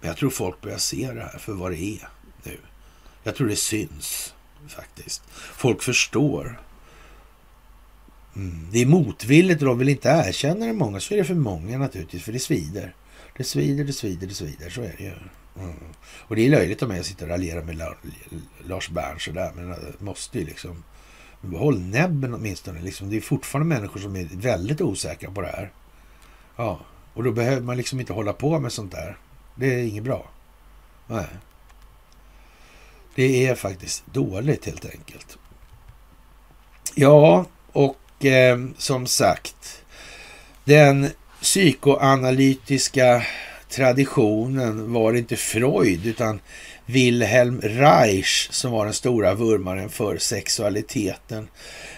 Men jag tror folk börjar se det här för vad det är nu. Jag tror det syns faktiskt. Folk förstår. Mm. Det är motvilligt och de vill inte erkänna det många. Så är det för många naturligtvis, för det svider. Det svider, det svider, det svider. Så är det ju. Mm. Och det är löjligt om jag sitter och raljerar med Lars Bern sådär. Men jag måste ju liksom... Håll näbben åtminstone. Liksom. Det är fortfarande människor som är väldigt osäkra på det här. Ja, och då behöver man liksom inte hålla på med sånt där. Det är inget bra. Nej. Det är faktiskt dåligt helt enkelt. Ja, och eh, som sagt. Den psykoanalytiska traditionen var inte Freud utan Wilhelm Reich som var den stora vurmaren för sexualiteten.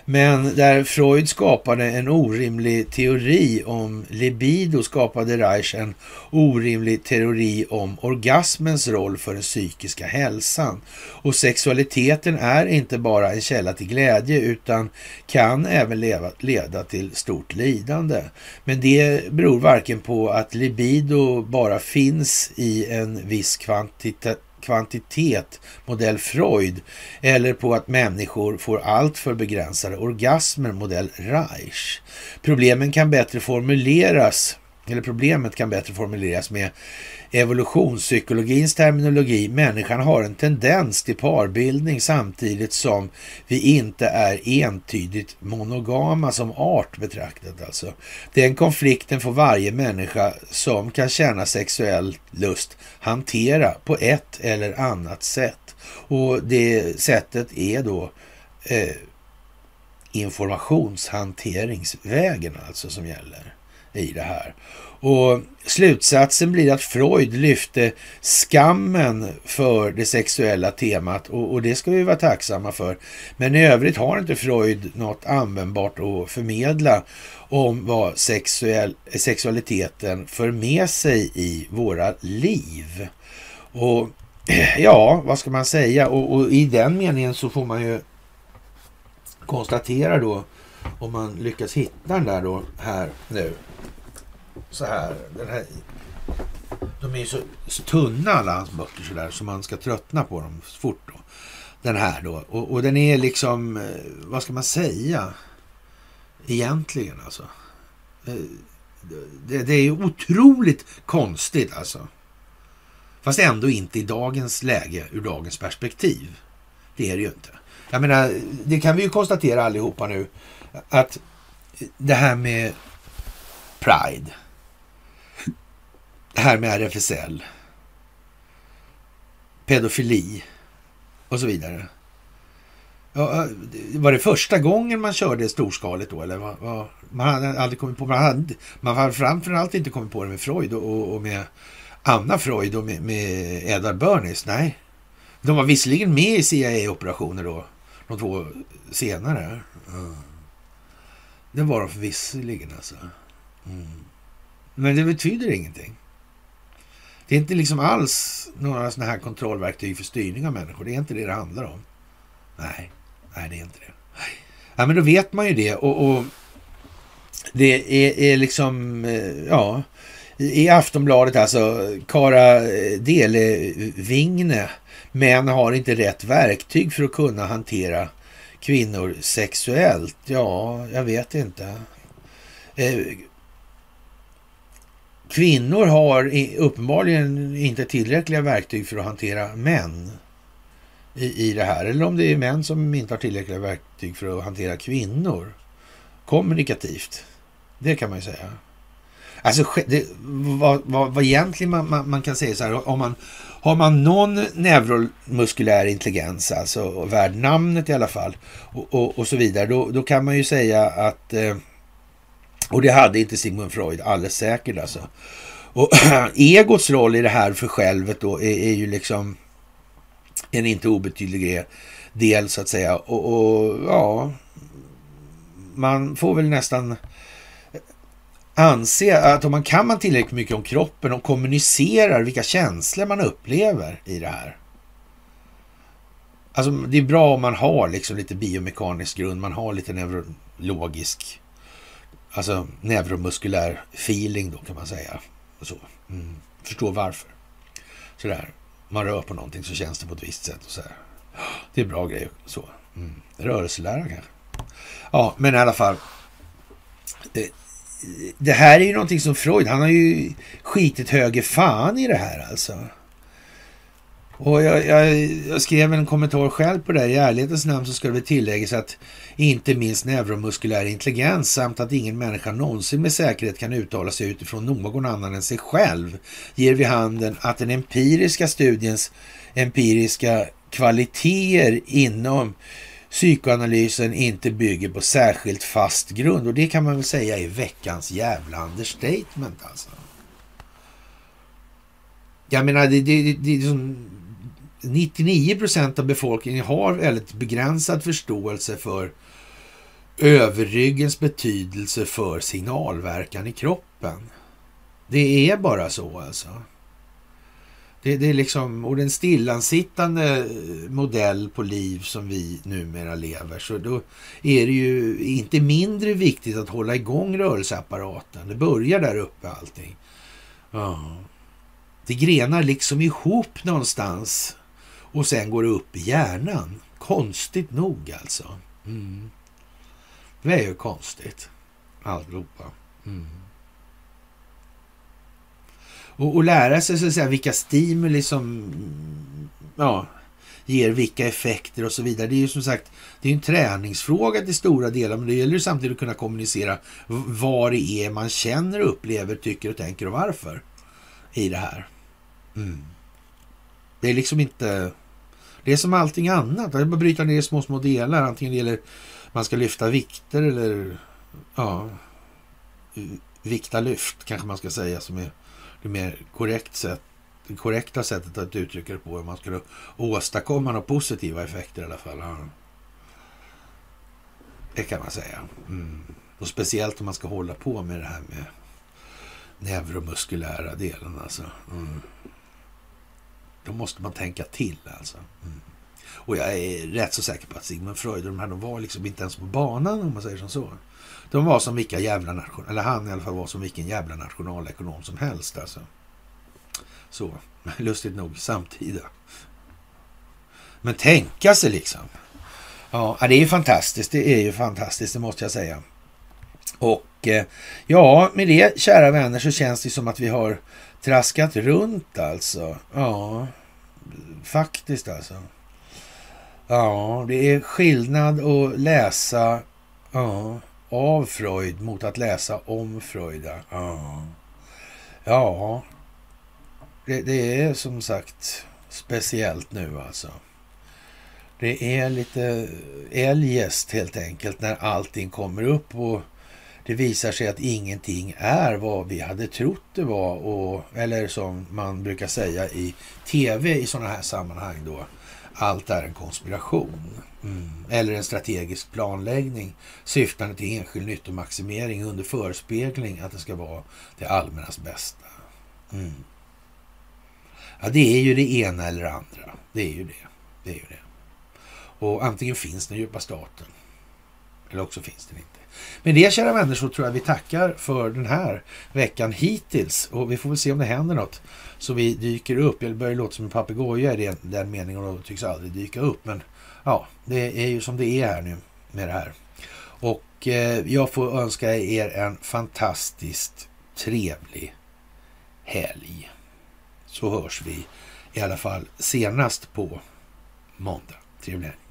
Men där Freud skapade en orimlig teori om libido skapade Reich en orimlig teori om orgasmens roll för den psykiska hälsan. Och sexualiteten är inte bara en källa till glädje utan kan även leva, leda till stort lidande. Men det beror varken på att libido bara finns i en viss kvantitet kvantitet, modell Freud, eller på att människor får alltför begränsade orgasmer, modell Reich. Problemen kan bättre formuleras, eller problemet kan bättre formuleras med evolutionspsykologins terminologi. Människan har en tendens till parbildning samtidigt som vi inte är entydigt monogama som art betraktat. Alltså. Den konflikten får varje människa som kan känna sexuell lust hantera på ett eller annat sätt. Och det sättet är då eh, informationshanteringsvägen alltså som gäller i det här. Och slutsatsen blir att Freud lyfte skammen för det sexuella temat och, och, det ska vi vara tacksamma för. Men i övrigt har inte Freud något användbart att förmedla om vad sexuell, sexualiteten för med sig i våra liv. Och ja, vad ska man säga? Och, och i den meningen så får man ju konstatera då om man lyckas hitta den där då här nu så här. Den här de är ju så, så tunna alla hans böcker så där så man ska tröttna på dem fort. Då. Den här då. Och, och den är liksom, eh, vad ska man säga? Egentligen alltså. Eh, det, det är ju otroligt konstigt alltså. Fast ändå inte i dagens läge ur dagens perspektiv. Det är det ju inte. Jag menar, det kan vi ju konstatera allihopa nu att det här med Pride det här med RFSL, pedofili och så vidare. Ja, eh, var det första gången man körde storskaligt då? Eller vad, man hade aldrig kommit på, man hade, man hade framförallt inte kommit på det med Freud och, och med Anna Freud och med, med Edvard Bernays. Nej, de var visserligen med i CIA-operationer då, de två senare. Mm. Det var de visserligen alltså. Mm. Men det betyder ingenting. Det är inte liksom alls några sådana här kontrollverktyg för styrning av människor. Det är inte det det handlar om. Nej, nej det är inte det. Ja, men då vet man ju det och, och det är, är, liksom, eh, ja, i Aftonbladet alltså, Kara eh, Delevingne, män har inte rätt verktyg för att kunna hantera kvinnor sexuellt. Ja, jag vet inte. Eh, Kvinnor har uppenbarligen inte tillräckliga verktyg för att hantera män i, i det här. Eller om det är män som inte har tillräckliga verktyg för att hantera kvinnor kommunikativt. Det kan man ju säga. Alltså det, vad, vad, vad egentligen man, man, man, kan säga så här, om man, har man någon neuromuskulär intelligens, alltså värd namnet i alla fall, och, och, och så vidare, då, då, kan man ju säga att eh, och det hade inte Sigmund Freud alldeles säkert alltså. Och egots roll i det här för självet då är, är ju liksom en inte obetydlig del så att säga. Och, och, ja, man får väl nästan anse att om man kan man tillräckligt mycket om kroppen och kommunicerar vilka känslor man upplever i det här. Alltså det är bra om man har liksom lite biomekanisk grund, man har lite neurologisk Alltså neuromuskulär feeling då kan man säga. Och så. Mm. Förstår varför. Sådär. Man rör på någonting så känns det på ett visst sätt. Och så här. Det är bra grej. Så. Mm. Rörelselära kanske. Ja, men i alla fall. Det, det här är ju någonting som Freud, han har ju skitit höger fan i det här alltså. Och jag, jag, jag, skrev en kommentar själv på det. I ärlighetens namn så ska det tilläggas att inte minst neuromuskulär intelligens samt att ingen människa någonsin med säkerhet kan uttala sig utifrån någon annan än sig själv ger vid handen att den empiriska studiens empiriska kvaliteter inom psykoanalysen inte bygger på särskilt fast grund. Och det kan man väl säga är veckans jävla understatement alltså. Jag menar, det, det, det, det, 99 procent av befolkningen har väldigt begränsad förståelse för överryggens betydelse för signalverkan i kroppen. Det är bara så alltså. Det, det är liksom, och den stillansittande modell på liv som vi numera lever, så då är det ju inte mindre viktigt att hålla igång rörelseapparaten. Det börjar där uppe allting. Ja. Det grenar liksom ihop någonstans och sen går det upp i hjärnan. Konstigt nog alltså. Mm. Det är ju konstigt alltihopa. Mm. Och, och, lära sig så att säga, vilka stimuli som mm, ja, ger vilka effekter och så vidare. Det är ju som sagt det är en träningsfråga till stora delar, men det gäller ju samtidigt att kunna kommunicera vad det är man känner, upplever, tycker och tänker och varför i det här. Mm. Det är liksom inte... Det är som allting annat. Det är bara att bryta ner i små, små delar. Antingen det gäller man ska lyfta vikter eller ja, vikta lyft kanske man ska säga som är det mer korrekt sätt, det korrekta sättet att uttrycka det på. Om man skulle åstadkomma några positiva effekter i alla fall. Ja. Det kan man säga. Mm. Och speciellt om man ska hålla på med det här med neuromuskulära delen alltså. Mm. Då måste man tänka till alltså. Mm. Och jag är rätt så säker på att Sigmund Freud och de här, de var liksom inte ens på banan om man säger som så. De var som vilka jävla nation, eller han i alla fall var som vilken jävla nationalekonom som helst alltså. Så, lustigt nog samtida. Men tänka sig liksom. Ja, det är ju fantastiskt. Det är ju fantastiskt, det måste jag säga. Och eh, ja, med det kära vänner så känns det som att vi har traskat runt alltså. Ja, faktiskt alltså. Ja, det är skillnad att läsa ja, av Freud mot att läsa om Freud. Ja, ja det, det är som sagt speciellt nu alltså. Det är lite eljest helt enkelt när allting kommer upp och det visar sig att ingenting är vad vi hade trott det var. Och, eller som man brukar säga i tv i sådana här sammanhang då. Allt är en konspiration. Mm. Eller en strategisk planläggning syftande till enskild nyttomaximering under förespegling att det ska vara det allmännas bästa. Mm. Ja, det är ju det ena eller det andra. Det är ju det. Det är ju det. Och antingen finns den djupa staten eller också finns den inte. Med det kära vänner så tror jag vi tackar för den här veckan hittills och vi får väl se om det händer något så vi dyker upp. Jag börjar låta som en papegoja i den meningen och tycks aldrig dyka upp. Men ja, det är ju som det är här nu med det här. Och eh, jag får önska er en fantastiskt trevlig helg. Så hörs vi i alla fall senast på måndag. Trevlig helg.